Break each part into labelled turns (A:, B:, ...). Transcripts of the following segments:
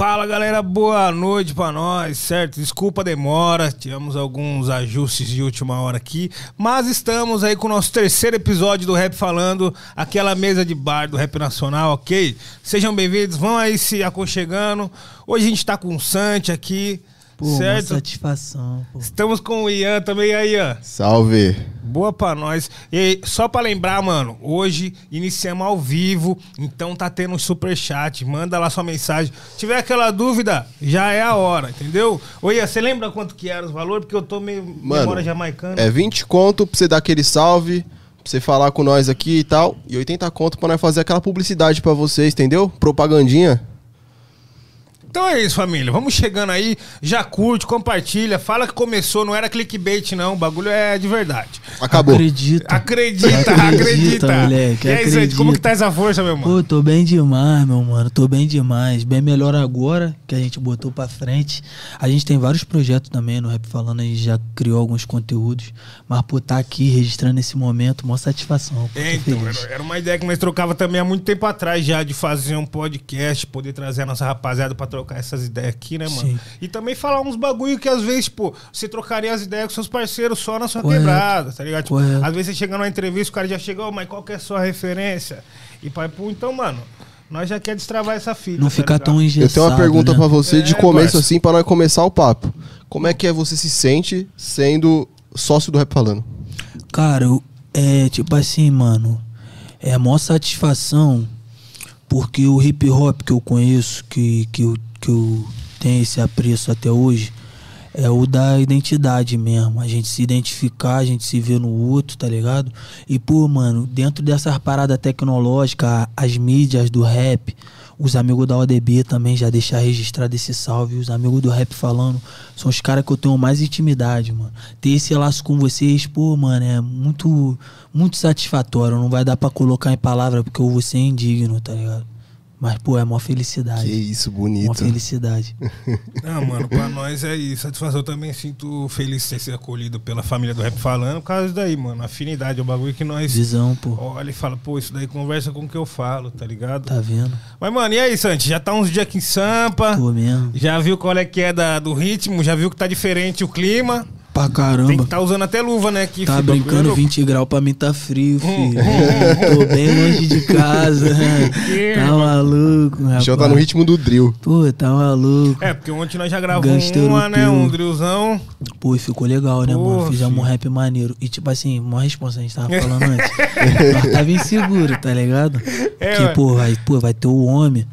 A: Fala galera, boa noite pra nós, certo? Desculpa a demora, tivemos alguns ajustes de última hora aqui, mas estamos aí com o nosso terceiro episódio do Rap Falando, aquela mesa de bar do Rap Nacional, ok? Sejam bem-vindos, vão aí se aconchegando. Hoje a gente tá com o Sante aqui,
B: Pô,
A: certo?
B: uma satisfação, pô.
A: Estamos com o Ian também aí, Ian.
C: Salve.
A: Boa pra nós. E aí, só pra lembrar, mano, hoje iniciamos ao vivo, então tá tendo um superchat. Manda lá sua mensagem. Se tiver aquela dúvida, já é a hora, entendeu? Oi, você lembra quanto que era os valores? Porque eu tô meio
C: Mano,
A: memória jamaicana.
C: É 20 conto pra você dar aquele salve, pra você falar com nós aqui e tal. E 80 conto pra nós fazer aquela publicidade pra vocês, entendeu? Propagandinha.
A: Então é isso, família. Vamos chegando aí. Já curte, compartilha. Fala que começou, não era clickbait, não. O bagulho é de verdade.
C: Acabou.
B: Acredita.
A: Acredita,
B: Acredita,
A: acredita.
B: moleque,
A: e aí, Zé,
B: acredita.
A: como que tá essa força, meu mano?
B: Pô, tô bem demais, meu mano. Tô bem demais. Bem melhor agora que a gente botou pra frente. A gente tem vários projetos também no Rap Falando. A gente já criou alguns conteúdos. Mas por estar aqui registrando esse momento, maior satisfação. Pô,
A: É, então, era, era uma ideia que nós trocava também há muito tempo atrás já, de fazer um podcast, poder trazer a nossa rapaziada pra trocar essas ideias aqui, né, mano?
B: Sim.
A: E também falar uns bagulho que às vezes, pô, você trocaria as ideias com seus parceiros só na sua
B: Correto.
A: quebrada, tá ligado? Tipo, às vezes você chega numa entrevista, o cara já chegou, mas qual que é a sua referência? E pai, pô, então, mano, nós já quer destravar essa fita.
B: Não
A: tá
B: ficar tão
C: Eu
B: engessado,
C: tenho uma pergunta
B: né?
C: pra você de
A: É,
C: começo
A: parça.
C: assim, pra nós começar o papo. Como é que é você se sente sendo sócio do Rap Falando?
B: Cara, eu- é tipo assim, mano. É a maior satisfação porque o hip hop que eu conheço, que, que, eu, que eu tenho esse apreço até hoje, é o da identidade mesmo. A gente se identificar, a gente se ver no outro, tá ligado? E, pô, mano, dentro dessas paradas tecnológicas, as mídias do rap, os amigos da ODB também já deixar registrado esse salve. Os amigos do rap falando, são os caras que eu tenho mais intimidade, mano. Ter esse laço com vocês, pô, mano, é muito, muito satisfatório. Não vai dar pra colocar em palavra porque eu vou ser indigno, tá ligado? Mas, pô, é uma felicidade.
C: Que isso,
B: Uma
C: bonito.
B: felicidade.
A: Não, mano, pra nós é isso. Satisfação eu também sinto feliz de ter sido acolhido pela família do Rap Falando, por causa daí, mano. Afinidade é o bagulho que nós
B: Visão, pô.
A: olha e fala, pô, isso daí conversa com o que eu falo, tá ligado?
B: Tá vendo?
A: Mas, mano, e aí, Santi? Já tá uns dias aqui em Sampa,
B: Tô mesmo.
A: já viu qual é que é da, do ritmo, já viu que tá diferente o clima.
B: Pra
A: Tem que
B: caramba.
A: tá usando até luva, né? Aqui,
B: Tá
A: filho,
B: brincando,
A: bagulho.
B: 20 graus pra mim tá frio,
A: Hum,
B: filho. Tô bem longe de casa.
A: Que,
B: tá maluco,
C: O
B: rapaz.
C: chão tá no ritmo do drill.
B: Pô, tá maluco.
A: É, porque ontem nós já gravamos
B: Gangster
A: uma, né? Um drillzão.
B: Pô, e ficou legal, né,
A: Porra,
B: mano? Fizemos um rap maneiro. E tipo assim, uma resposta a gente tava falando antes. Nós tava inseguro, tá ligado?
A: É,
B: que, pô, vai, pô, vai ter o homem.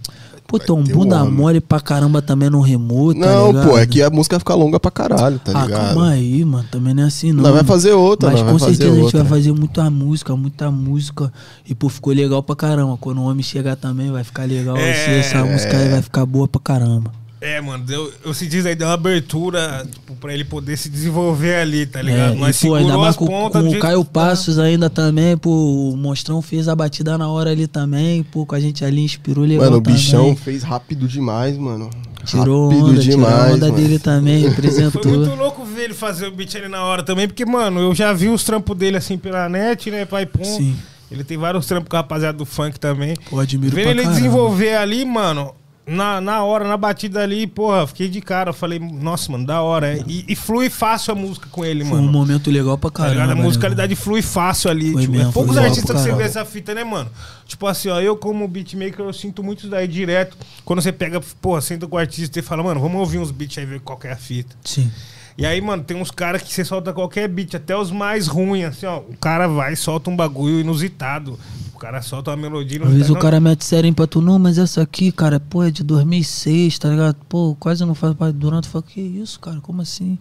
B: Pô, tem um bunda
C: homem.
B: mole pra caramba também no remoto, tá
C: Não,
B: ligado?
C: pô, é que a música fica longa pra caralho, tá
B: ah,
C: ligado?
B: calma aí, mano. Também não é assim, não.
C: Nós vai fazer outra,
B: Mas
C: nós
B: com certeza a gente
C: outra.
B: vai fazer muita música, muita música. E, pô, ficou legal pra caramba. Quando o homem chegar também, vai ficar legal.
A: É.
B: Essa música aí vai ficar boa pra caramba.
A: É, mano, deu, eu se diz aí, deu uma abertura, tipo, pra ele poder se desenvolver ali, tá ligado?
B: É,
A: Nós
B: e, pô, ainda mais com, com o Caio
A: que.
B: Passos ainda também, pô, o Monstrão fez a batida na hora ali também, pô, com a gente ali, inspirou legal
C: Mano, o bichão
B: também.
C: fez rápido demais, mano.
B: Tirou
C: rápido
B: onda, tirou a onda
C: mano.
B: dele também,
A: Foi
B: representou.
A: muito louco ver ele fazer o beat ali na hora também, porque, mano, eu já vi os trampos dele assim pela net, né, pai pum.
B: Sim.
A: Ele tem vários trampos com a rapaziada do funk também.
B: Pô, admiro
A: Ver
B: pra
A: ele
B: caramba.
A: desenvolver ali, mano, na, na hora, na batida ali, porra, fiquei de cara. Falei, nossa, mano, da hora. é. E, e flui fácil a música com ele,
B: Foi um
A: mano.
B: momento legal pra
A: Tá ligado?
B: caramba.
A: A
B: né,
A: musicalidade flui fácil ali.
B: Foi
A: tipo,
B: mesmo,
A: é poucos artistas que você vê essa fita, né, mano? Tipo assim, ó, eu como beatmaker, eu sinto muito isso daí direto. Quando você pega, porra, senta com o artista e fala, mano, vamos ouvir uns beats aí, ver qual que é a fita.
B: Sim.
A: E aí, mano, tem uns caras que você solta qualquer beat, até os mais ruins, assim, ó. O cara vai e solta um bagulho inusitado. O cara solta uma melodia
B: Às vezes
A: inusitada.
B: o cara mete sério pra tu, não, mas essa aqui, cara, pô, é de 2006, tá ligado? Pô, quase não faz parte do Durante. Fala, que isso, cara, como assim?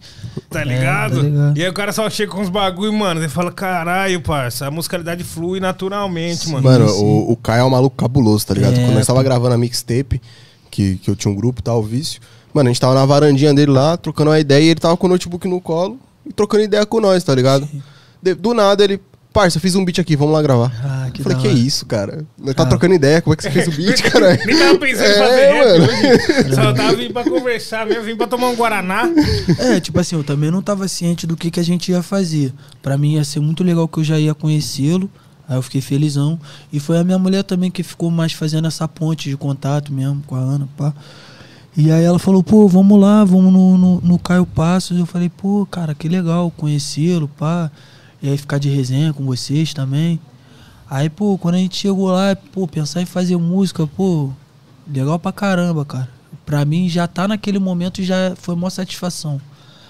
A: Tá
B: É,
A: ligado?
B: tá ligado.
A: E aí o cara só chega com uns bagulho, mano. Você fala, caralho, parça, a musicalidade flui naturalmente, mano.
C: Mano,
B: sim.
C: o, o Caio é um maluco cabuloso, tá ligado?
B: É,
C: Quando nós tava gravando a mixtape, que, que eu tinha um grupo tal, o vício. Mano, a gente tava na varandinha dele lá, trocando uma ideia, e ele tava com o notebook no colo e trocando ideia com nós, tá ligado? De- do nada ele, parça, fiz um beat aqui, vamos lá gravar.
B: Ah, que
C: eu falei, que
B: hora.
C: isso, cara? Nós tá
B: Ah.
C: trocando ideia, como é que você fez o beat, cara?
A: Nem tava pensando em
C: É,
A: fazer rap
C: mano.
A: Só tava vindo pra conversar mesmo, vim pra tomar um Guaraná.
B: É, tipo assim, eu também não tava ciente do que, que a gente ia fazer. Pra mim ia ser muito legal que eu já ia conhecê-lo. Aí eu fiquei felizão. E foi a minha mulher também que ficou mais fazendo essa ponte de contato mesmo com a Ana, pá. E aí ela falou, pô, vamos lá, vamos no, no, no Caio Passos. Eu falei, pô, cara, que legal conhecê-lo, pá. E aí ficar de resenha com vocês também. Aí, pô, quando a gente chegou lá, pô, pensar em fazer música, pô, legal pra caramba, cara. Pra mim já tá naquele momento já foi uma satisfação.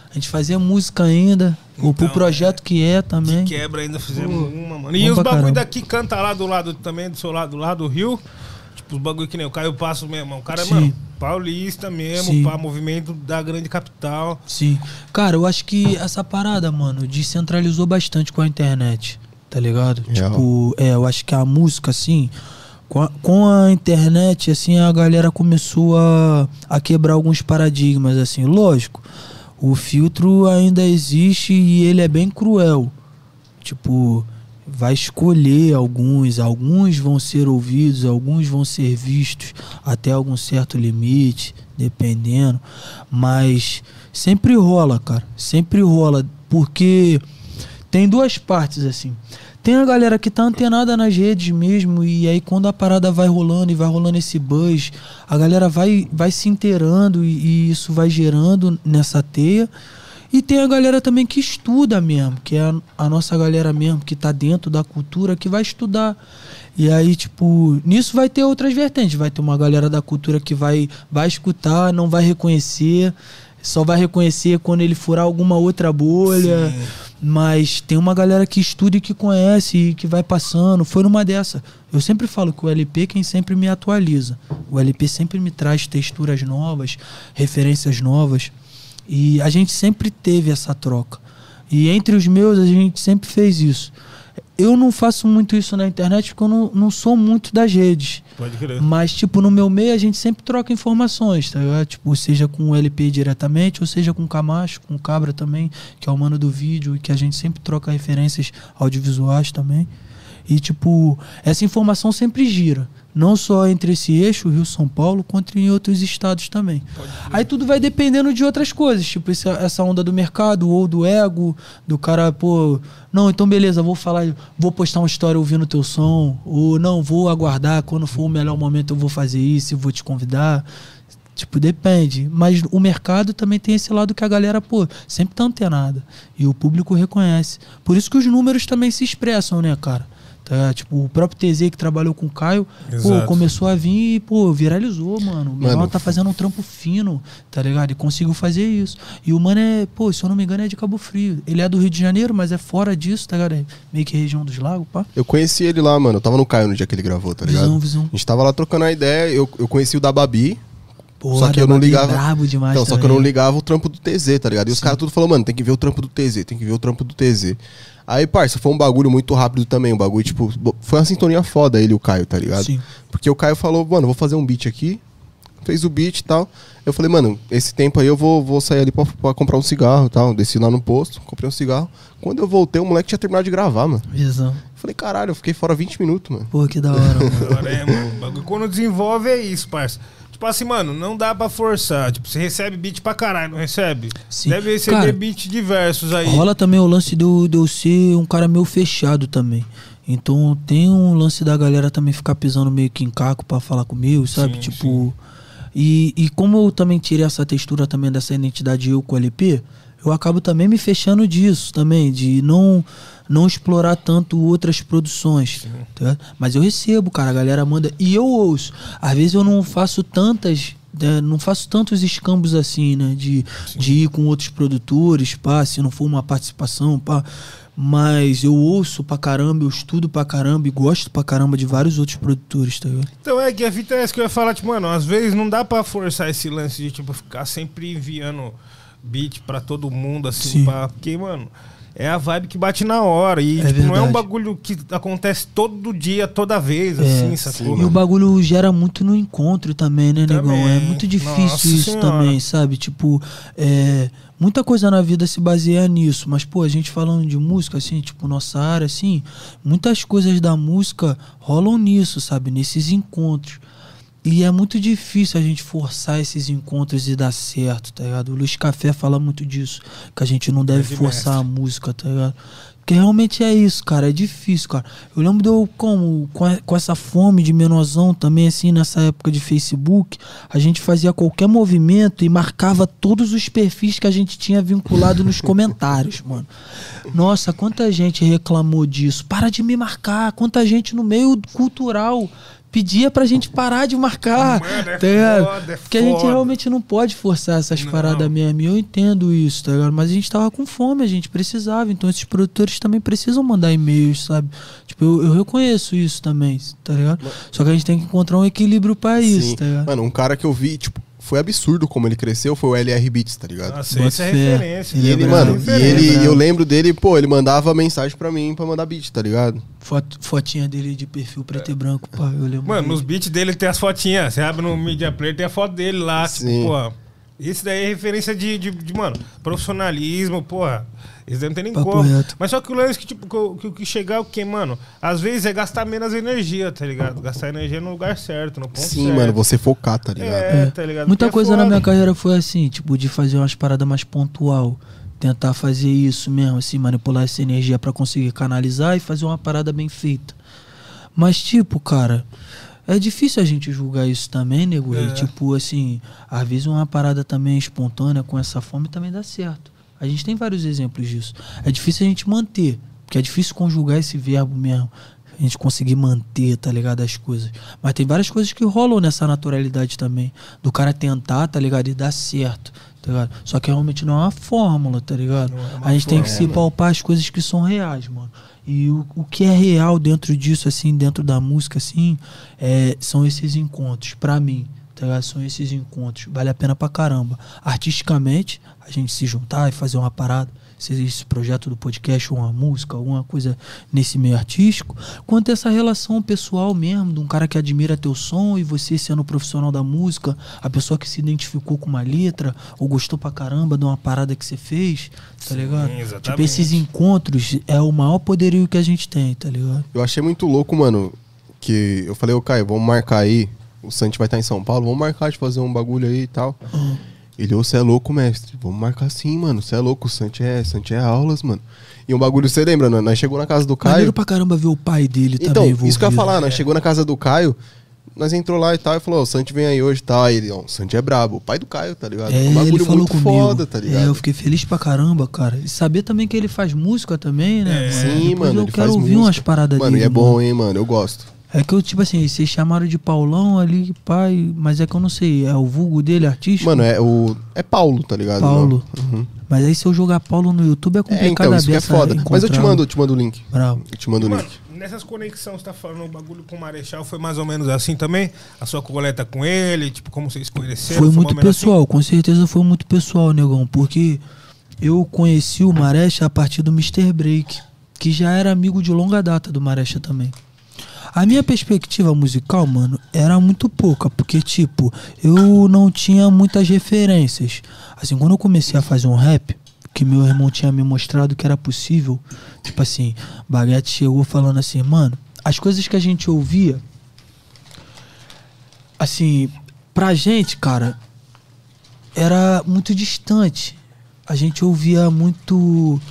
B: A gente fazia música ainda, o pro
A: Então,
B: projeto que é também.
A: De quebra ainda fizemos uma, mano. E os bagulho
B: caramba.
A: daqui canta lá do lado também, do seu lado, lá do Rio. Tipo, os bagulho que nem o Caio Passo mesmo. O cara é,
B: Sim.
A: mano, paulista mesmo,
B: Sim.
A: pá, movimento da grande capital.
B: Sim. Cara, eu acho que essa parada, mano, descentralizou bastante com a internet, tá ligado?
C: Real.
B: Tipo, é, eu acho que a música, assim, com a, com a internet, assim, a galera começou a, a quebrar alguns paradigmas, assim. Lógico, o filtro ainda existe e ele é bem cruel. Tipo, vai escolher alguns, alguns vão ser ouvidos, alguns vão ser vistos até algum certo limite, dependendo. Mas sempre rola, cara. Sempre rola. Porque tem duas partes, assim. Tem a galera que tá antenada nas redes mesmo, e aí quando a parada vai rolando e vai rolando esse buzz, a galera vai, vai se inteirando e, e isso vai gerando nessa teia. E tem a galera também que estuda mesmo, que é a, a nossa galera mesmo, que tá dentro da cultura, que vai estudar. E aí, tipo, nisso vai ter outras vertentes. Vai ter uma galera da cultura que vai, vai escutar, não vai reconhecer, só vai reconhecer quando ele furar alguma outra bolha. Mas tem uma galera que estuda e que conhece e que vai passando. Foi numa dessa. Eu sempre falo que o LP é quem sempre me atualiza. O LP sempre me traz texturas novas, referências novas. E a gente sempre teve essa troca. E entre os meus, a gente sempre fez isso. Eu não faço muito isso na internet porque eu não, não sou muito das redes.
A: Pode crer.
B: Mas, tipo, no meu meio a gente sempre troca informações, tá ligado? Tipo, seja com o LP diretamente, ou seja com o Camacho, com o Cabra também, que é o mano do vídeo, e que a gente sempre troca referências audiovisuais também. E, tipo, essa informação sempre gira. Não só entre esse eixo, Rio-São Paulo, quanto em outros estados também. Aí tudo vai dependendo de outras coisas, tipo essa, essa onda do mercado ou do ego, do cara, pô, não, então beleza, vou falar, vou postar uma história ouvindo teu som, ou não, vou aguardar, quando for o melhor momento eu vou fazer isso, eu vou te convidar. Tipo, depende. Mas o mercado também tem esse lado que a galera, pô, sempre tá antenada. E o público reconhece. Por isso que os números também se expressam, né, cara? Tá? Tipo, o próprio TZ que trabalhou com o Caio, pô, começou a vir e, pô, viralizou, mano. O menor
C: Mano,
B: tá fazendo um trampo fino, tá ligado? E conseguiu fazer isso. E o mano é, pô, se eu não me engano, é de Cabo Frio. Ele é do Rio de Janeiro, mas é fora disso, tá ligado? É meio que região dos lagos, pá.
C: Eu conheci ele lá, mano. Eu tava no Caio no dia que ele gravou, tá ligado?
B: Visão, visão.
C: A gente tava lá trocando a ideia. Eu, eu conheci o da Babi.
B: Pô,
C: só que eu não ligava.
B: brabo demais
C: Então, só que eu não ligava o trampo do TZ, tá ligado? E os caras tudo falaram, mano, tem que ver o trampo do TZ, tem que ver o trampo do TZ. Aí, parça, foi um bagulho muito rápido também. Um bagulho, tipo, foi uma sintonia foda ele e o Caio, tá ligado?
B: Sim.
C: Porque o Caio falou, mano, vou fazer um beat aqui. Fez o beat e tal. Eu falei, mano, esse tempo aí eu vou, vou sair ali pra, pra comprar um cigarro e tal. Desci lá no posto, comprei um cigarro. Quando eu voltei, o moleque tinha terminado de gravar, mano.
B: Visão.
C: Eu falei, caralho, eu fiquei fora 20 minutos, mano.
B: Pô, que da hora, mano.
A: Agora é, Quando desenvolve é isso, parça. Tipo assim, mano, não dá pra forçar. Tipo, você recebe beat pra caralho, não recebe?
B: Sim.
A: Deve receber
B: Cara,
A: beat diversos aí.
B: Rola também o lance do, de eu ser um cara meio fechado também. Então tem um lance da galera também ficar pisando meio que em caco pra falar comigo, sabe?
A: Sim,
B: tipo. E, e como eu também tirei essa textura também dessa identidade eu com o LP, eu acabo também me fechando disso também, de não não explorar tanto outras produções. tá? Mas eu recebo, cara, a galera manda. E eu ouço. Às vezes eu não faço tantas. né, não faço tantos escambos assim, né? De, de ir com outros produtores, pá, se não for uma participação, pá. Mas eu ouço pra caramba, eu estudo pra caramba e gosto pra caramba de vários outros produtores, tá ligado?
A: Então é que a fita é essa que eu ia falar, tipo, mano, às vezes não dá pra forçar esse lance de, tipo, ficar sempre enviando beat pra todo mundo, assim,
B: Sim.
A: pá. Porque, mano, é a vibe que bate na hora. E,
B: É
A: tipo, não é um bagulho que acontece todo dia, toda vez,
B: É,
A: assim, sacou?
B: E o bagulho gera muito no encontro também, né, negão? É muito difícil
A: Nossa
B: isso
A: Senhora.
B: também, sabe? Tipo, é, muita coisa na vida se baseia nisso. Mas, pô, a gente falando de música, assim, tipo, nossa área, assim, muitas coisas da música rolam nisso, sabe? Nesses encontros. E é muito difícil a gente forçar esses encontros e dar certo, tá ligado? O Luiz Café fala muito disso, que a gente não deve
A: Grande
B: forçar a música, tá ligado? Porque realmente é isso, cara, é difícil, cara. Eu lembro de eu, como, com essa fome de menorzão também, assim, nessa época de Facebook, a gente fazia qualquer movimento e marcava todos os perfis que a gente tinha vinculado nos comentários, mano. Nossa, quanta gente reclamou disso. Para de me marcar. Quanta gente no meio cultural pedia pra gente parar de marcar.
A: Mano, é
B: tá
A: foda, é
B: Porque a gente
A: foda.
B: realmente não pode forçar essas
A: Não.
B: paradas mesmo. E eu entendo isso, tá ligado? Mas a gente tava com fome, a gente precisava. Então esses produtores também precisam mandar e-mails, sabe? Tipo, eu, eu reconheço isso também, tá ligado? Só que a gente tem que encontrar um equilíbrio pra isso,
C: Sim.
B: tá ligado?
C: Mano, um cara que eu vi, tipo, foi absurdo como ele cresceu, foi o LR Beats, tá ligado?
A: Nossa, isso é referência.
B: Ele
C: E
B: é
C: ele, mano, e
B: ele é
C: eu lembro dele, pô, ele mandava mensagem pra mim pra mandar beat, tá ligado?
B: Foto- fotinha dele de perfil preto e branco, pá, eu lembro.
A: Mano,
B: dele.
A: nos beats dele tem as fotinhas. Você abre no Media Player, tem a foto dele lá.
C: Sim.
A: Tipo, pô. Isso daí é referência de, de, de, mano, profissionalismo, porra. Isso daí não tem nem
B: Papo
A: como.
B: reto.
A: Mas só que o lance que, tipo, que o- que chegar é o quê, mano? Às vezes é gastar menos energia, tá ligado? Gastar energia no lugar certo, no ponto
C: Sim,
A: certo.
C: mano, você focar, tá ligado?
A: É, tá ligado?
B: Muita
A: Porque é
B: coisa na
A: foda.
B: minha carreira foi assim, tipo, de fazer umas paradas mais pontual. Tentar fazer isso mesmo, assim, manipular essa energia pra conseguir canalizar e fazer uma parada bem feita. Mas, tipo, cara, é difícil a gente julgar isso também, nego. E,
A: É.
B: tipo, assim, às vezes uma parada também espontânea com essa fome também dá certo. A gente tem vários exemplos disso. É difícil a gente manter, porque é difícil conjugar esse verbo mesmo. A gente conseguir manter, tá ligado? As coisas. Mas tem várias coisas que rolam nessa naturalidade também. Do cara tentar, tá ligado? E dar certo, tá ligado? Só que realmente não é uma fórmula, tá ligado?
A: É
B: a gente tem que
A: fórmula.
B: se palpar as coisas que são reais, mano. E o, o que é real dentro disso, assim, dentro da música, assim, é, são esses encontros, pra mim, tá? São esses encontros. Vale a pena pra caramba. Artisticamente, a gente se juntar e fazer uma parada, seja esse projeto do podcast, ou uma música, alguma coisa nesse meio artístico, quanto essa relação pessoal mesmo, de um cara que admira teu som e você sendo profissional da música, a pessoa que se identificou com uma letra, ou gostou pra caramba de uma parada que você fez, tá ligado?
A: exatamente.
B: Tipo, esses encontros é o maior poderio que a gente tem, tá ligado?
C: Eu achei muito louco, mano, que eu falei, ô Caio, vamos marcar aí. O Santi vai estar em São Paulo, vamos marcar de fazer um bagulho aí e tal. Ele, ô, você é louco, mestre. Vamos marcar sim, mano. Você é louco, o Santi é, Santi é aulas, mano. E um bagulho, você lembra, né? Nós chegou na casa do Caio.
B: Maneiro pra caramba ver o pai dele
C: Então,
B: também
C: isso que eu ia falar, nós chegou na casa do Caio, nós entrou lá e tal, e falou, ó, o Santi vem aí hoje e tal. Aí ele, ó, o Santi é brabo, o pai do Caio, tá ligado?
B: É,
C: um
B: ele
C: bagulho
B: falou
C: muito
B: comigo.
C: foda, tá ligado?
B: É, eu fiquei feliz pra caramba, cara. E saber também que ele faz música também, né?
A: É,
C: Sim,
B: Depois
C: mano,
B: eu
C: ele
B: quero
C: faz
B: ouvir
C: música.
B: umas paradas
C: Mano,
B: dele.
C: e é bom, hein, mano, eu gosto.
B: É que eu, tipo assim, vocês chamaram de Paulão ali, pai, mas é que eu não sei, é o vulgo dele, artista?
C: Mano, é o. É Paulo, tá ligado?
B: Paulo.
C: Não? Uhum.
B: Mas aí se eu jogar Paulo no YouTube é
C: É,
B: complicado
C: então, isso que é foda. Mas eu te mando, eu te mando o link.
B: Bravo.
C: Eu te mando o link.
A: nessas conexões, você tá falando o bagulho com o Marechal, foi mais ou menos assim também? A sua coleta com ele, tipo, como vocês conheceram?
B: Foi
A: mais
B: muito
A: menos assim?
B: pessoal, com certeza foi muito pessoal, negão, porque eu conheci o Marecha a partir do Mr. Break, que já era amigo de longa data do Marecha também. A minha perspectiva musical, mano, era muito pouca, porque, tipo, eu não tinha muitas referências. Assim, quando eu comecei a fazer um rap, que meu irmão tinha me mostrado que era possível, tipo assim, Baguete chegou falando assim, mano, as coisas que a gente ouvia, assim, pra gente, cara, era muito distante. A gente ouvia muito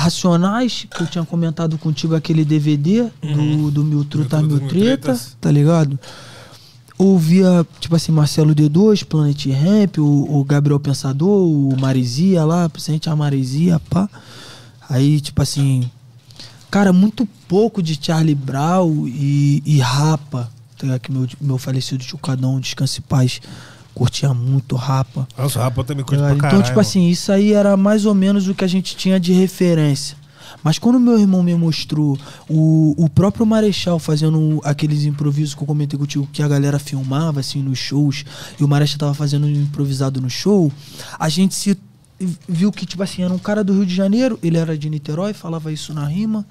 B: Racionais, que eu tinha comentado contigo aquele DVD do, do Mil Truta
A: Mil
B: Mil Treta, tá ligado? Ouvia, tipo assim, Marcelo D2, Planet Ramp, o, o Gabriel Pensador, o Marizia lá, presente a Marizia, pá. Aí, tipo assim, cara, muito pouco de Charlie Brown e, e Rapa, tá ligado? Que meu, meu falecido tio Cadão, Descanse Paz, curtia muito Rapa.
A: Nossa, Rapa também curte
B: Tá
A: pra caralho.
B: então, tipo assim, isso aí era mais ou menos o que a gente tinha de referência. Mas quando meu irmão me mostrou o, o próprio Marechal fazendo aqueles improvisos que eu comentei contigo, que a galera filmava assim nos shows, e o Marechal tava fazendo um improvisado no show, a gente se viu que, tipo assim, era um cara do Rio de Janeiro, ele era de Niterói, falava isso na rima.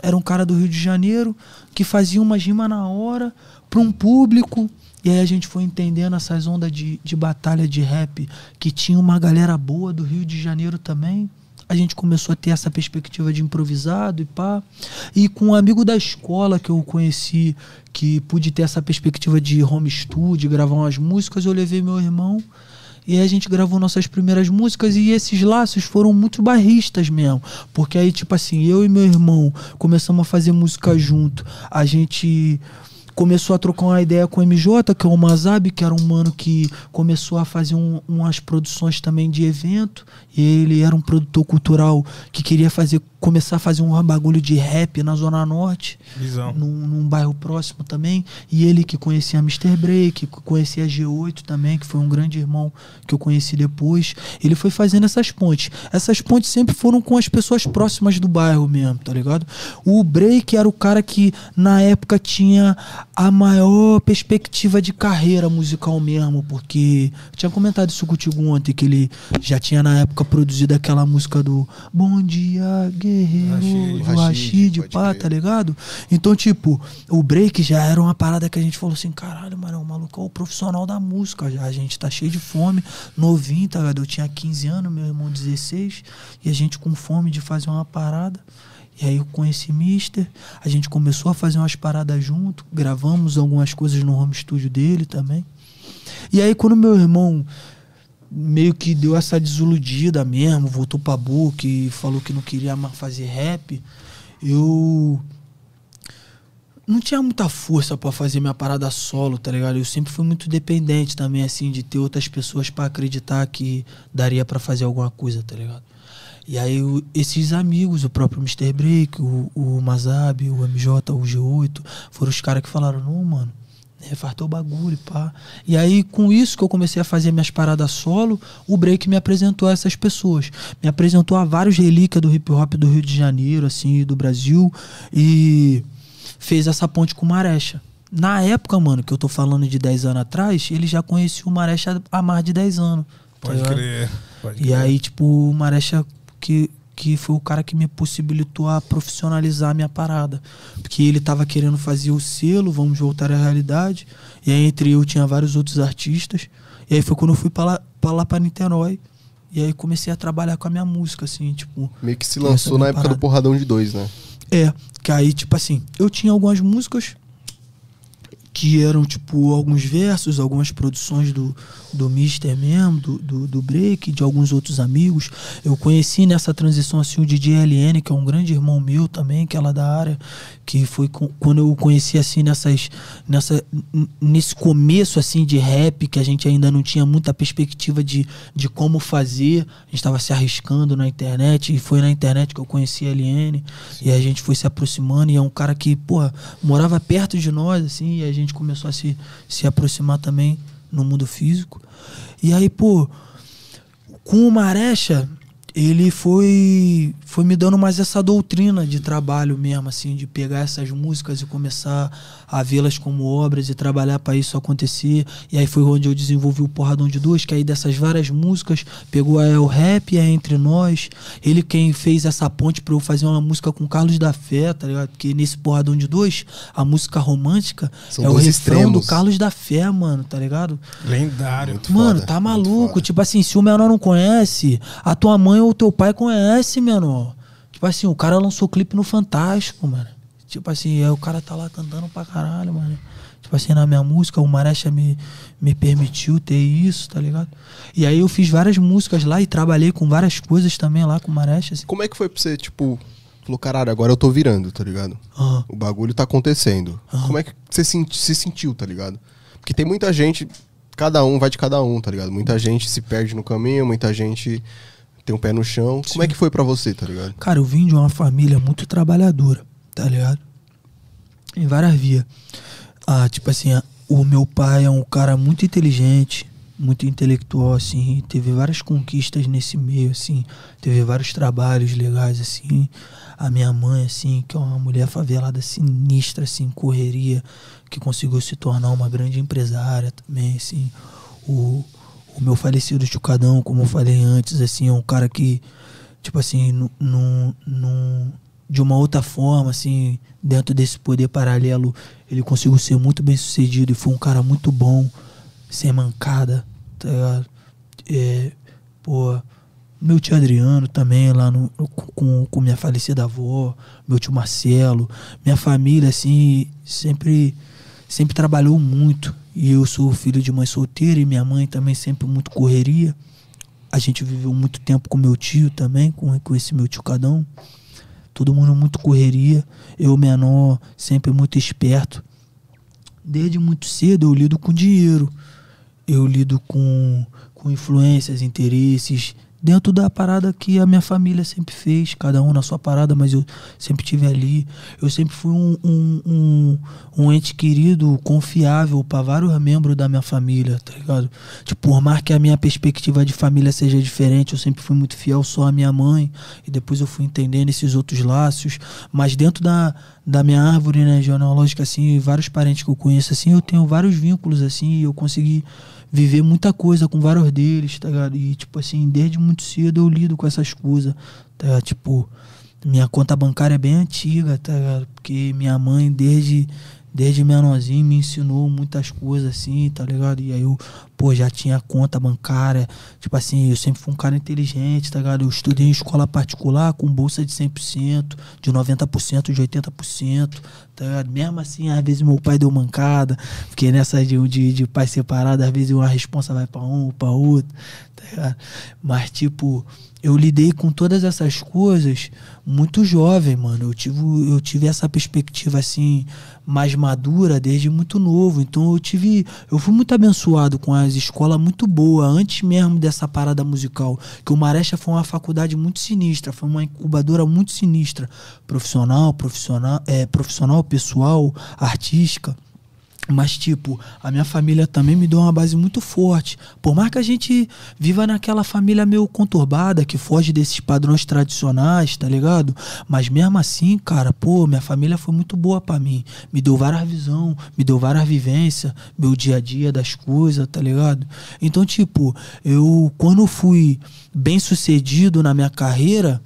B: Era um cara do Rio de Janeiro que fazia umas rimas na hora pra um público. E aí a gente foi entendendo essas ondas de, de batalha de rap, que tinha uma galera boa do Rio de Janeiro também. a gente começou a ter essa perspectiva de improvisado e pá. E com um amigo da escola que eu conheci, que pude ter essa perspectiva de home studio, gravar umas músicas, eu levei meu irmão. E aí a gente gravou nossas primeiras músicas e esses laços foram muito barristas mesmo. Porque aí, tipo assim, eu e meu irmão começamos a fazer música junto. A gente começou a trocar uma ideia com o MJ, que é o Mazab, que era um mano que começou a fazer um, umas produções também de evento. E ele era um produtor cultural que queria fazer começar a fazer um bagulho de rap na Zona Norte,
A: Visão.
B: num, num bairro próximo também. E ele que conhecia Mr. Break, conhecia G8 também, que foi um grande irmão que eu conheci depois. Ele foi fazendo essas pontes. Essas pontes sempre foram com as pessoas próximas do bairro mesmo, tá ligado? O Break era o cara que na época tinha a maior perspectiva de carreira musical mesmo, porque tinha comentado isso contigo ontem, que ele já tinha na época produzido aquela música do Bom Dia Guerreiro,
A: Rashid.
B: do
C: Rashid,
B: pá, tá ligado? Então, tipo, o break já era uma parada que a gente falou assim: caralho, mano, o maluco é o profissional da música já. A gente tá cheio de fome, novinho, tá ligado? Eu tinha 15 anos, meu irmão 16, e a gente com fome de fazer uma parada. E aí eu conheci Mister, a gente começou a fazer umas paradas junto, gravamos algumas coisas no home studio dele também. E aí quando meu irmão meio que deu essa desiludida mesmo, voltou pra boca e falou que não queria mais fazer rap, eu não tinha muita força pra fazer minha parada solo, tá ligado? Eu sempre fui muito dependente também, assim, de ter outras pessoas pra acreditar que daria pra fazer alguma coisa, tá ligado? E aí o- esses amigos, o próprio Mr. Break, o, o Mazab, o MJ, o G8, foram os caras que falaram, não, mano, faz teu bagulho, pá. E aí, com isso que eu comecei a fazer minhas paradas solo, o Break me apresentou a essas pessoas. Me apresentou a vários relíquias do hip hop do Rio de Janeiro, assim, do Brasil. E fez essa ponte com o Marecha. Na época, mano, que eu tô falando de 10 anos atrás, ele já conhecia o Marecha há mais de 10 anos. tá
A: Pode
B: ligado?
A: crer. Pode
B: E
A: crer.
B: aí, tipo, o Marecha que, que foi o cara que me possibilitou a profissionalizar a minha parada. Porque ele tava querendo fazer o selo, vamos voltar à realidade. E aí, entre eu, tinha vários outros artistas. E aí foi quando eu fui pra lá pra, lá pra Niterói. E aí comecei a trabalhar com a minha música, assim, tipo.
C: Meio que se lançou na época
B: parada.
C: do Porradão de Dois, né?
B: É, que aí, tipo assim, eu tinha algumas músicas que eram, tipo, alguns versos, algumas produções do, do Mister mesmo, do, do, do Break, de alguns outros amigos. Eu conheci nessa transição, assim, o DJ LN, que é um grande irmão meu também, que é lá da área, que foi com- quando eu conheci, assim, nessas, nessa, nesse começo, assim, de rap, que a gente ainda não tinha muita perspectiva de, de como fazer. A gente estava se arriscando na internet, e foi na internet que eu conheci LN, e a gente foi se aproximando, e é um cara que, porra, morava perto de nós, assim, e a gente começou a se, se aproximar também no mundo físico. E aí, pô, com o Marecha, ele foi foi me dando mais essa doutrina de trabalho mesmo, assim, de pegar essas músicas e começar a vê-las como obras e trabalhar para isso acontecer. E aí foi onde eu desenvolvi o Porradão de Duas, que aí dessas várias músicas pegou a El Rap e a Entre Nós. Ele quem fez essa ponte para eu fazer uma música com Carlos da Fé, tá ligado? Porque nesse Porradão de Dois, a música romântica
C: São
B: é o refrão
C: extremos.
B: do Carlos da Fé, mano, tá ligado?
A: Lendário.
C: Muito
B: Mano,
C: foda,
B: tá maluco. Tipo assim, se o menor não conhece, a tua mãe o teu pai conhece, menor. Tipo assim, o cara lançou clipe no Fantástico, mano. Tipo assim, aí o cara tá lá cantando pra caralho, mano. Tipo assim, na minha música, o Marecha me, me permitiu ter isso, tá ligado? E aí eu fiz várias músicas lá e trabalhei com várias coisas também lá com o Marecha, assim.
C: Como é que foi pra você, tipo, falou, caralho, agora eu tô virando, tá ligado?
B: Aham.
C: O bagulho tá acontecendo. Como é que você senti- se sentiu, tá ligado? Porque tem muita gente, cada um vai de cada um, tá ligado? Muita gente se perde no caminho, muita gente tem um pé no chão. Como é que foi pra você, tá ligado?
B: Cara, eu vim de uma família muito trabalhadora, tá ligado? Em várias vias. Ah, tipo assim, o meu pai é um cara muito inteligente, muito intelectual, assim, teve várias conquistas nesse meio, assim, teve vários trabalhos legais, assim. A minha mãe, assim, que é uma mulher favelada sinistra, assim, correria, que conseguiu se tornar uma grande empresária também, assim. O, o meu falecido Chucadão, como eu falei antes, assim, é um cara que, tipo assim, nu- nu- nu- de uma outra forma, assim, dentro desse poder paralelo, ele conseguiu ser muito bem sucedido e foi um cara muito bom, sem mancada, tá ligado? É, pô, meu tio Adriano também, lá no- com, com minha falecida avó, meu tio Marcelo, minha família, assim, sempre, sempre trabalhou muito. E eu sou filho de mãe solteira e minha mãe também sempre muito correria. A gente viveu muito tempo com meu tio também, com, com esse meu tio Cadão. Todo mundo muito correria. Eu, menor, sempre muito esperto. Desde muito cedo eu lido com dinheiro. Eu lido com, com influências, interesses, dentro da parada que a minha família sempre fez, cada um na sua parada, mas eu sempre tive ali. Eu sempre fui um, um, um, um ente querido, confiável para vários membros da minha família, tá ligado? Tipo, por mais que a minha perspectiva de família seja diferente, eu sempre fui muito fiel só à minha mãe, e depois eu fui entendendo esses outros laços, mas dentro da, da minha árvore né, genealógica, assim, vários parentes que eu conheço, assim, eu tenho vários vínculos, assim, e eu consegui viver muita coisa com vários deles, tá ligado? E, tipo assim, desde muito cedo eu lido com essas coisas, tá ligado? Tipo, minha conta bancária é bem antiga, tá ligado? Porque minha mãe, desde, desde menorzinho, me ensinou muitas coisas, assim, tá ligado? E aí eu, pô, já tinha conta bancária, tipo assim, eu sempre fui um cara inteligente, tá ligado? Eu estudei em escola particular com bolsa de 100%, de 90%, de 80%, tá ligado? Mesmo assim, às vezes meu pai deu mancada, porque nessa de, de, de pai separado, às vezes uma responsa vai pra um, pra outro, tá ligado? Mas, tipo, eu lidei com todas essas coisas muito jovem, mano. Eu tive, eu tive essa perspectiva, assim, mais madura desde muito novo. Então eu tive. Eu fui muito abençoado com as escolas muito boas, antes mesmo dessa parada musical. Que o Maresta foi uma faculdade muito sinistra, foi uma incubadora muito sinistra. Profissional, profissional, é, profissional, pessoal, artística. Mas, tipo, a minha família também me deu uma base muito forte. Por mais que a gente viva naquela família meio conturbada, que foge desses padrões tradicionais, tá ligado? Mas mesmo assim, cara, pô, minha família foi muito boa pra mim. Me deu várias visão, me deu várias vivências, meu dia a dia das coisas, tá ligado? Então, tipo, eu, quando fui bem sucedido na minha carreira,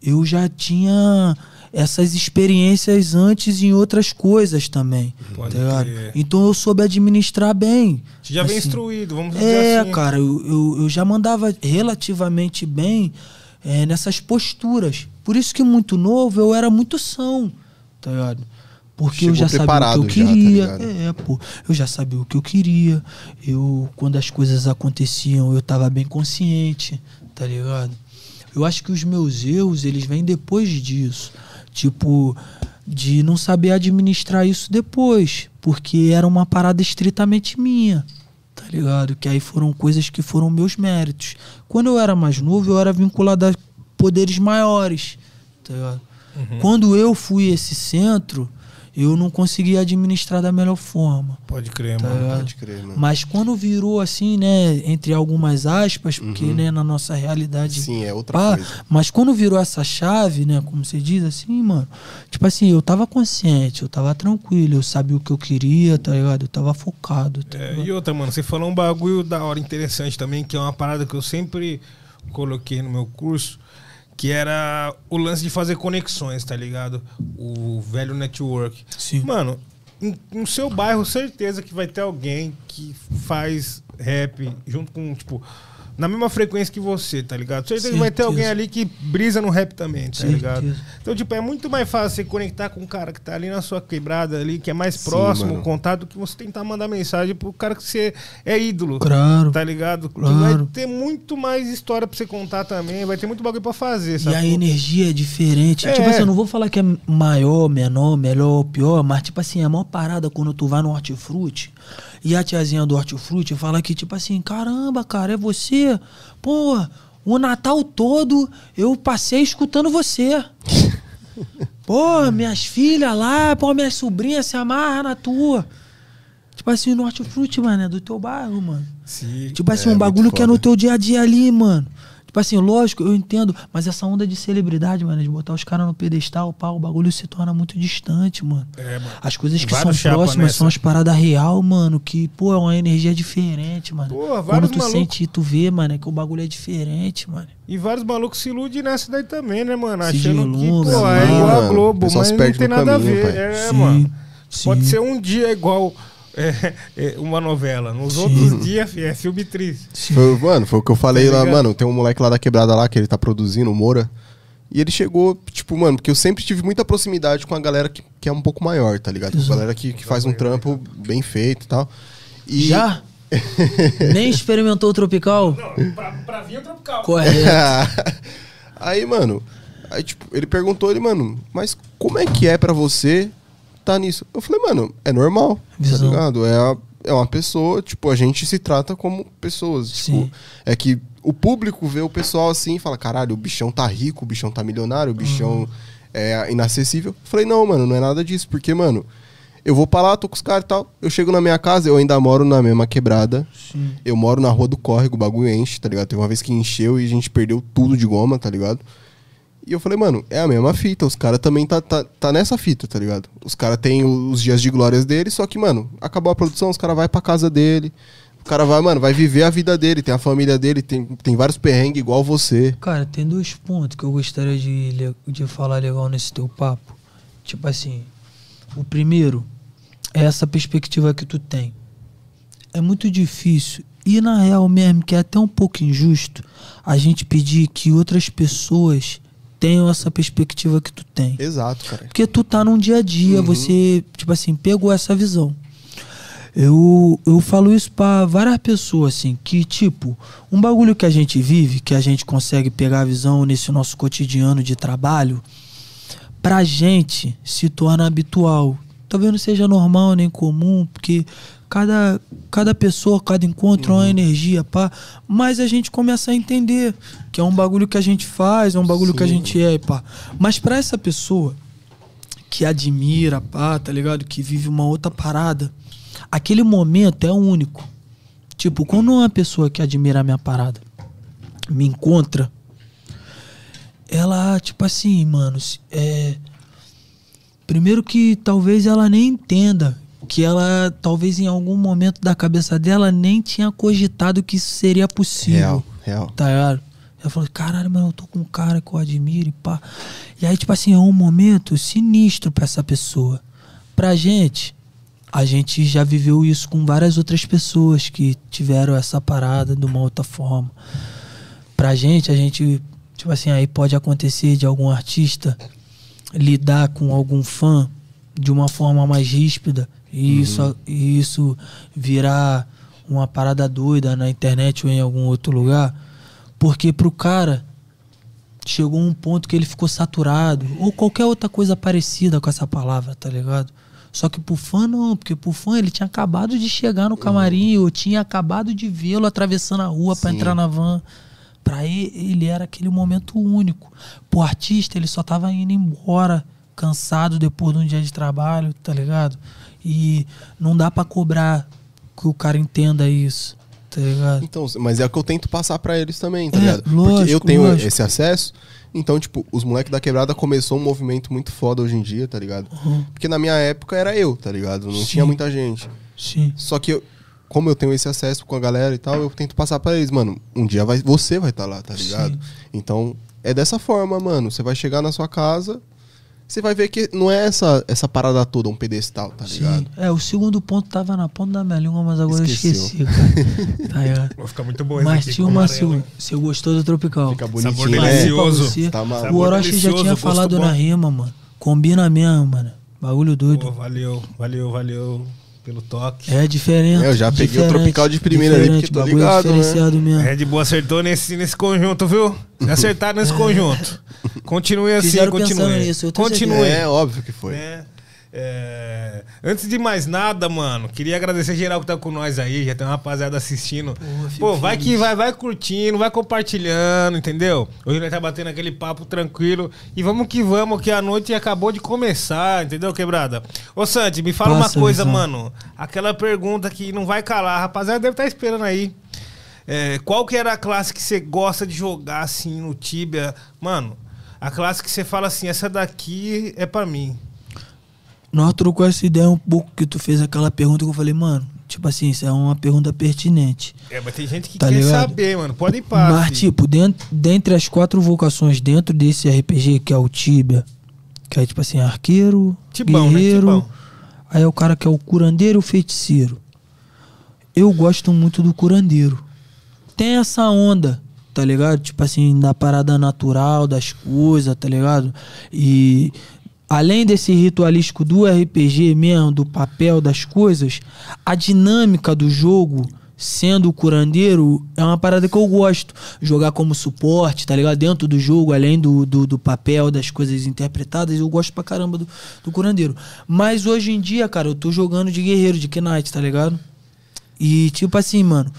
B: eu já tinha essas experiências antes em outras coisas também.
A: Pode
B: tá. Então eu soube administrar bem.
A: Você já vem
B: Assim,
A: instruído, vamos dizer
B: É,
A: assim.
B: cara, eu, eu, eu já mandava relativamente bem é, nessas posturas. Por isso que muito novo eu era muito são, tá ligado? Porque
C: Chegou
B: eu já sabia o que eu
C: já, tá
B: queria. é, pô. Eu já sabia o que eu queria. Eu, quando as coisas aconteciam, eu tava bem consciente, tá ligado? Eu acho que os meus erros, eles vêm depois disso. Tipo, de não saber administrar isso depois. Porque era uma parada estritamente minha. Tá ligado? Que aí foram coisas que foram meus méritos. Quando eu era mais novo, eu era vinculado a poderes maiores. Tá ligado? Quando eu fui esse centro, eu não consegui administrar da melhor forma.
A: Pode crer,
B: Tá
A: mano.
C: Pode crer, mano.
B: Mas quando virou assim, né, entre algumas aspas, porque né, na nossa realidade
C: Sim, é outra
B: Pá,
C: coisa.
B: mas quando virou essa chave, né, como você diz assim, mano, tipo assim, eu tava consciente, eu tava tranquilo, eu sabia o que eu queria, tá ligado? Eu tava focado, tá
A: É, e outra, mano, você falou um bagulho da hora interessante também, que é uma parada que eu sempre coloquei no meu curso, que era o lance de fazer conexões, tá ligado? O velho network.
B: Sim.
A: Mano, no seu bairro, certeza que vai ter alguém que faz rap junto com, tipo, na mesma frequência que você, tá ligado? Certeza que vai ter
B: Certeza.
A: alguém ali que brisa no rap também, tá
B: Certeza.
A: ligado? Então, tipo, é muito mais fácil você conectar com um cara que tá ali na sua quebrada ali, que é mais
C: Sim,
A: próximo,
C: mano.
A: contato, do que você tentar mandar mensagem pro cara que você é ídolo.
B: Claro.
A: Tá ligado?
B: Claro.
A: Vai ter muito mais história pra você contar também, vai ter muito bagulho pra fazer,
B: E
A: sabe?
B: a energia é diferente.
A: É.
B: Tipo assim, eu não vou falar que é maior, menor, melhor ou pior, mas tipo assim, a maior parada quando tu vai no hortifruti e a tiazinha do hortifruti fala que tipo assim, caramba, cara, é você? Pô, o Natal todo eu passei escutando você. Pô, minhas filhas lá, pô, minhas sobrinhas se amarram na tua. Tipo assim, no hortifruti, mano, é do teu bairro, mano.
A: Sim.
B: Tipo assim,
C: É,
B: um bagulho que é no teu dia a dia ali, mano. Tipo assim, lógico, eu entendo, mas essa onda de celebridade, mano, de botar os caras no pedestal, pá, o bagulho se torna muito distante, mano.
A: É, mano.
B: As coisas que
A: Vários
B: são próximas
A: nessa.
B: são as paradas real, mano, que, pô, é uma energia diferente, mano.
A: Pô,
B: Quando tu
A: malucos.
B: sente e tu vê, mano, é que o bagulho é diferente, mano.
A: E vários malucos se iludem nessa daí também, né, mano?
B: Se
A: Achando que,
B: iluda,
A: pô, é igual a Globo, mas não tem nada a
C: caminho,
A: ver.
C: pai.
A: É,
B: Sim,
A: mano.
B: sim.
A: Pode ser um dia igual é, é uma novela. Nos
B: Sim.
A: outros dias, fi, é filme triste.
C: Foi, mano, foi o que eu falei
A: Tá
C: lá, mano. Tem um moleque lá da quebrada lá que ele tá produzindo, o Moura. E ele chegou, tipo, mano, porque eu sempre tive muita proximidade com a galera que, que é um pouco maior, tá ligado? A galera que, que faz um trampo bem feito e tal. E
B: Já? Nem experimentou o tropical?
A: Não, pra, pra vir é tropical.
B: Correto.
C: aí, mano, aí, tipo, ele perguntou ele, mano, mas como é que é pra você tá nisso? Eu falei, mano, é normal,
B: Visão.
C: tá ligado? É, a- é uma pessoa, tipo, a gente se trata como pessoas.
B: Sim.
C: Tipo, é que o público vê o pessoal assim e fala, caralho, o bichão tá rico, o bichão tá milionário, o bichão
B: Uhum.
C: é inacessível. Eu falei, não, mano, não é nada disso, porque, mano, eu vou pra lá, tô com os caras e tal. Eu chego na minha casa, eu ainda moro na mesma quebrada.
B: Sim.
C: Eu moro na rua do córrego, o bagulho enche, tá ligado? Teve uma vez que encheu e a gente perdeu tudo de goma, tá ligado? E eu falei, mano, é a mesma fita. Os caras também tá, tá, tá nessa fita, tá ligado? Os caras têm os dias de glórias deles, só que, mano, acabou a produção, os caras vão pra casa dele. O cara vai, mano, vai viver a vida dele, tem a família dele, tem, tem vários perrengues igual você.
B: Cara, tem dois pontos que eu gostaria de, de falar legal nesse teu papo. Tipo assim, o primeiro é essa perspectiva que tu tem. É muito difícil e na real mesmo, que é até um pouco injusto, a gente pedir que outras pessoas tenham essa perspectiva que tu tem.
C: Exato, cara.
B: Porque tu tá num dia a dia, você, tipo assim, pegou essa visão. Eu, eu falo isso pra várias pessoas, assim, que, tipo, um bagulho que a gente vive, que a gente consegue pegar a visão nesse nosso cotidiano de trabalho, pra gente se torna habitual. Talvez não seja normal nem comum, porque cada, cada pessoa, cada encontro é uma energia, pá. Mas a gente começa a entender que é um bagulho que a gente faz, é um bagulho que a
C: Sim.
B: gente é, pá. Mas pra essa pessoa que admira, pá, tá ligado? Que vive uma outra parada, aquele momento é único. Tipo, quando uma pessoa que admira a minha parada me encontra, ela, tipo assim, mano, é. Primeiro que talvez ela nem entenda que ela, talvez em algum momento da cabeça dela, nem tinha cogitado que isso seria possível.
C: Real, real.
B: Tá ligado? Ela falou, caralho, mano, eu tô com um cara que eu admiro e pá. E aí, tipo assim, é um momento sinistro pra essa pessoa. Pra gente, a gente já viveu isso com várias outras pessoas que tiveram essa parada de uma outra forma. Pra gente, a gente, tipo assim, aí pode acontecer de algum artista lidar com algum fã de uma forma mais ríspida e isso, e isso virar uma parada doida na internet ou em algum outro lugar, porque pro cara chegou um ponto que ele ficou saturado ou qualquer outra coisa parecida com essa palavra, tá ligado? Só que pro fã não, porque pro fã ele tinha acabado de chegar no camarim ou tinha acabado de vê-lo atravessando a rua pra
C: Sim.
B: entrar na van. Pra ele, ele era aquele momento único. Pro artista, ele só tava indo embora, cansado depois de um dia de trabalho, tá ligado? E não dá pra cobrar que o cara entenda isso, tá ligado?
C: Então, mas é o que eu tento passar pra eles também, tá
B: É,
C: ligado? Porque
B: lógico,
C: eu tenho
B: lógico.
C: esse acesso. Então, tipo, os moleques da quebrada começou um movimento muito foda hoje em dia, tá ligado?
B: Uhum.
C: Porque na minha época era eu, tá ligado? Não
B: Sim.
C: tinha muita gente.
B: Sim.
C: Só que eu- como eu tenho esse acesso com a galera e tal, eu tento passar pra eles, mano, um dia vai, você vai estar lá, tá ligado?
B: Sim.
C: Então, é dessa forma, mano. Você vai chegar na sua casa, você vai ver que não é essa, essa parada toda, um pedestal, tá ligado?
B: Sim. É, o segundo ponto tava na ponta da minha língua, mas agora
C: Esqueceu.
B: eu esqueci, cara. tá ligado?
A: Vai ficar muito bom esse
B: Mas tinha uma.
A: hein?
B: Você gostou do Tropical?
C: Fica
A: Sabor
C: bonitinho, né?
A: delicioso.
B: pra você,
C: Tá
B: o
A: Sabor
B: Orochi já
A: delicioso,
B: tinha falado
A: bom.
B: na rima, mano. Combina mesmo, mano. Bagulho doido.
A: Pô, valeu, valeu, valeu pelo toque.
B: É diferente.
C: É, eu já peguei o Tropical de primeira ali, porque tô ligado, né?
B: diferenciado mesmo.
A: Red Bull acertou nesse, nesse conjunto, viu? Acertaram nesse conjunto. Continue assim,
B: Fizeram
A: continue.
B: nisso,
A: continue.
C: É, óbvio que foi.
A: né? É, Antes de mais nada, mano, queria agradecer geral que tá com nós aí. Já tem uma rapaziada assistindo.
B: Pô, fico
A: Pô, vai
B: feliz.
A: que vai, vai curtindo, vai compartilhando, entendeu? Hoje nós tá batendo aquele papo tranquilo. E vamos que vamos, que a noite acabou de começar, entendeu, quebrada? Ô, Santi, me fala
B: Passa,
A: uma coisa,
B: visão.
A: mano. Aquela pergunta que não vai calar. A rapaziada deve estar esperando aí. É, qual que era a classe que você gosta de jogar assim no Tibia? Mano, a classe que você fala assim, essa daqui é pra mim.
B: Nós trocou essa ideia um pouco que tu fez aquela pergunta que eu falei, mano, tipo assim, isso é uma pergunta pertinente.
A: É, mas tem gente que
B: Tá
A: quer
B: ligado?
A: saber, mano. Pode ir para.
B: Mas, tipo, dentro, dentre as quatro vocações dentro desse RPG, que é o Tibia, que é tipo assim, arqueiro,
A: Tibão, né?
B: guerreiro,
A: Tibão.
B: Aí é o cara que é o curandeiro e o feiticeiro. Eu gosto muito do curandeiro. Tem essa onda, tá ligado? Tipo assim, da parada natural das coisas, tá ligado? E além desse ritualístico do RPG mesmo, do papel das coisas, a dinâmica do jogo sendo o curandeiro é uma parada que eu gosto. Jogar como suporte, tá ligado? Dentro do jogo, além do, do, do papel, das coisas interpretadas, eu gosto pra caramba do, do curandeiro. Mas hoje em dia, cara, eu tô jogando de guerreiro, de Knight, tá ligado? E tipo assim, mano,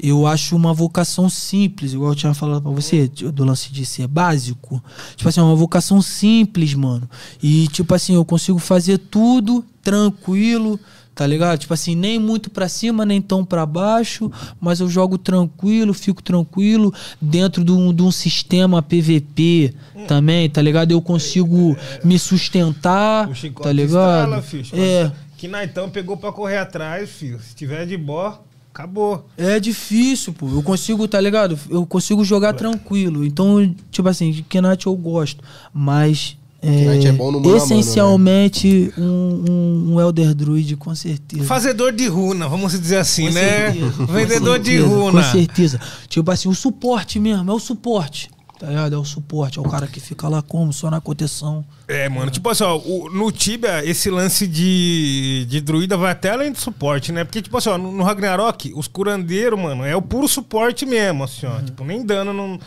B: eu acho uma vocação simples, igual eu tinha falado pra você, do lance de ser básico. Tipo assim, é uma vocação simples, mano. E tipo assim, eu consigo fazer tudo tranquilo, tá ligado? Tipo assim, nem muito pra cima, nem tão pra baixo, mas eu jogo tranquilo, fico tranquilo dentro de um, de um sistema PVP também, tá ligado? Eu consigo me sustentar, tá ligado?
A: estrala, filho.
B: É.
A: Que Naitão pegou pra correr atrás, filho. Se tiver de boa, acabou.
B: É difícil, pô. Eu consigo, tá ligado? Eu consigo jogar tranquilo. Então, tipo assim, de Kenat eu gosto. Mas.
C: Knight é bom no mano a mano,
B: Essencialmente, um, um, um Elder Druid, com certeza.
A: Fazedor de runa, vamos dizer assim,
B: Com
A: né?
B: certeza,
A: Vendedor de
B: certeza,
A: runa.
B: Com certeza. Tipo assim, o suporte mesmo, é o suporte. Tá ligado? É o suporte, é o cara que fica lá como? Só na contenção.
A: É, mano, tipo assim, ó, o- no Tibia, esse lance de, de druida vai até além do suporte, né? Porque, tipo assim, ó, no, no Ragnarok, os curandeiros, mano, é o puro suporte mesmo, assim,
B: Uhum.
A: ó. Tipo, nem dano não,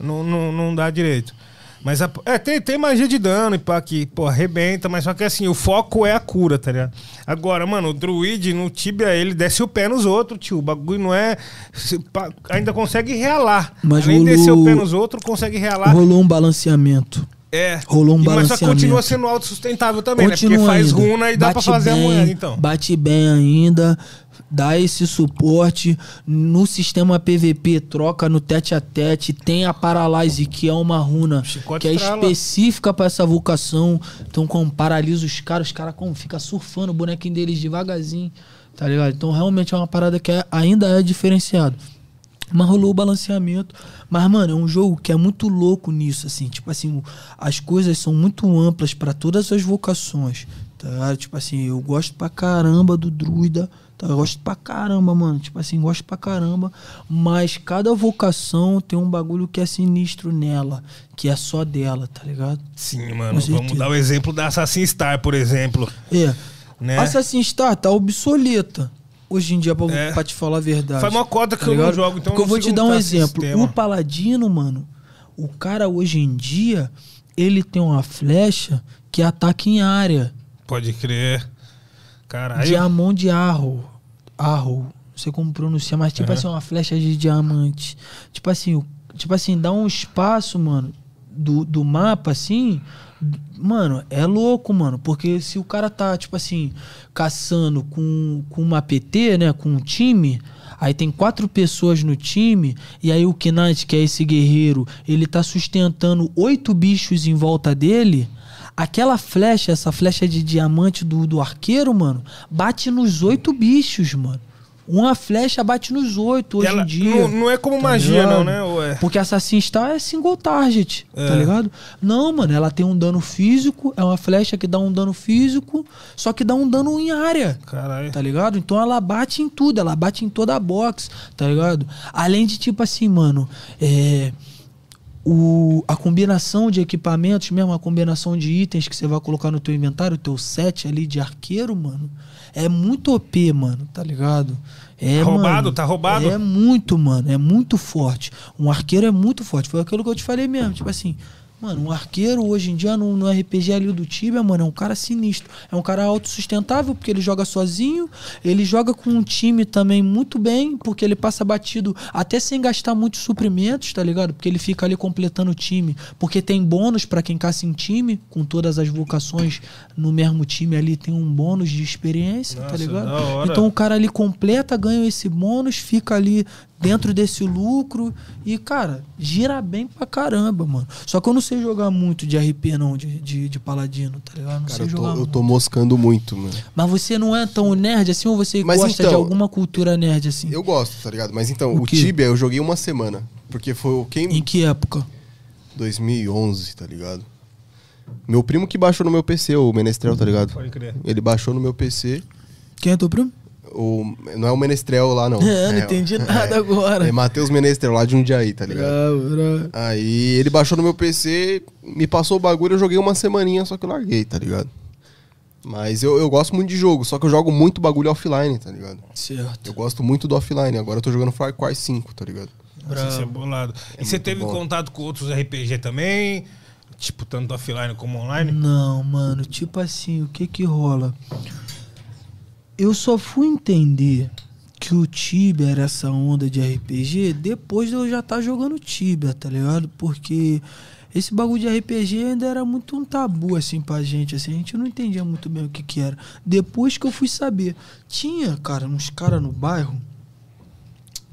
A: não, não, não dá direito. Mas, a- é, tem, tem magia de dano e pá, que, pô, arrebenta, mas só que assim, o foco é a cura, tá ligado? Agora, mano, o druid no Tibia, ele desce o pé nos outros, tio. O bagulho não é. se pá, ainda consegue realar.
B: Mas
A: Além de descer o
B: rolou-
A: pé nos outros, consegue realar.
B: Rolou um balanceamento.
A: É.
B: Rolou um
A: E- Mas só
B: balanceamento.
A: continua sendo autossustentável também, né?
B: Continua
A: Porque faz
B: ainda.
A: runa e dá pra
B: Bate
A: fazer a
B: bem,
A: moeda, então.
B: Bate bem ainda, dá esse suporte. No sistema PVP, troca no tete a tete. Tem a Paralyze, que é uma runa
A: Chicote
B: que é específica pra essa vocação. Então, como paralisa os caras, os caras como fica surfando o bonequinho deles devagarzinho, tá ligado? Então, realmente é uma parada que é- ainda é diferenciado. Mas rolou o balanceamento. Mas, mano, é um jogo que é muito louco nisso, assim. Tipo assim, as coisas são muito amplas pra todas as vocações. Tá? Tipo assim, eu gosto pra caramba do druida. Tá? Eu gosto pra caramba, mano. Tipo assim, gosto pra caramba. Mas cada vocação tem um bagulho que é sinistro nela. Que é só dela, tá ligado?
A: Sim, mano. Vamos dar o exemplo da Assassin's Star, por exemplo.
B: É.
A: Né?
B: Assassin's Star tá obsoleta. Hoje em dia, pra,
A: É.
B: pra te falar a verdade.
A: Faz uma cota que eu não jogo, então
B: Porque eu vou te dar um exemplo.
A: sistema.
B: O Paladino, mano, o cara hoje em dia, ele tem uma flecha que ataca em área.
A: Pode crer. Caralho.
B: Diamond de Arrow. Arrow. Não sei como pronunciar, mas tipo
A: Aham.
B: assim, uma flecha de diamante. Tipo assim, tipo assim, dá um espaço, mano, do, do mapa, assim. Mano, é louco, mano. Porque se o cara tá, tipo assim, caçando com, com uma PT, né? Com um time. Aí tem quatro pessoas no time, e aí o Knight, que é esse guerreiro, ele tá sustentando oito bichos em volta dele. Aquela flecha, essa flecha de diamante do, do arqueiro, mano, bate nos oito bichos, mano. Uma flecha bate nos oito hoje
A: Ela
B: em dia.
A: Não, não é como
B: tá
A: magia,
B: ligado?
A: não, né? Ou é?
B: Porque Assassin's Star é single target,
A: É.
B: tá ligado? Não, mano, ela tem um dano físico, é uma flecha que dá um dano físico, só que dá um dano em área.
A: Caralho.
B: Tá ligado? Então ela bate em tudo, ela bate em toda a box, tá ligado? Além de tipo assim, mano, é. O, a combinação de equipamentos, mesmo a combinação de itens que você vai colocar no teu inventário, o teu set ali de arqueiro, mano, é muito OP, mano, tá ligado? É,
A: Tá roubado?
B: mano,
A: Tá roubado?
B: É muito, mano, é muito forte. Um arqueiro é muito forte. Foi aquilo que eu te falei mesmo, tipo assim, mano, um arqueiro hoje em dia no, no RPG ali do Tibia, mano, é um cara sinistro. É um cara autossustentável, porque ele joga sozinho, ele joga com um time também muito bem, porque ele passa batido até sem gastar muitos suprimentos, tá ligado? Porque ele fica ali completando o time, porque tem bônus pra quem caça em time, com todas as vocações no mesmo time ali tem um bônus de experiência, tá
A: Nossa,
B: ligado?
A: da hora.
B: Então o cara ali completa, ganha esse bônus, fica ali dentro desse lucro e, cara, gira bem pra caramba, mano. Só que eu não sei jogar muito de RP, não, de, de, de paladino, tá ligado? Não
C: Cara,
B: sei
C: eu tô,
B: jogar
C: eu
B: muito.
C: tô moscando muito, mano.
B: Mas você não é tão nerd assim ou você
C: Mas
B: gosta
C: então,
B: de alguma cultura nerd assim?
C: Eu gosto, tá ligado? Mas então,
B: O
C: o? Tibia eu joguei uma semana. Porque foi o quem
B: Em que época?
C: 2011, tá ligado? Meu primo que baixou no meu PC, o Menestrel, tá ligado?
A: Pode crer.
C: Ele baixou no meu PC.
B: Quem é teu primo?
C: O, não é o Menestrel lá, não.
B: É, não entendi nada agora.
C: É Matheus Menestrel, lá de Jundiaí, tá ligado?
B: Bravo, bravo.
C: Aí ele baixou no meu PC, me passou o bagulho, eu joguei uma semaninha, só que eu larguei, tá ligado? Mas eu, eu gosto muito de jogo, só que eu jogo muito bagulho offline, tá ligado?
B: Certo.
C: Eu gosto muito do offline, agora eu tô jogando Far Cry 5, tá ligado?
A: Nossa, isso é bolado. e você teve
C: bom.
A: contato com outros RPG também? Tipo, tanto offline como online?
B: Não, mano, tipo assim, o que que rola? Eu só fui entender que o Tibia era essa onda de RPG depois de eu já estar jogando Tibia, tá ligado? Porque esse bagulho de RPG ainda era muito um tabu, assim, pra gente, assim, a gente não entendia muito bem o que que era. Depois que eu fui saber, tinha, cara, uns caras no bairro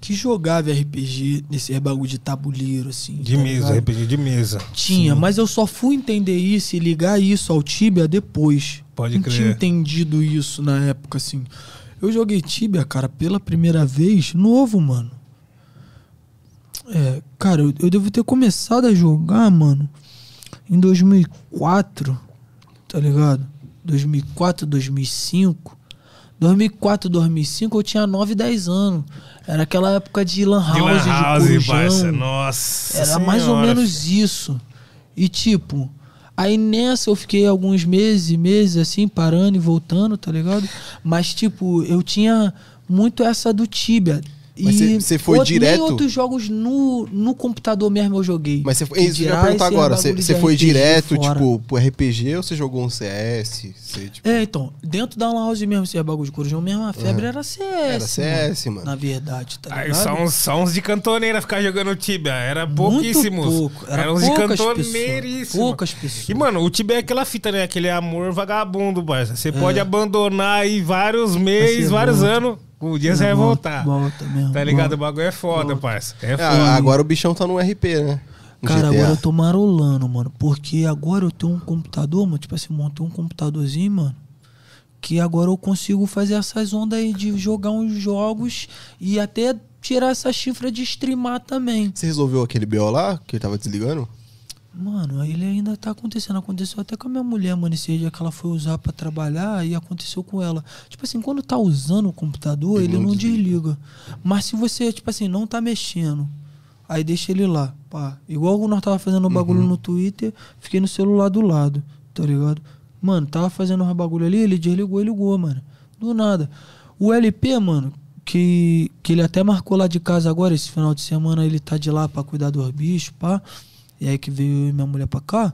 B: que jogava RPG nesse bagulho de tabuleiro, assim.
A: De
B: tá
A: mesa,
B: ligado?
A: RPG de mesa.
B: Tinha, mas eu só fui entender isso e ligar isso ao Tibia depois.
A: Pode
B: Não
A: crer.
B: tinha entendido isso na época, assim. Eu joguei Tibia, cara, pela primeira vez, novo, mano. É, cara, eu, eu devo ter começado a jogar, mano, em 2004, tá ligado? 2004, 2005. 2004, 2005 eu tinha 9, 10 anos. Era aquela época de Lan House,
A: De Lan House,
B: de corujão.
A: Nossa
B: Era mais ou
A: senhora,
B: menos isso. E tipo, aí nessa eu fiquei alguns meses e meses assim, parando e voltando, tá ligado? Mas tipo, eu tinha muito essa do Tibia.
C: Mas
B: e
C: cê- cê foi
B: outro-
C: direto?
B: Nem outros jogos no, no computador mesmo eu joguei.
C: Mas você foi. Isso eu ia perguntar agora. Você foi direto,
B: fora.
C: tipo, pro RPG ou você jogou um CS? Você, tipo,
B: É, então, dentro da Lan House mesmo, esse bagulho de corujão mesmo, a febre era CS.
C: Era CS, mano.
B: Na verdade, tá
A: Aí
B: ligado?
A: só uns, só uns de cantoneira ficar jogando Tibia. Era
B: Muito
A: pouquíssimos.
B: pouco. Era
A: Eram uns de cantoneiríssimos.
B: Poucas pessoas.
A: E, mano, o Tibia é aquela fita, né? Aquele amor vagabundo, parça. Você pode abandonar aí vários meses, vários
B: volta.
A: anos. Um dia você vai
B: Volta,
A: voltar.
B: Volta mesmo.
A: Tá ligado? O
B: volta.
A: bagulho é foda, parça. É
C: Ah,
A: foda.
C: agora o bichão tá no RP, né? No
B: Cara,
C: GTA.
B: agora eu tô marolando, mano. Porque agora eu tenho um computador, mano. Tipo assim, montei um computadorzinho, mano. Que agora eu consigo fazer essas ondas aí de jogar uns jogos e até tirar essa chifra de streamar também.
C: Você resolveu aquele BO lá que ele tava desligando?
B: Mano, ele ainda tá acontecendo. Aconteceu até com a minha mulher, mano. Esse dia que ela foi usar pra trabalhar e aconteceu com ela. Tipo assim, quando tá usando o computador,
C: Ele
B: ele,
C: não
B: não
C: desliga.
B: desliga. Mas se você, tipo assim, não tá mexendo, aí deixa ele lá. Pá. Igual nós tava fazendo o bagulho no Twitter, fiquei no celular do lado, tá ligado? Mano, tava fazendo um bagulho ali, ele desligou e ligou, mano. Do nada. O LP, mano, que, que ele até marcou lá de casa agora, esse final de semana ele tá de lá pra cuidar dos bichos, pá. E aí que veio minha mulher pra cá.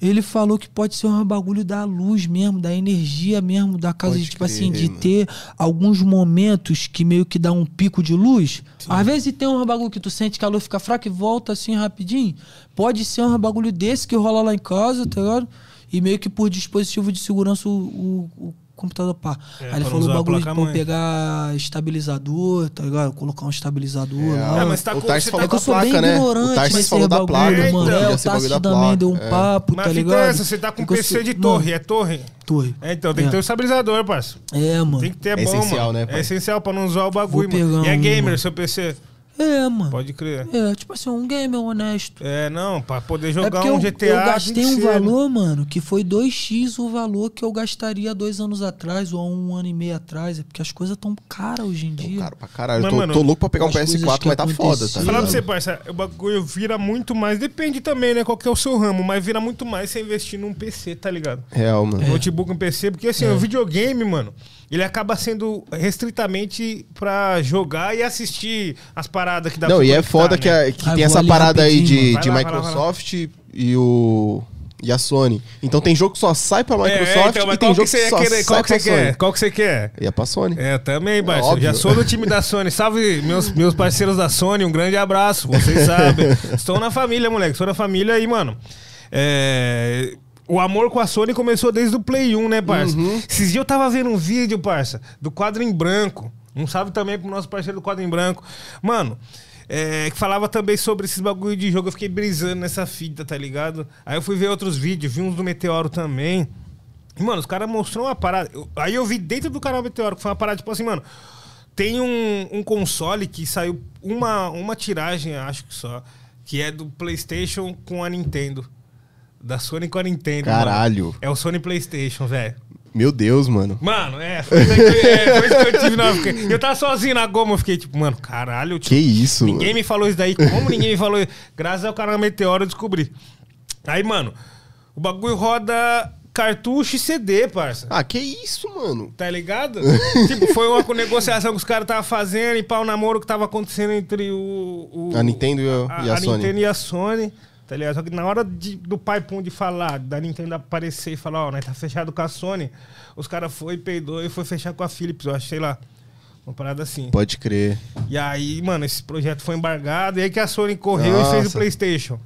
B: Ele falou que pode ser um bagulho da luz mesmo, da energia mesmo da casa, de, tipo
C: crer,
B: assim, de
C: mano.
B: ter alguns momentos que meio que dá um pico de luz. Às vezes tem um bagulho que tu sente que a luz fica fraca e volta assim rapidinho. Pode ser um bagulho desse que rola lá em casa, tá ligado? E meio que por dispositivo de segurança o, o- o computador pá.
A: É,
B: Aí ele falou o
A: a
B: bagulho de pegar estabilizador, tá ligado? Colocar um estabilizador
C: É,
B: lá.
A: É, mas tá
C: o
A: com- você
C: falou
A: tá
B: É que eu
C: da
B: sou bem
C: placa, né?
B: ignorante
C: O Tarso
B: nesse
C: falou da
B: bagulho,
C: placa.
A: então.
B: mano. É,
C: podia
B: o
C: bagulho da
B: também
C: placa.
B: deu um
C: É.
B: papo,
A: Mas
B: tá
A: a
B: ligado?
A: é essa, você tá com
B: É eu
A: PC de torre, é torre.
B: torre.
A: É, então tem que
B: É.
A: ter o estabilizador, parça.
B: É, mano.
A: Tem que ter
C: É
A: bom,
C: essencial,
A: mano.
C: né,
A: É essencial pra não zoar o bagulho, mano. E é
B: um,
A: gamer, seu PC.
B: É, mano.
A: Pode crer.
B: É, tipo assim, um gamer honesto.
A: É, não, pra poder
B: é
A: jogar
B: porque
A: um
B: eu,
A: GTA.
B: eu gastei
A: tem que
B: um
A: ser,
B: valor, mano, que foi 2x o valor que eu gastaria dois anos atrás ou um ano e meio atrás. É porque as coisas tão caras hoje em dia.
C: Cara, pra caralho.
A: Mas,
C: eu tô,
A: mano,
C: tô louco pra pegar um
B: as coisas
C: PS4,
B: que
C: mas tá foda, tá
A: Falar pra você, parça, o bagulho vira muito mais. Depende também, né? Qual que é o seu ramo, mas vira muito mais você investir num PC, tá ligado?
C: Real, mano.
B: É.
A: Notebook, um PC, porque assim, o videogame, mano, ele acaba sendo restritamente pra jogar e assistir as paradas que dá
C: Não,
A: pra
C: e é foda
A: né?
C: que, a- que
B: Ah,
C: tem
B: vou
C: essa
B: ali
C: parada aí de, de
A: Vai lá, vai lá, vai lá.
C: Microsoft e o. E a Sony. Então tem jogo que só sai pra Microsoft
A: É, então, mas
C: e tem
A: qual
C: jogo
A: que
C: que,
A: você ia
C: só
A: querer?
C: sai
A: Qual que
C: pra
A: você quer?
C: Sony.
A: Qual que você quer?
C: E é pra Sony.
A: É, também, Barça.
C: óbvio.
A: Já sou do time da Sony. Salve, meus, meus parceiros da Sony. Um grande abraço. Vocês sabem. Estou na família, moleque. Estou na família e, mano. É. O amor com a Sony começou desde o Play 1, né, parça?
C: Uhum.
A: Esses dias eu tava vendo um vídeo, parça, do quadro em branco. Um salve também pro nosso parceiro do quadro em branco. Mano, é, que falava também sobre esses bagulho de jogo. Eu fiquei brisando nessa fita, tá ligado? Aí eu fui ver outros vídeos, vi uns do Meteoro também. E, mano, os caras mostrou uma parada. eu- aí eu vi dentro do canal Meteoro, que foi uma parada, tipo assim, mano. Tem um, um console que saiu uma, uma tiragem, acho que só, que é do PlayStation com a Nintendo. Da Sony com a Nintendo. mano.
C: Caralho.
A: É o Sony PlayStation, velho.
C: Meu Deus, mano.
A: Mano, é, foi isso, que, é, foi isso que eu tive na. Eu tava sozinho na goma, eu fiquei tipo, mano, caralho, tipo,
C: Que isso,
A: Ninguém
C: mano.
A: me falou isso daí. Como ninguém me falou isso? Graças ao canal Meteoro eu descobri. Aí, mano, o bagulho roda cartucho e CD, parça.
C: Ah, que isso, mano.
A: Tá ligado? tipo, foi uma negociação que os caras estavam fazendo e pau namoro que tava acontecendo entre o. o-
C: A Nintendo e a- e a Sony.
A: Nintendo e a Sony. Tá ligado? Só que na hora de- do pai Pum de falar, da Nintendo aparecer e falar, ó, nós tá fechado com a Sony, os caras foi, peidou e foi fechar com a Philips, eu acho, sei lá. Uma parada assim.
C: Pode crer.
A: E aí, mano, esse projeto foi embargado, e aí que a Sony correu e fez o
C: Nossa.
A: Playstation.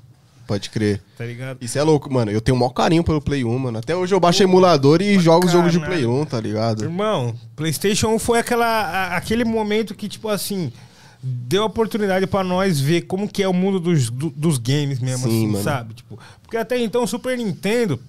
C: Pode crer.
A: Tá ligado?
C: Isso é louco, mano. Eu tenho o maior carinho pelo Play 1, mano. Até hoje eu baixo emulador e
A: pra
C: jogo os jogos de. Play 1, tá ligado?
A: Irmão, PlayStation 1 foi aquela, a- aquele momento que, tipo assim, deu oportunidade pra nós ver como que é o mundo dos, do- dos games mesmo,
C: Sim,
A: assim, sabe? Tipo, porque até então o Super Nintendo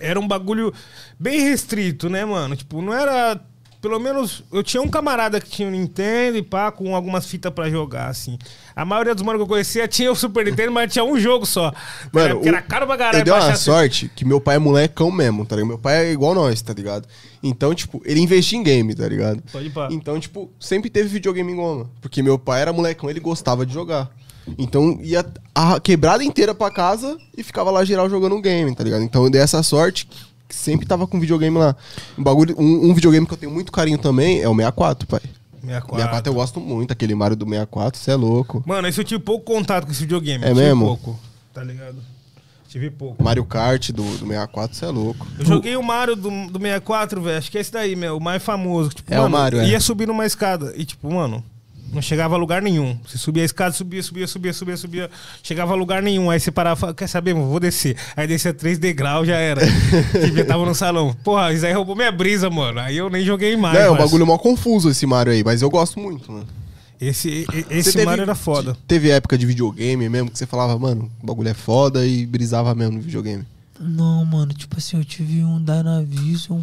A: era um bagulho bem restrito, né, mano? Tipo, não era. Pelo menos eu tinha um camarada que tinha o Nintendo e pá, com algumas fitas pra jogar, assim. A maioria dos manos que eu conhecia tinha o Super Nintendo, mas tinha um jogo só. era, porque
C: o-
A: era caro pra caralho
C: Eu dei uma
A: esse-
C: sorte que meu pai é molecão mesmo, tá ligado? Meu pai é igual nós, tá ligado? Então, tipo, ele investia em game, tá ligado?
A: Pode pá.
C: Então, tipo, sempre teve videogame em Goma. Porque meu pai era molecão, ele gostava de jogar. Então, ia a quebrada inteira pra casa e ficava lá geral jogando um game, tá ligado? Então, eu dei essa sorte sempre tava com videogame lá. Um, bagulho, um, um videogame que eu tenho muito carinho também é o 64, pai.
A: 64.
C: 64 eu gosto muito, aquele Mario do 64, você é louco.
A: Mano, esse eu tive pouco contato com esse videogame.
C: É mesmo?
A: pouco, tá ligado? Tive pouco.
C: Mario Kart do, do 64, você é louco.
A: Eu joguei o Mario do, do 64, velho. Acho que é esse daí, meu. O mais famoso. Tipo,
C: É o
A: mano,
C: Mario, é.
A: Ia subir numa escada. E, tipo, mano, não chegava a lugar nenhum. Você subia a escada, subia, subia, subia, subia, subia. Chegava a lugar nenhum. Aí você parava e falava, quer saber, mano? Vou descer. Aí descia três degraus, já era. tipo, eu tava no salão. Porra, isso aí roubou minha brisa, mano. Aí eu nem joguei mais.
C: Não, é um bagulho mó confuso esse Mario aí, mas eu gosto muito, mano.
A: Esse, esse
C: teve-
A: Mario era foda.
C: Teve época de videogame mesmo que você falava, mano, o bagulho é foda e brisava mesmo no videogame.
B: Não, mano, tipo assim, eu tive um Dynavision.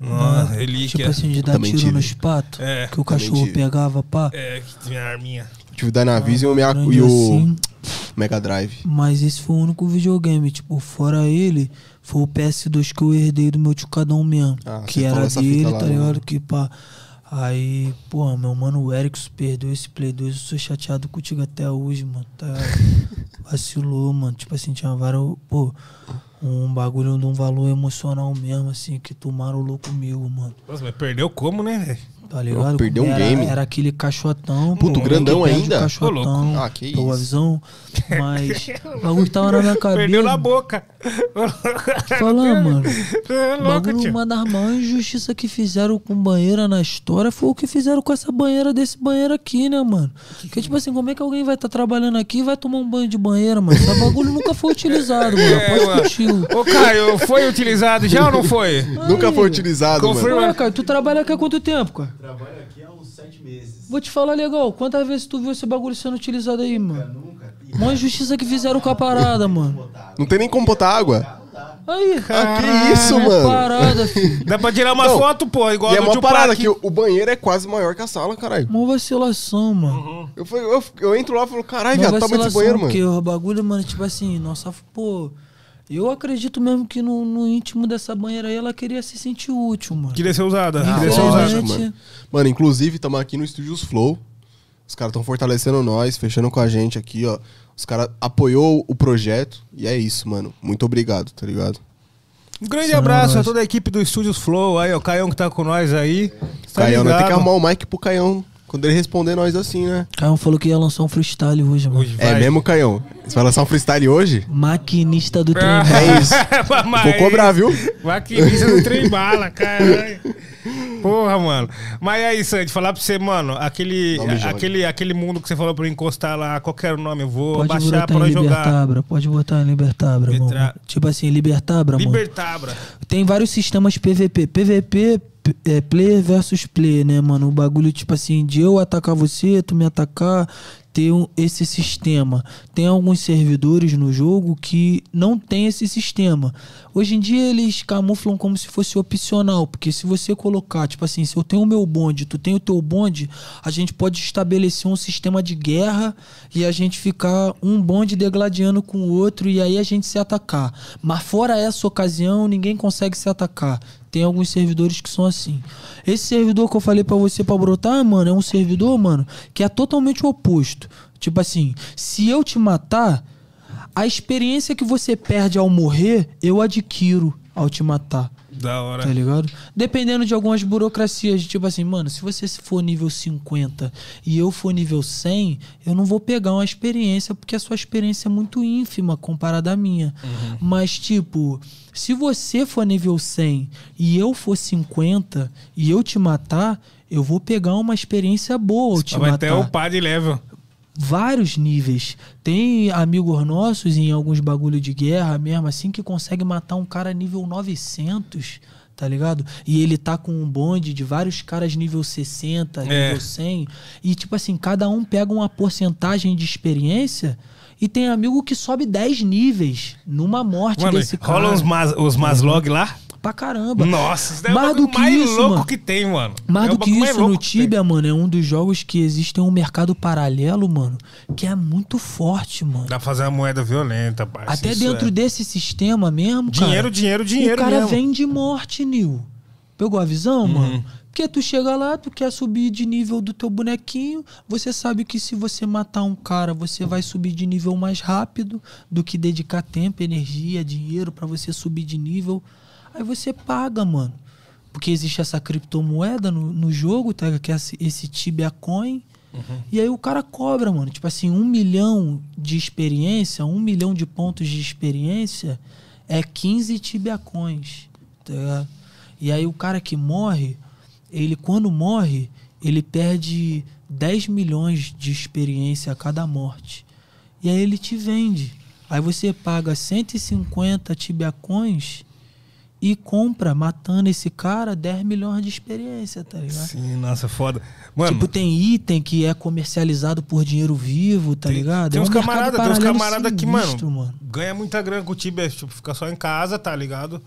B: Uma-
A: relíquia.
B: Tipo assim, de dar
C: Também
B: tiro
C: tive.
B: nos patos.
A: É,
B: que o cachorro
C: tive.
B: pegava, pá.
A: É, que tinha a arminha.
C: Tive o Dynavision e Mega-
B: grande
C: e o
B: assim.
C: Mega Drive.
B: Mas esse foi o único videogame, tipo, fora ele, foi o PS2 que eu herdei do meu tio Cadão mesmo.
C: Ah,
B: que era dele,
C: lá,
B: tá
C: né?
B: ligado? Que pá. Aí, pô, meu mano o Erickson perdeu esse Play 2, eu sou chateado contigo até hoje, mano. Tá, vacilou, mano. Tipo assim, tinha vários. Pô, um bagulho de um valor emocional mesmo, assim, que tomaram louco comigo, mano.
A: Nossa, mas perdeu como, né, velho?
B: Tá ligado?
C: perdeu um
B: era,
C: game.
B: Era aquele caixotão.
C: Puto, grandão ainda?
A: Ô, louco.
C: Ah, que isso.
B: visão. Mas o bagulho tava na minha cabeça.
A: Perdeu na boca.
B: Falar, mano.
A: É
B: O
A: louco,
B: bagulho,
A: tio.
B: uma das maiores injustiças que fizeram com banheira na história foi o que fizeram com essa banheira desse banheiro aqui, né, mano? Porque, tipo assim, como é que alguém vai estar trabalhando aqui e vai tomar um banho de banheira, mano? Esse bagulho nunca foi utilizado, mano.
A: É, mano.
B: contigo.
A: Ô, Caio, foi utilizado já ou não foi?
C: Nunca foi utilizado,
A: Confirma.
C: mano.
B: Ué, cara, tu trabalha aqui há quanto tempo, cara?
D: Trabalho aqui há uns sete meses.
B: Vou te falar legal. Quantas vezes tu viu esse bagulho sendo utilizado aí, mano?
D: Nunca.
B: Uma injustiça que fizeram com a parada, mano.
C: Não tem nem como botar água.
B: Aí,
C: Ah, que isso,
B: é
C: mano.
B: parada, filho.
A: Dá pra tirar uma
C: Não.
A: foto, pô, igual
C: E é uma parada que o o banheiro é quase maior que a sala, caralho.
B: Uma vacilação, mano.
C: Eu, falei- eu, eu entro lá e falo, caralho, viado, tamanho desse
B: vacilação,
C: banheiro, mano.
B: Porque o bagulho, mano, tipo assim, nossa, pô. Eu acredito mesmo que no, no íntimo dessa banheira aí ela queria se sentir útil, mano.
A: Queria ser usada.
C: Ah,
A: queria ser usada.
C: mano. Mano, inclusive, estamos aqui no Estúdios Flow. Os caras estão fortalecendo nós, fechando com a gente aqui, ó. Os caras apoiou o projeto e é isso, mano. Muito obrigado, tá ligado?
A: Um grande
B: Sim,
A: abraço a
B: nós.
A: toda a equipe do Estúdios Flow aí, ó. O Caião que tá com nós aí. Tá
C: Caião, nós tem que arrumar o mic pro Caião quando ele responder nós assim, né?
B: Caio falou que ia lançar um freestyle hoje, mano.
A: Hoje
C: É mesmo, Caião? Você vai lançar um freestyle hoje?
B: Maquinista do trem.
C: É isso. Vou cobrar, viu?
A: Maquinista do trem bala, caralho. Porra, mano. Mas aí, Sandy, falar pra você, mano, aquele, a- aquele, aquele mundo que você falou pra eu encostar lá, qual que era o nome? Eu vou
B: Pode
A: baixar
B: botar
A: pra
B: em
A: jogar.
B: Libertabra, pode botar em Libertabra, mano.
A: Libertra-
B: Tipo assim, Libertabra, mano.
A: Libertabra.
B: Tem vários sistemas PVP. PVP é player versus player, né, mano? O bagulho, tipo assim, de eu atacar você, tu me atacar. ter um- esse sistema. Tem alguns servidores no jogo que não tem esse sistema. Hoje em dia eles camuflam como se fosse opcional, porque se você colocar, tipo assim, se eu tenho o meu bonde, tu tem o teu bonde, a gente pode estabelecer um sistema de guerra e a gente ficar um bonde degladiando com o outro e aí a gente se atacar. Mas fora essa ocasião, ninguém consegue se atacar. Tem alguns servidores que são assim. Esse servidor que eu falei pra você pra brotar, mano, é um servidor, mano, que é totalmente o oposto. Tipo assim, se eu te matar, a experiência que você perde ao morrer, eu adquiro ao te matar.
A: Da hora.
B: Tá ligado? Dependendo de algumas burocracias, tipo assim, mano, se você for nível 50 e eu for nível 100, eu não vou pegar uma experiência porque a sua experiência é muito ínfima comparada à minha. Mas, tipo, se você for nível 100 e eu for 50 e eu te matar, eu vou pegar uma experiência boa te
A: Vai
B: matar
A: até o par de level.
B: Vários níveis. Tem amigos nossos em alguns bagulho de guerra mesmo, assim, que consegue matar um cara nível 900, tá ligado? E ele tá com um bonde de vários caras nível 60,
A: É.
B: nível 100. E, tipo assim, cada um pega uma porcentagem de experiência. E tem amigo que sobe 10 níveis numa morte
A: Mano,
B: desse cara.
A: rola uns, mas, os maslog lá.
B: Pra caramba.
A: Nossa, isso daí é o
B: Mais do que
A: mais
B: isso,
A: louco
B: mano.
A: que tem, mano.
B: Mais
A: É
B: do que
A: mais
B: isso, no. Tibia, mano, é um dos jogos que existe um mercado paralelo, mano, que é muito forte, mano.
A: Dá pra fazer uma moeda violenta, parça.
B: Até dentro
A: é.
B: desse sistema mesmo, cara,
A: Dinheiro, dinheiro, dinheiro
B: O cara
A: mesmo.
B: vem de morte, Nil. Pegou a visão,
A: Uhum.
B: mano? Porque tu chega lá, tu quer subir de nível do teu bonequinho, você sabe que se você matar um cara, você vai subir de nível mais rápido do que dedicar tempo, energia, dinheiro pra você subir de nível. Aí você paga, mano. Porque existe essa criptomoeda no, no jogo, tá? que é esse, Tibia Coin. E aí o cara cobra, mano. Tipo assim, um milhão de experiência, um milhão de pontos de experiência é 15 Tibia Coins. Tá ligado? E aí o cara que morre, ele quando morre, ele perde 10 milhões de experiência a cada morte. E aí ele te vende. Aí você paga 150 Tibia Coins e compra, matando esse cara, 10 milhões de experiência, tá ligado?
A: Sim, nossa, foda. Mano,
B: tipo, tem item que é comercializado por dinheiro vivo, tá
A: tem,
B: ligado?
A: tem
B: É um
A: uns
B: mercado
A: camaradas, tem uns
B: paralelo
A: camaradas que,
B: sinistro,
A: mano, ganha muita grana com o Tibia, tipo, fica só em casa, tá ligado?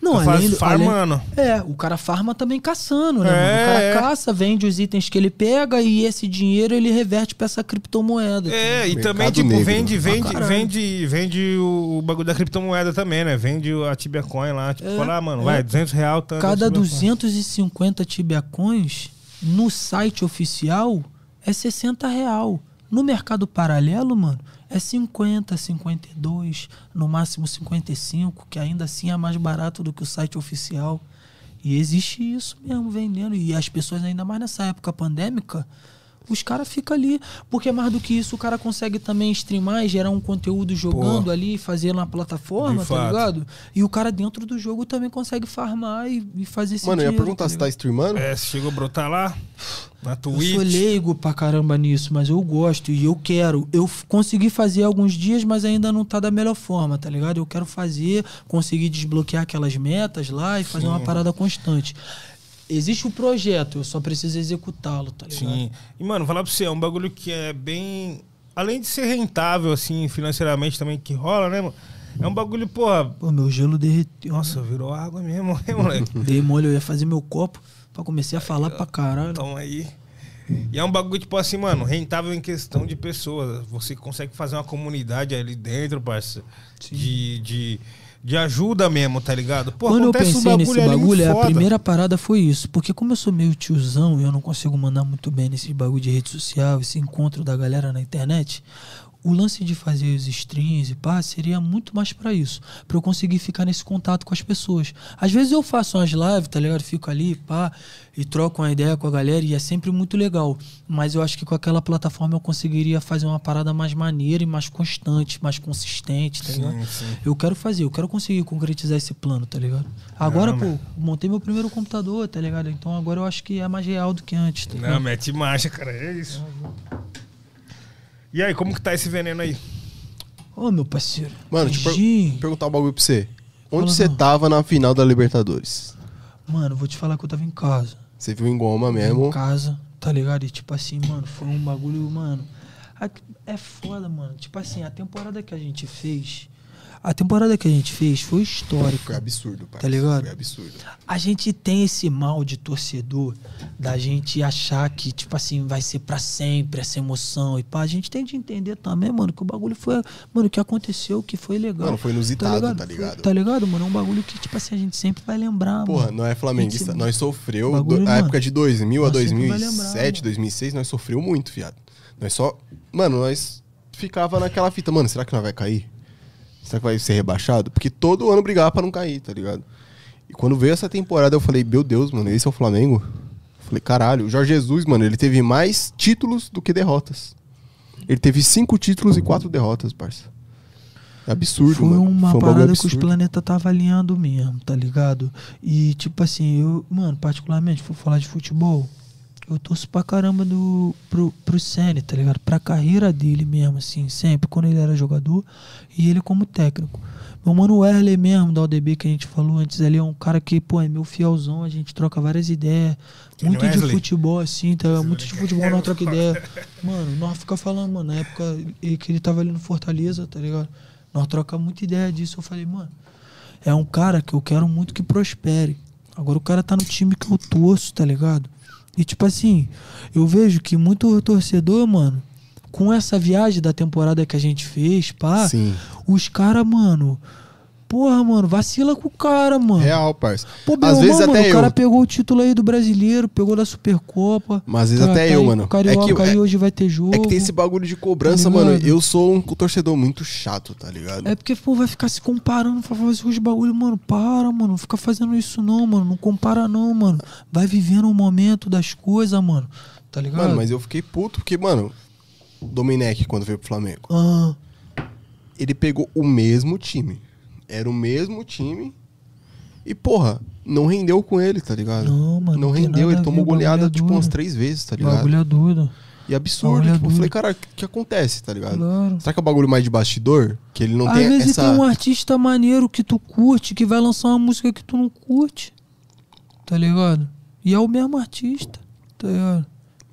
B: Não,
A: Fica
B: além, do-
A: farmando.
B: além- É, o cara farma também caçando, né?
A: É,
B: mano? O cara
A: é.
B: caça, vende os itens que ele pega e esse dinheiro ele reverte pra essa criptomoeda.
A: É, e
C: Mercado
A: também, tipo,
C: negro.
A: vende,
B: Ah,
A: vende,
B: caralho.
A: vende, vende o, o bagulho da criptomoeda também, né? Vende o- a Tibia Coin lá. Tipo,
B: É,
A: fala, ah, mano,
B: é.
A: vai, 200 real, tanto.
B: Cada
A: Tibia Coin.
B: 250 tibiacões no site oficial é 60 real. No mercado paralelo, mano, é 50, 52, no máximo 55, que ainda assim é mais barato do que o site oficial. E existe isso mesmo vendendo. E as pessoas, ainda mais nessa época pandêmica, os caras ficam ali. Porque mais do que isso, o cara consegue também streamar e gerar um conteúdo jogando
A: Pô.
B: ali, fazer na plataforma,
A: De
B: tá
A: fato.
B: ligado? E o cara dentro do jogo também consegue farmar e, e fazer esse
C: Mano, eu ia perguntar se tá streamando.
A: É, se chegou a brotar lá, na
B: Eu
A: Twitch.
B: sou leigo pra caramba nisso, mas eu gosto e eu quero. Eu consegui fazer alguns dias, mas ainda não tá da melhor forma, tá ligado? Eu quero fazer, conseguir desbloquear aquelas metas lá e fazer uma parada constante. Existe o projeto, eu só preciso executá-lo, tá ligado?
A: Sim. E, mano, falar pra você, é um bagulho que é bem. Além de ser rentável, assim, financeiramente também, que rola, né, mano? É um bagulho, porra.
B: Pô, meu gelo derreteu.
A: Nossa, virou água mesmo, né, moleque?
B: Dei mole, eu ia fazer meu copo pra comecei a falar pra caralho.
A: Então aí. E é um bagulho, tipo assim, mano, rentável em questão de pessoas. Você consegue fazer uma comunidade ali dentro, parça. De, de, de ajuda mesmo, tá ligado? Pô,
B: Quando eu pensei nesse
A: ali muito
B: bagulho, a primeira parada foi isso. Porque como eu sou meio tiozão e eu não consigo mandar muito bem nesse bagulho de rede social, esse encontro da galera na internet, o lance de fazer os streams e pá, seria muito mais pra isso. Pra eu conseguir ficar nesse contato com as pessoas. Às vezes eu faço umas lives, tá ligado? Fico ali, pá, e troco uma ideia com a galera e é sempre muito legal. Mas eu acho que com aquela plataforma eu conseguiria fazer uma parada mais maneira e mais constante, mais consistente, tá ligado?
A: Sim, sim.
B: Eu quero fazer, eu quero conseguir concretizar esse plano, tá ligado? Agora,
A: Não,
B: pô, montei meu primeiro computador, tá ligado? Então agora eu acho que é mais real do que antes, tá
A: Não, mete marcha, cara. É isso. E aí, como que tá esse veneno aí?
B: Ô, meu parceiro.
C: Mano, deixa eu per- perguntar um bagulho pra você. Onde
B: Fala,
C: você
B: não.
C: tava na final da Libertadores?
B: Mano, vou te falar que eu tava em casa.
C: Você viu em Goma mesmo?
B: Em casa, tá ligado? E tipo assim, mano, foi um bagulho, mano. É foda, mano. Tipo assim, a temporada que a gente fez. A temporada que a gente fez foi histórica.
C: Foi absurdo, pai.
B: Tá ligado?
C: Foi absurdo.
B: A gente tem esse mal de torcedor da gente achar que, tipo assim, vai ser pra sempre essa emoção. E pá, a gente tem de entender também, mano, que o bagulho foi. Mano, o que aconteceu, que foi legal.
C: Mano, foi inusitado, tá
B: Foi-
C: ligado?
B: Tá ligado, mano? É um bagulho que, tipo assim, a gente sempre vai lembrar,
C: Porra,
B: mano.
C: não é flamenguista.
B: Esse
C: Nós sofreu.
B: bagulho,
C: do- a
B: mano,
C: época de 2000 a
B: nós sempre vai
C: 2007,
B: lembrar, mano.
C: 2006, nós sofreu muito, viado. Nós só. Mano, nós ficava naquela fita. Mano, será que nós vai cair? Será que vai ser rebaixado? Porque todo ano brigava pra não cair, tá ligado? E quando veio essa temporada, eu falei, meu Deus, mano, esse é o Flamengo? Eu falei, caralho, o Jorge Jesus, mano, ele teve mais títulos do que derrotas. Ele teve cinco títulos e quatro derrotas, parça. É absurdo,
B: Foi
C: mano.
B: uma
C: Foi um bagulho
B: parada que os planetas tava alinhando mesmo, tá ligado? E tipo assim, eu, mano, particularmente, vou falar de futebol, eu torço pra caramba do, pro, pro Senna, tá ligado? Pra carreira dele mesmo, assim, sempre, quando ele era jogador e ele como técnico. Meu mano Werley mesmo, da UDB que a gente falou antes ali, é um cara que, pô, é meu fielzão, a gente troca várias ideias.
A: Quem
B: muito de futebol, assim, tá? Muito de futebol nós troca ideia. Mano, nós fica falando, mano, na época que ele tava ali no Fortaleza, tá ligado? Nós troca muita ideia disso. Eu falei, mano, é um cara que eu quero muito que prospere. Agora o cara tá no time que eu torço, tá ligado? E tipo assim, eu vejo que muito torcedor, mano, com essa viagem da temporada que a gente fez, pá,
C: Sim.
B: os caras, mano, porra, mano, vacila com o cara, mano.
C: Real, parça.
B: Pô, meu
C: Às vezes
B: irmão,
C: até
B: mano,
C: eu.
B: o cara pegou o título aí do brasileiro, pegou da Supercopa.
C: Mas às vezes
B: Tá-
C: até
B: tá
C: eu,
B: aí
C: mano.
B: Carioca,
C: é que,
B: aí
C: é,
B: hoje vai ter jogo.
C: é que tem esse bagulho de cobrança,
B: Tá
C: mano. Eu sou um torcedor muito chato, tá ligado?
B: É porque, pô, vai ficar se comparando pra fazer os bagulho, mano. Para, mano. Não fica fazendo isso não, mano. Não compara não, mano. Vai vivendo o momento das coisas, mano. Tá ligado?
C: Mano, mas eu fiquei puto porque, mano, o Domenech, quando veio pro Flamengo,
B: Ah,
C: ele pegou o mesmo time. Era o mesmo time. E, porra, não rendeu com ele, tá ligado?
B: Não, mano,
C: Não rendeu. Ele tomou
B: o
C: goleada, tipo,
B: duro.
C: umas três vezes, tá ligado?
B: bagulho é doido.
C: E absurdo.
B: é
C: Tipo, eu falei,
B: duro.
C: cara, o que, acontece, tá ligado?
B: Claro.
C: Será que é um bagulho mais de bastidor? Que ele não
B: Às
C: tem
B: vezes
C: essa.
B: tem um artista maneiro que tu curte, que vai lançar uma música que tu não curte. Tá ligado? E é o mesmo artista. Tá ligado?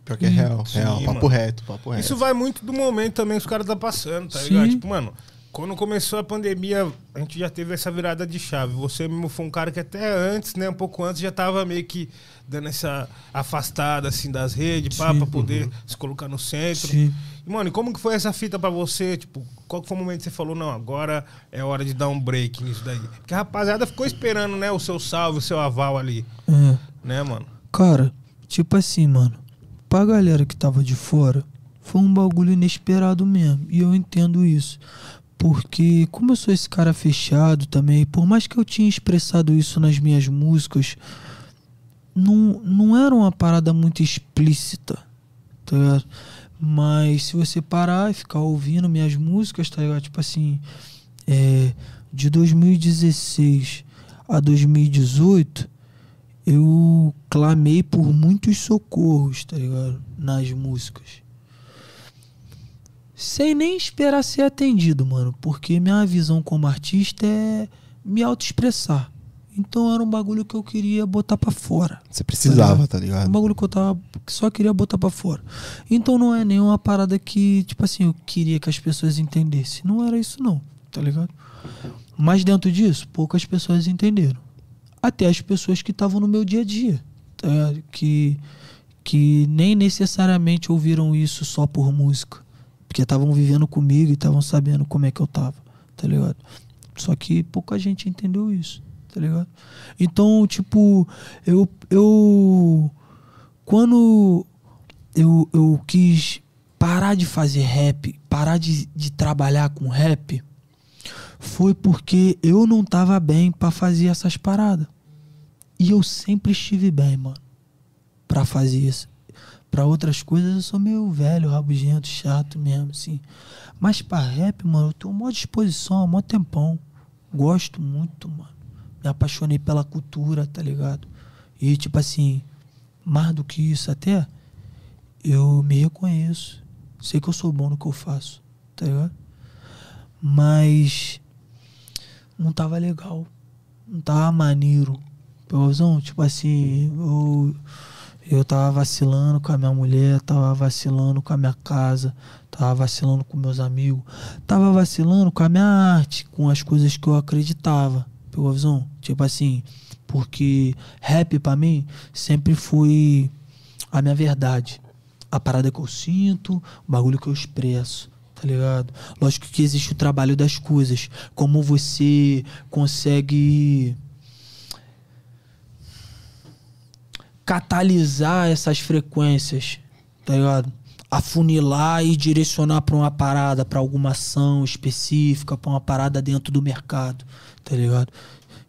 C: Pior que é real,
A: Sim,
C: real. Papo reto, papo reto.
A: Isso vai muito do momento também que os caras tá passando, tá
B: Sim.
A: ligado? Tipo, mano, quando começou a pandemia, a gente já teve essa virada de chave. Você mesmo foi um cara que até antes, né, um pouco antes, já tava meio que dando essa afastada, assim, das redes, pra poder se colocar no centro.
B: Sim.
A: E, mano, e como que foi essa fita pra você? Tipo, qual que foi o momento que você falou, não, agora é hora de dar um break nisso daí? Porque a rapaziada ficou esperando, né, o seu salve, o seu aval ali,
B: É.
A: né, mano?
B: Cara, tipo assim, mano. Pra galera que tava de fora, foi um bagulho inesperado mesmo. E eu entendo isso. Porque, como eu sou esse cara fechado também, por mais que eu tinha expressado isso nas minhas músicas, não, não era uma parada muito explícita, tá ligado? Mas se você parar e ficar ouvindo minhas músicas, tá ligado? Tipo assim, é, de 2016 a 2018, eu clamei por muitos socorros, tá ligado? Nas músicas. Sem nem esperar ser atendido, mano. Porque minha visão como artista é me auto-expressar. Então era um bagulho que eu queria botar pra fora.
C: Você precisava, tá
B: um
C: ligado?
B: bagulho que eu tava. que só queria botar pra fora. Então não é nenhuma parada que, tipo assim, eu queria que as pessoas entendessem. Não era isso, não, tá ligado? Mas dentro disso, poucas pessoas entenderam. Até as pessoas que estavam no meu dia a dia. Tá? Que, que nem necessariamente ouviram isso só por música. Porque estavam vivendo comigo e estavam sabendo como é que eu tava. Tá ligado? Só que pouca gente entendeu isso. Tá ligado? Então, tipo, eu. eu quando eu, eu quis parar de fazer rap, parar de, de trabalhar com rap, foi porque eu não tava bem pra fazer essas paradas. E eu sempre estive bem, mano, pra fazer isso. Pra outras coisas eu sou meio velho, rabugento, chato mesmo, assim. Mas pra rap, mano, eu tenho uma disposição mó tempão. Gosto muito, mano. Me apaixonei pela cultura, tá ligado? E, tipo assim, mais do que isso até, eu me reconheço. Sei que eu sou bom no que eu faço, tá ligado? Mas não tava legal. Não tava maneiro. Peãozão, tipo assim, eu, Eu tava vacilando com a minha mulher, tava vacilando com a minha casa, tava vacilando com meus amigos, tava vacilando com a minha arte, com as coisas que eu acreditava. Pegou a visão? Tipo assim, porque rap pra mim sempre foi a minha verdade. A parada que eu sinto, o bagulho que eu expresso, tá ligado? Lógico que existe o trabalho das coisas. Como você consegue catalisar essas frequências, tá ligado? Afunilar e direcionar pra uma parada, pra alguma ação específica, pra uma parada dentro do mercado, tá ligado?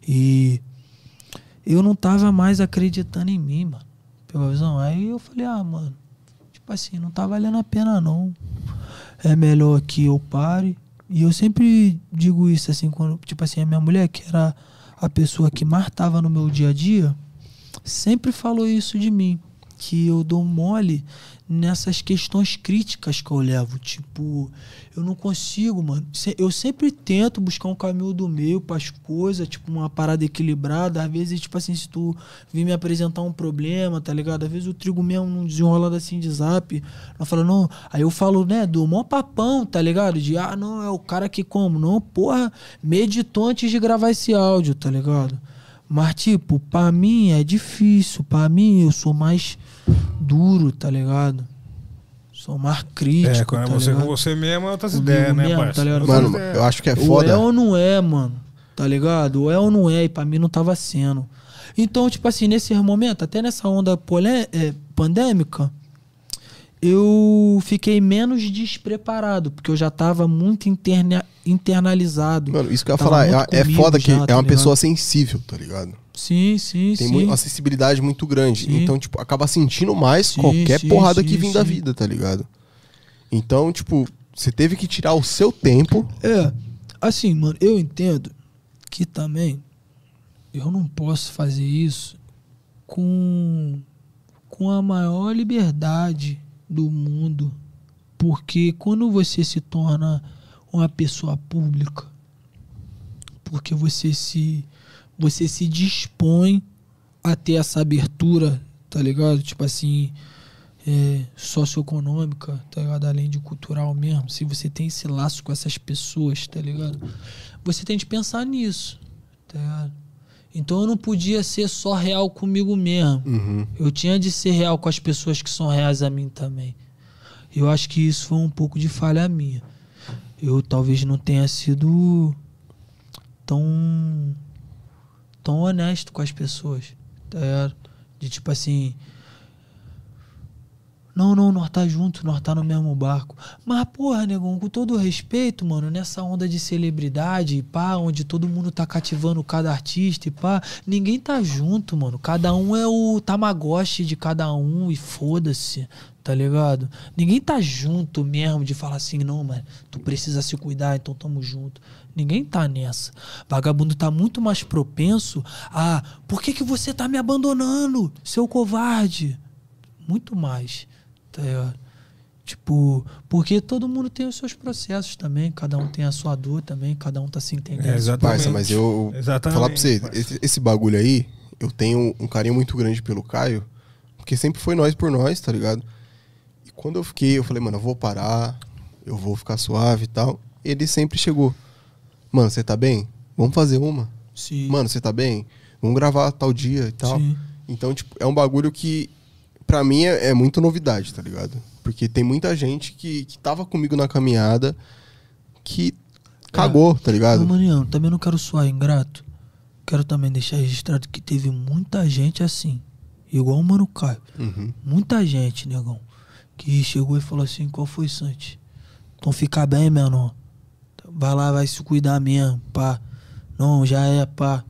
B: E eu não tava mais acreditando em mim, mano. Pegou a visão? Aí eu falei, ah, mano, tipo assim, não tá valendo a pena não. É melhor que eu pare. E eu sempre digo isso, assim, quando, tipo assim, a minha mulher, que era a pessoa que mais tava no meu dia a dia, sempre falou isso de mim. Que eu dou mole nessas questões críticas que eu levo. Tipo, eu não consigo, mano. Eu sempre tento buscar um caminho do meio pras coisas, tipo, uma parada equilibrada. Às vezes, tipo assim, se tu vir me apresentar um problema, tá ligado? Às vezes o trigo mesmo não desenrolado assim de zap. Não fala, não. Aí eu falo, né, do mó papão, tá ligado? De, ah, não, é o cara que como? Não, porra, meditou antes de gravar esse áudio, tá ligado? Mas, tipo, pra mim é difícil. Pra mim, eu sou mais duro, tá ligado? Sou mais crítico.
A: É, quando é
B: tá
A: você
B: ligado?
A: com você mesmo é outras
B: Comigo
A: ideias, né,
B: mesmo, tá ligado?
C: Mano, eu acho que é
B: Ou é
C: foda.
B: ou não é, mano. Tá ligado? Ou é ou não é, e pra mim não tava sendo. Então, tipo assim, nesse momento, até nessa onda polé é, pandêmica, eu fiquei menos despreparado, porque eu já tava muito interna- internalizado.
C: Mano, isso que eu ia falar, é, é foda que
B: já,
C: é
B: tá
C: uma
B: ligado?
C: pessoa sensível, tá ligado?
B: Sim, sim,
C: Tem
B: sim.
C: muito, uma sensibilidade muito grande.
B: Sim.
C: Então, tipo, acaba sentindo mais
B: Sim,
C: qualquer
B: sim,
C: porrada que vem da vida, tá ligado? Então, tipo, você teve que tirar o seu tempo.
B: É, assim, mano, eu entendo que também eu não posso fazer isso com, com a maior liberdade do mundo. Porque quando você se torna uma pessoa pública, porque você se você se dispõe a ter essa abertura, tá ligado? Tipo assim, é, socioeconômica, tá ligado? Além de cultural mesmo. Se você tem esse laço com essas pessoas, tá ligado? Você tem de pensar nisso, tá ligado? Então eu não podia ser só real comigo mesmo.
C: Uhum.
B: Eu tinha de ser real com as pessoas que são reais a mim também. Eu acho que isso foi um pouco de falha minha. Eu talvez não tenha sido tão tão honesto com as pessoas, tá? De tipo assim, não, não, nós tá junto, nós tá no mesmo barco. Mas, porra, negão, com todo respeito, mano, nessa onda de celebridade, pá, onde todo mundo tá cativando cada artista e pá, ninguém tá junto, mano. Cada um é o tamagotchi de cada um e foda-se, tá ligado? Ninguém tá junto mesmo de falar assim, não, mano, tu precisa se cuidar, então tamo junto. Ninguém tá nessa. Vagabundo tá muito mais propenso a, por que que você tá me abandonando, seu covarde? Muito mais, tá ligado? Tipo, porque todo mundo tem os seus processos também, cada um tem a sua dor também, cada um tá se entendendo.
A: É, exatamente.
C: Parça, mas eu.
A: Exatamente,
C: Falar pra você, esse, esse bagulho aí, eu tenho um carinho muito grande pelo Caio, porque sempre foi nós por nós, tá ligado? E quando eu fiquei, eu falei, mano, eu vou parar, eu vou ficar suave e tal. Ele sempre chegou. Mano, você tá bem? Vamos fazer uma.
B: Sim.
C: Mano, você tá bem? Vamos gravar tal dia e tal.
B: Sim.
C: Então, tipo, é um bagulho que, pra mim, é, é muito novidade, tá ligado? Porque tem muita gente que, que tava comigo na caminhada que cagou, tá ligado?
B: Não, Manião, também não quero soar ingrato. Quero também deixar registrado que teve muita gente assim. Igual o Mano Caio.
C: Uhum.
B: Muita gente, negão. Que chegou e falou assim, qual foi, Santi? Então fica bem, menor. Vai lá, vai se cuidar mesmo, pá. Não, já é, pá.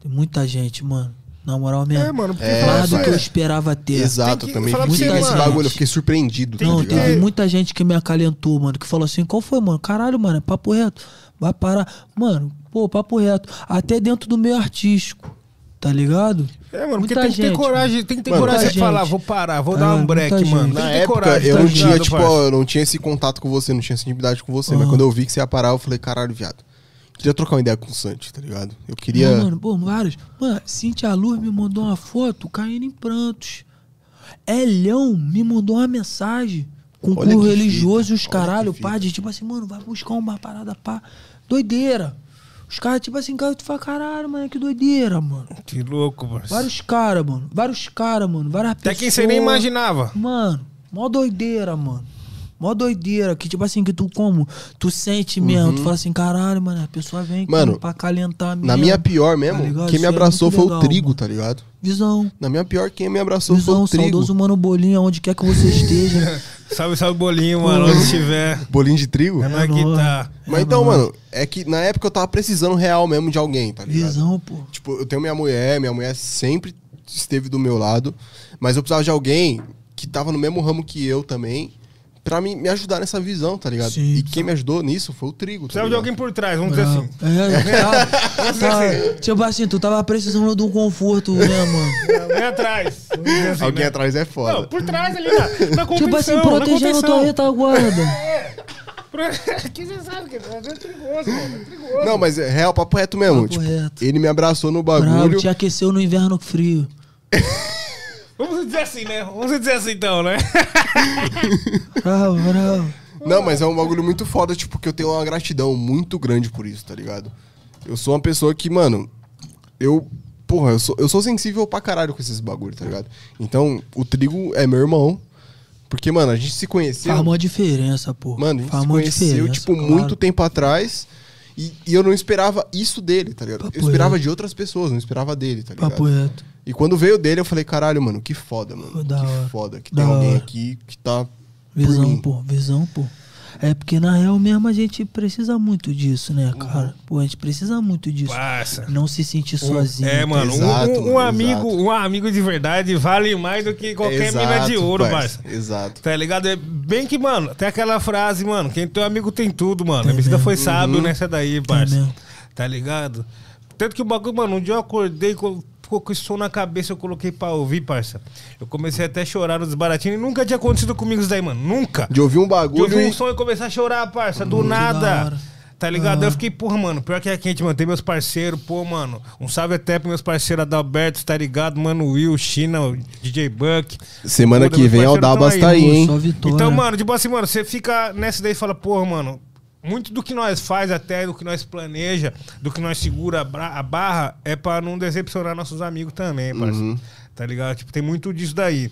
B: Tem muita gente, mano. Na moral mesmo.
A: É, mano, porque
C: É,
B: Mais do que eu esperava ter.
C: Exato,
A: Tem que
C: também esse
B: mano.
C: bagulho, eu fiquei surpreendido, tá
B: Não, teve muita gente que me acalentou, mano, que falou assim, qual foi, mano? Caralho, mano, é papo reto. Vai parar. Mano, pô, papo reto. Até dentro do meio artístico. Tá ligado?
A: É, mano, porque
B: Muita
A: tem que ter
B: gente,
A: coragem, tem que ter
C: Mano,
A: coragem
B: muita
A: de falar,
B: gente.
A: vou parar, vou
B: Ah,
A: dar um
B: muita
A: break,
B: gente.
A: mano.
C: Na
A: Tem que ter
C: época,
A: coragem,
C: eu
A: tá
C: não tinha,
A: ligado,
C: tipo,
A: parça?
C: eu não tinha esse contato com você, não tinha essa intimidade com você. Mas
B: Aham.
C: quando eu vi que você ia parar, eu falei, caralho, viado. Queria trocar uma ideia com o Santi, tá ligado? Eu queria.
B: Não, mano, pô, vários. Mano, Cintia Luz me mandou uma foto caindo em prantos. Elhão me mandou uma mensagem
C: que
B: religioso e os caralho, pá, de tipo assim, mano, vai buscar uma parada, pá. Doideira. Os caras, tipo assim, cara, tu fala, caralho, mano, que doideira, mano.
A: Que louco, parça.
B: Vários caras, mano. Vários caras, mano. Várias
A: Até quem você nem
B: pessoas.
A: imaginava.
B: Mano, mó doideira, mano. Mó doideira. Que tipo assim, que tu como? Tu sente mesmo. Tu fala assim, caralho, mano, a pessoa vem
C: Uhum. Mano,
B: pra calentar mesmo.
C: Na minha pior mesmo,
B: Tá
C: quem me
B: é
C: abraçou
B: muito
C: foi
B: legal,
C: o Trigo,
B: mano.
C: tá ligado?
B: Visão.
C: Na minha pior, quem me abraçou
B: Visão,
C: foi o Trigo.
B: saudoso Mano Bolinho, aonde quer que você esteja.
A: Salve, salve, bolinho, mano, onde estiver.
C: Bolinho de trigo?
A: É nóis que tá.
C: Mas
B: É
C: então, mano, é que na época eu tava precisando real mesmo de alguém, tá ligado?
B: Visão, pô.
C: Tipo, eu tenho minha mulher, minha mulher sempre esteve do meu lado, mas eu precisava de alguém que tava no mesmo ramo que eu também, pra me, me ajudar nessa visão, tá ligado?
B: Sim,
C: e quem me ajudou nisso foi o Trigo, tá
A: de alguém por trás, vamos dizer assim.
B: É, tá, tá, tipo assim, tu tava precisando de um conforto, né, mano?
A: Vem atrás. Assim,
C: Alguém
A: né?
C: atrás é foda.
A: Não, por trás ali, na, na contenção.
B: Tipo assim, protegendo tua retaguarda.
A: Que você sabe que é perigoso, mano. É perigoso.
C: Não, mas é real, papo reto mesmo.
B: Papo
C: tipo,
B: reto.
C: ele me abraçou no
B: Bravo,
C: bagulho.
B: te aqueceu no inverno frio.
A: Vamos dizer assim, né? Vamos dizer assim então, né?
B: Bravo, bravo.
C: Não, mas é um bagulho muito foda, tipo, que eu tenho uma gratidão muito grande por isso, tá ligado? Eu sou uma pessoa que, mano, eu. Porra, eu sou, eu sou sensível pra caralho com esses bagulhos, tá ligado? Então, o trigo é meu irmão. Porque, mano, a gente se conheceu.
B: Faz uma diferença, pô.
C: Mano, a gente
B: Faz
C: se conheceu, tipo,
B: claro.
C: muito tempo atrás. E, e eu não esperava isso dele, tá ligado?
B: Papo
C: eu esperava
B: reto.
C: de outras pessoas, não esperava dele, tá ligado?
B: Papo reto.
C: E quando veio dele, eu falei, caralho, mano, que foda, mano.
B: Da
C: que
B: hora.
C: foda que
B: Da
C: tem alguém
B: hora.
C: aqui que tá.
B: Visão, pô, visão, pô. É porque na real mesmo a gente precisa muito disso, né, cara? Pô, a gente precisa muito disso.
A: Parça.
B: Não se sentir sozinho.
A: É, mano, um-
C: Exato,
A: um, um
C: mano,
A: amigo,
C: exato.
A: um amigo de verdade vale mais do que qualquer
C: Exato,
A: mina de ouro,
C: parça,
A: parça.
C: Exato.
A: Tá ligado? É bem que, mano, tem aquela frase, mano, quem tem amigo tem tudo, mano.
B: Tem
A: a visita
B: mesmo.
A: foi sábio
C: Uhum.
A: nessa daí, parça.
B: mesmo.
A: Tá ligado? Tanto que o bagulho, mano, um dia eu acordei com ficou com esse som na cabeça, eu coloquei pra ouvir, parça. Eu comecei até a chorar no desbaratinho e nunca tinha acontecido comigo isso daí, mano. Nunca.
C: De ouvir um
A: De
C: bagulho.
A: ouvir um som e começar a chorar, parça, do
B: da
A: nada. Tá ligado?
B: Ah.
A: Eu fiquei, porra, mano, pior que é quente, mano. Tem meus parceiros, pô, mano. Um salve até pros meus parceiros Adalberto, tá ligado? Mano, Will, China, o DJ Buck.
C: Semana
A: Pô,
C: que vem o
A: parceiros tão
C: Dabas
A: aí,
C: tá aí, hein?
A: Então, mano, tipo assim, mano, você fica nessa daí e fala, porra, mano, muito do que nós faz até, do que nós planeja, do que nós segura a, barra, é pra não decepcionar nossos amigos também, parça.
C: Uhum.
A: Tá ligado? Tipo, tem muito disso daí.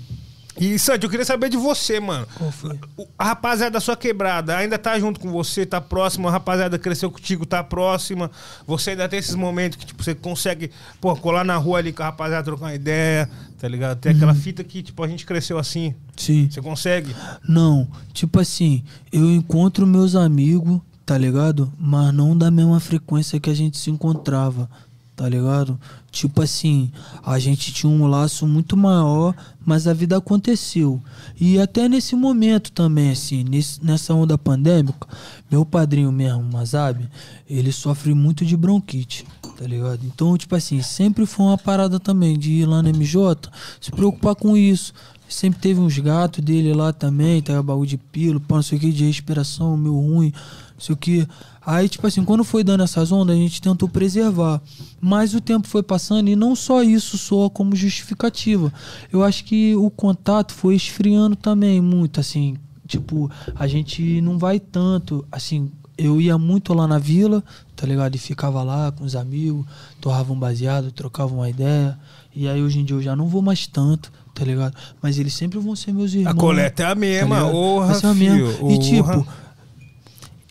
A: E, Santi, eu queria saber de você, mano.
B: Qual foi?
A: O- A rapaziada da sua quebrada ainda tá junto com você, tá próxima, a rapaziada cresceu contigo, tá próxima. Você ainda tem esses momentos que, tipo, você consegue, pô, colar na rua ali com a rapaziada, trocar uma ideia, tá ligado? Tem aquela fita que, tipo, a gente cresceu assim.
B: Sim.
A: Você consegue?
B: Não, tipo assim, eu encontro meus amigos, tá ligado? Mas não da mesma frequência que a gente se encontrava, tá ligado? Tipo assim, a gente tinha um laço muito maior, mas a vida aconteceu. E até nesse momento também, assim, nesse- nessa onda pandêmica, meu padrinho mesmo, Mazab, ele sofre muito de bronquite, tá ligado? Então, tipo assim, sempre foi uma parada também de ir lá no MJ, se preocupar com isso. Sempre teve uns gatos dele lá também, tá baú de pilo, pá, não sei o que, de respiração, meu ruim, não sei o que. Aí, tipo assim, quando foi dando essas ondas, a gente tentou preservar. Mas o tempo foi passando e não só isso soa como justificativa. Eu acho que o contato foi esfriando também muito, assim. Tipo, a gente não vai tanto, assim, eu ia muito lá na vila, tá ligado? E ficava lá com os amigos, torrava um baseado, trocava uma ideia. E aí hoje em dia eu já não vou mais tanto, tá ligado? Mas eles sempre vão ser meus irmãos.
A: A coleta é a mesma,
B: ligado?
A: orra,
B: a mesma. E tipo,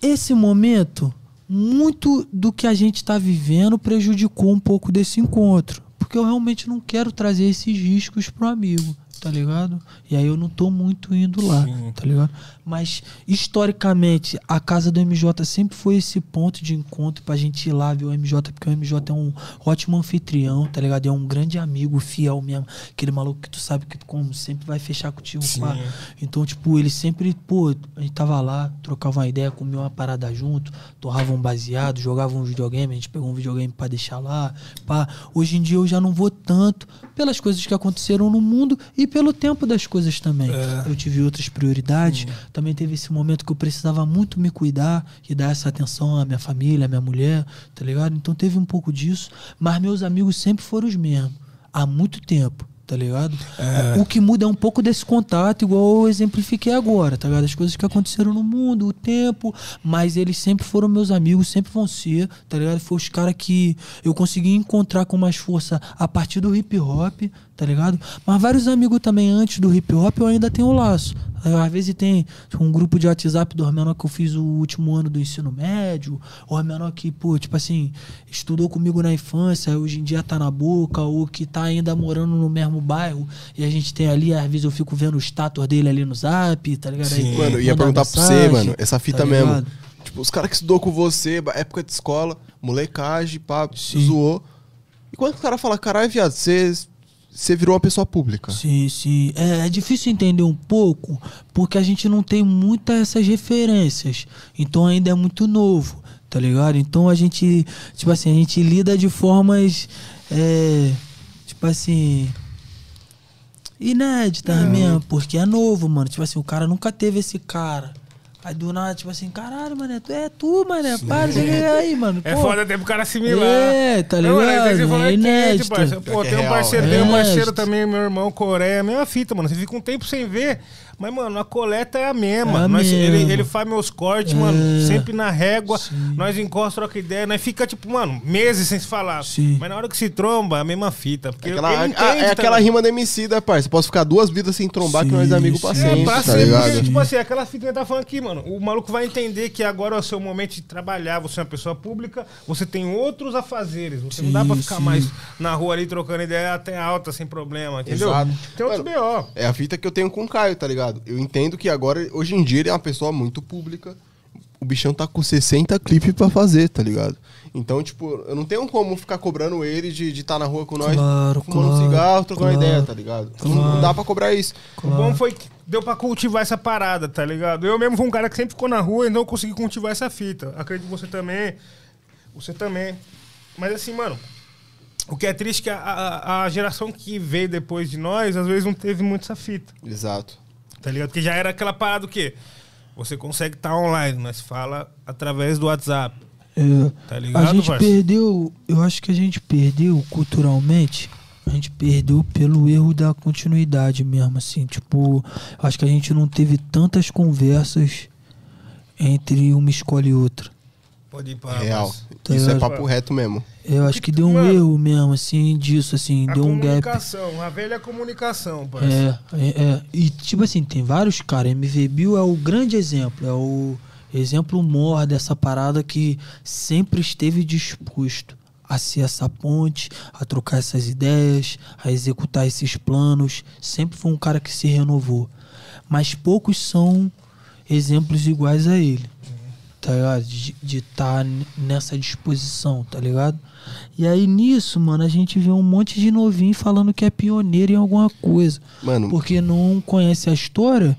B: esse momento, muito do que a gente tá vivendo prejudicou um pouco desse encontro. Porque eu realmente não quero trazer esses riscos pro amigo, tá ligado? E aí eu não tô muito indo lá,
A: Sim.
B: tá ligado? Mas, historicamente, a casa do MJ sempre foi esse ponto de encontro pra gente ir lá ver o MJ, porque o MJ é um ótimo anfitrião, tá ligado? É um grande amigo, fiel mesmo. Aquele maluco que tu sabe que como sempre vai fechar contigo, pá. Então, tipo, ele sempre, pô, a gente tava lá, trocava uma ideia, comia uma parada junto, torrava um baseado, jogava um videogame, a gente pegou um videogame pra deixar lá, pá. Hoje em dia eu já não vou tanto pelas coisas que aconteceram no mundo e pelo tempo das coisas também.
A: É.
B: Eu tive outras prioridades, também teve esse momento que eu precisava muito me cuidar e dar essa atenção à minha família, à minha mulher, tá ligado? Então teve um pouco disso, mas meus amigos sempre foram os mesmos, há muito tempo. tá ligado? O que muda é um pouco desse contato, igual eu exemplifiquei agora, tá ligado? As coisas que aconteceram no mundo, o tempo, mas eles sempre foram meus amigos, sempre vão ser, tá ligado? Foi os caras que eu consegui encontrar com mais força a partir do hip hop, tá ligado? Mas vários amigos também antes do hip hop eu ainda tenho laço. Às vezes tem um grupo de WhatsApp do menor que eu fiz o último ano do ensino médio, ou menor que, pô, tipo assim, estudou comigo na infância, hoje em dia tá na boca, ou que tá ainda morando no mesmo bairro, e a gente tem ali, às vezes eu fico vendo o status dele ali no zap, tá ligado? Aí,
C: Mano, eu ia perguntar pra você,
B: mensagem,
C: mano, essa fita
B: tá
C: mesmo. Tipo, os caras que estudou com você, época de escola, molecagem, pá,
B: Sim.
C: zoou. E quando o cara fala, caralho, viado, você você virou uma pessoa pública.
B: Sim, sim. É, é difícil entender um pouco, porque a gente não tem muitas essas referências. Então ainda é muito novo, tá ligado? Então a gente, tipo assim, a gente lida de formas, é, tipo assim, inéditas mesmo, porque é novo, mano. Tipo assim, o cara nunca teve esse cara. Aí do nada, tipo assim, caralho, mano, tu é tu, mano, para, chega aí, mano.
A: É
B: pô.
A: foda até pro cara assimilar.
B: É, tá
A: Não, mano, às vezes
B: ligado?
A: você fala,
B: É
A: "Quem
B: inédito.
A: tipo, parceiro?" Pô,
C: É
A: tem um parceiro,
B: é
A: tem um parceiro também, meu irmão, Coreia, mesma fita, mano. Você fica um tempo sem ver, mas, mano, a coleta é a mesma.
B: É a
A: Nós- ele, ele faz meus cortes,
B: É.
A: mano, sempre na régua.
B: Sim.
A: Nós encosta, troca ideia, nós fica, tipo, mano, meses sem se falar.
B: Sim.
A: Mas na hora que se tromba, é a mesma fita. Porque
C: Aquela,
A: ele
C: a-
A: entende
C: é aquela
A: também.
C: rima da MC, da parça. Posso ficar duas vidas sem trombar que
B: Sim,
C: nós é amigo pra sempre,
A: É, pra
C: tá
A: sempre,
C: ligado?
A: porque, tipo assim, aquela fita que a gente tá falando aqui, mano. O maluco vai entender que agora é o seu momento de trabalhar, você é uma pessoa pública, você tem outros afazeres. Você não dá pra ficar
B: sim.
A: mais na rua ali trocando ideia até alta, sem problema, entendeu?
C: Exato.
A: Tem outro
C: Mano,
A: BO.
C: É a fita que eu tenho com o Caio, tá ligado? Eu entendo que agora, hoje em dia, ele é uma pessoa muito pública. O bichão tá com 60 clipes pra fazer, tá ligado? Então, tipo, eu não tenho como ficar cobrando ele de estar na rua com nós,
B: Claro,
C: fumando um
B: claro,
C: cigarro, trocando
B: claro,
C: ideia, tá ligado? Não- Não
B: claro.
C: dá pra cobrar isso.
A: O bom foi que deu pra cultivar essa parada, tá ligado? Eu mesmo fui um cara que sempre ficou na rua, então eu consegui cultivar essa fita. Acredito que você também. Você também. Mas assim, mano. O que é triste é que a, a, a geração que veio depois de nós, às vezes não teve muito essa fita.
C: Exato.
A: Tá ligado? Porque já era aquela parada o quê? Você consegue estar online, mas fala através do WhatsApp.
B: É,
A: Tá ligado,
B: a gente
A: parça?
B: perdeu, eu acho que a gente perdeu culturalmente, a gente perdeu pelo erro da continuidade mesmo, assim, tipo, acho que a gente não teve tantas conversas entre uma escola e outra.
A: Pode ir pra.
C: Real.
B: Tá
C: Isso é
B: ligado?
C: papo reto mesmo.
B: Eu acho que deu um
A: Mano,
B: erro mesmo, assim, disso, assim, deu um gap.
A: comunicação, a velha comunicação, parceiro.
B: É, é, é. E tipo assim, tem vários caras. MV Bill é o grande exemplo, é o exemplo maior dessa parada que sempre esteve disposto a ser essa ponte, a trocar essas ideias, a executar esses planos. Sempre foi um cara que se renovou. Mas poucos são exemplos iguais a ele. Tá ligado? De estar nessa disposição, tá ligado? E aí nisso, mano, a gente vê um monte de novinho falando que é pioneiro em alguma coisa.
C: Mano,
B: Porque não conhece a história,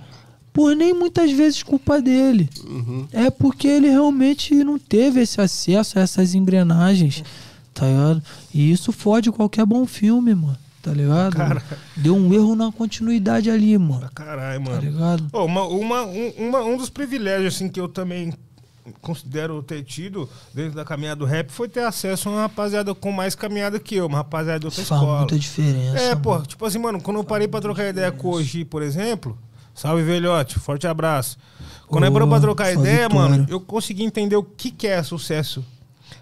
B: por nem muitas vezes culpa dele.
C: uhum.
B: É porque ele realmente não teve esse acesso a essas engrenagens, tá ligado? E isso fode qualquer bom filme, mano. Tá ligado?
A: Cara.
B: Deu um erro na continuidade ali, mano.
A: caralho,
B: Tá
A: mano.
B: ligado?
A: Ô, uma, uma, um, uma- um dos privilégios assim, que eu também considero ter tido dentro da caminhada do rap foi ter acesso a uma rapaziada com mais caminhada que eu, uma rapaziada de outra
B: faz
A: escola.
B: muita diferença.
A: É,
B: mano.
A: pô, tipo assim, mano, quando eu parei pra trocar ideia com o Oji, por exemplo, salve velhote, forte abraço. Quando eu parei pra trocar ideia,
B: vitória.
A: mano, eu consegui entender o que, que é sucesso.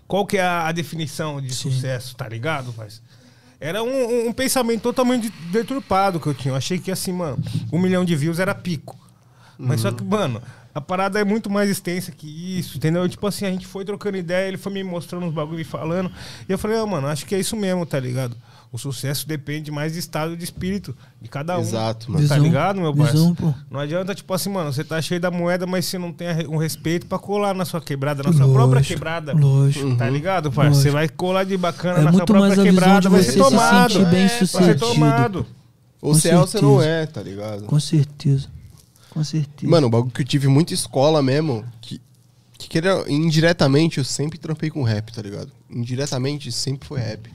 A: Qual que é a, definição de
B: Sim.
A: sucesso, tá ligado, mas Era um, um- um pensamento totalmente deturpado que eu tinha. Eu achei que assim, mano, um milhão de views era pico. Mas só que, mano, a parada é muito mais extensa que isso, entendeu? Tipo assim, a gente foi trocando ideia, ele foi me mostrando uns bagulho e falando. E eu falei, ah, mano, acho que é isso mesmo, tá ligado? O sucesso depende mais do estado de espírito de cada um.
C: Exato, mano.
A: Tá
B: Visão,
A: ligado, meu parceiro?
B: pô.
A: Não adianta, tipo assim, mano, você tá cheio da moeda, mas você não tem um respeito pra colar na sua quebrada, na sua
B: Lógico,
A: própria quebrada.
B: Lógico.
A: Tá ligado, parceiro? Você vai colar de bacana
B: É
A: na sua
B: muito
A: própria
B: mais a visão
A: quebrada, vai
B: você
A: ser
B: se
A: tomado.
B: sentir bem
A: É, Vai ser
B: sucedido.
A: tomado.
C: Se é ou você não é, tá ligado?
B: Com certeza. Com certeza.
C: Mano, o bagulho que eu tive muita escola mesmo, que, que queria, indiretamente eu sempre trampei com rap, tá ligado? Indiretamente sempre foi rap.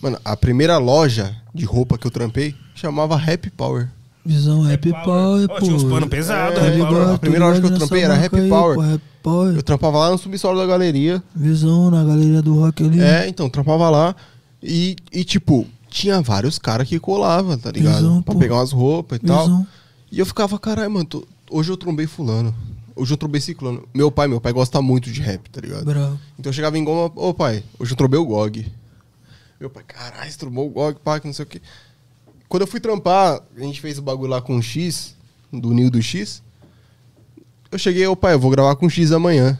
C: Mano, a primeira loja de roupa que eu trampei chamava Rap Power.
B: Visão Rap Power, pô.
A: Tinha uns panos pesados,
C: É? A primeira loja que eu trampei era Rap
B: aí,
C: Power.
B: pô, Rap Power.
C: Eu trampava lá no subsolo da galeria.
B: Visão na galeria do rock ali.
C: É, então, trampava lá. E, e tipo, tinha vários caras que colavam, tá ligado?
B: Visão,
C: pra
B: pô.
C: pegar umas roupas e tal. E eu ficava, caralho, mano, tô- hoje eu trombei fulano. Hoje eu trombei ciclano. Meu pai, meu pai gosta muito de rap, tá ligado?
B: Bravo.
C: Então eu chegava em Goma, ô pai, hoje eu trombei o GOG. Meu pai, caralho, você trombou o GOG, pá, que não sei o quê. Quando eu fui trampar, a gente fez o bagulho lá com o X, do Ninho do X. Eu cheguei, ô pai, eu vou gravar com o X amanhã.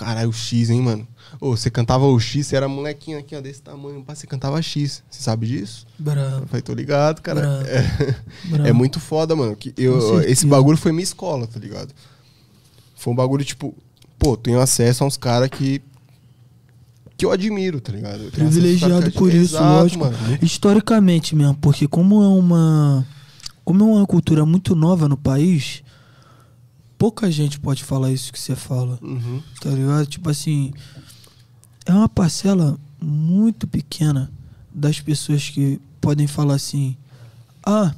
C: Caralho, o X, hein, mano. Ô, você cantava o X, você era molequinho aqui, ó, desse tamanho, pá, você cantava X. Você sabe disso? Eu
B: Bravo.
C: falei, tô ligado, cara.
B: Bravo.
C: É,
B: Bravo.
C: é muito foda, mano. Que eu, esse bagulho foi minha escola, tá ligado? Foi um bagulho, tipo, pô, tenho acesso a uns caras que. que eu admiro, tá ligado?
B: Privilegiado por isso,
C: Exato,
B: lógico.
C: mano.
B: Historicamente mesmo, porque como é uma. Como é uma cultura muito nova no país, pouca gente pode falar isso que você fala.
C: Uhum.
B: Tá ligado? Tipo assim. É uma parcela muito pequena das pessoas que podem falar assim: Ah,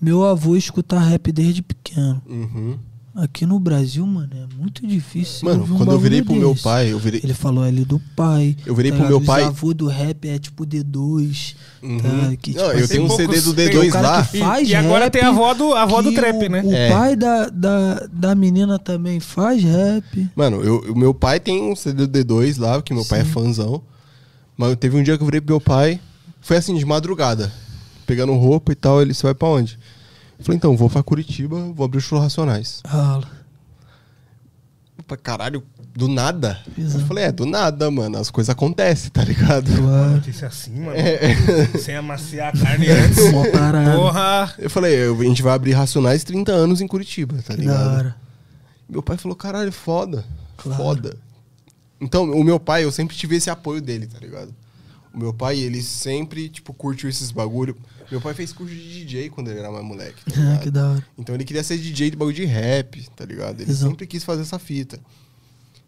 B: meu avô escuta rap desde pequeno.
C: Uhum.
B: Aqui no Brasil, mano, é muito difícil.
C: Mano,
B: um
C: quando eu virei pro meu pai, eu virei.
B: Ele falou ali do pai.
C: Eu virei
B: tá
C: pro meu pai-
B: Os avô do rap é tipo D2.
C: Uhum.
B: Tá? Que,
C: Não,
B: tipo
C: eu
B: assim,
C: tenho um CD do
A: tem
C: D2
B: o cara
C: lá.
B: que faz
A: E agora
B: rap,
A: tem a avó do, a avó do trap,
B: o,
A: né?
B: O
C: É.
B: pai da, da, da menina também faz rap.
C: Mano, eu, o meu pai tem um CD do D2 lá, que meu pai é fãzão. Mas teve um dia que eu virei pro meu pai, foi assim, de madrugada. Pegando roupa e tal, ele, você vai pra onde? Eu falei, então, vou pra Curitiba, vou abrir os shows racionais.
B: Rala.
C: Pra caralho, do nada?
B: Exato.
C: Eu falei, é, do nada, mano. As coisas acontecem, tá ligado?
B: Claro.
A: notícia assim, mano.
C: É,
A: Sem amaciar a carne antes. Porra!
C: Eu falei, a gente vai abrir Racionais 30 anos em Curitiba, tá
B: Que
C: ligado?
B: hora.
C: Meu pai falou, caralho, foda.
B: Claro.
C: Foda. Então, o meu pai, eu sempre tive esse apoio dele, tá ligado? O meu pai, ele sempre, tipo, curtiu esses bagulho. Meu pai fez curso de DJ quando ele era mais moleque, tá
B: Ah,
C: ligado?
B: que da hora.
C: Então ele queria ser DJ de bagulho de rap, tá ligado? Ele
B: Exato.
C: sempre quis fazer essa fita.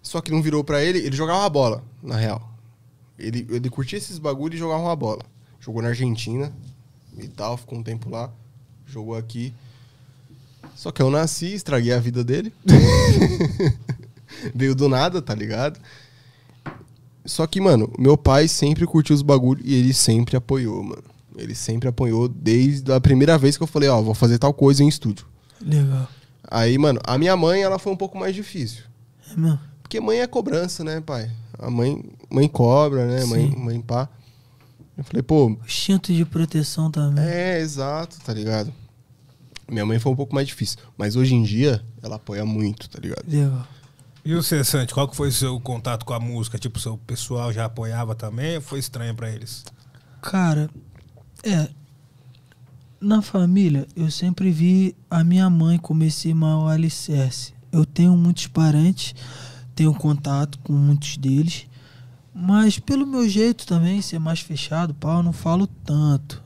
C: Só que não virou pra ele, ele jogava uma bola, na real. Ele, ele curtia esses bagulho e jogava uma bola. Jogou na Argentina e tal, ficou um tempo lá. Jogou aqui. Só que eu nasci, estraguei a vida dele. Veio do nada, tá ligado? Só que, mano, meu pai sempre curtiu os bagulho e ele sempre apoiou, mano. Ele sempre apoiou desde a primeira vez que eu falei, ó, vou fazer tal coisa em estúdio.
B: Legal.
C: Aí, mano, a minha mãe, ela foi um pouco mais difícil.
B: É mesmo?
C: Porque mãe é cobrança, né, pai? A mãe, mãe cobra, né? Mãe,
B: Sim.
C: mãe pá. Eu falei, pô,
B: Instinto de proteção também.
C: é, exato, tá ligado? Minha mãe foi um pouco mais difícil. Mas hoje em dia, ela apoia muito, tá ligado?
B: Legal.
A: E você, Santi, qual que foi o seu contato com a música? Tipo, seu pessoal já apoiava também ou foi estranho pra eles?
B: Cara, é. Na família, eu sempre vi a minha mãe como esse maior alicerce. Eu tenho muitos parentes, tenho contato com muitos deles, mas pelo meu jeito também, ser mais fechado, pau, eu não falo tanto.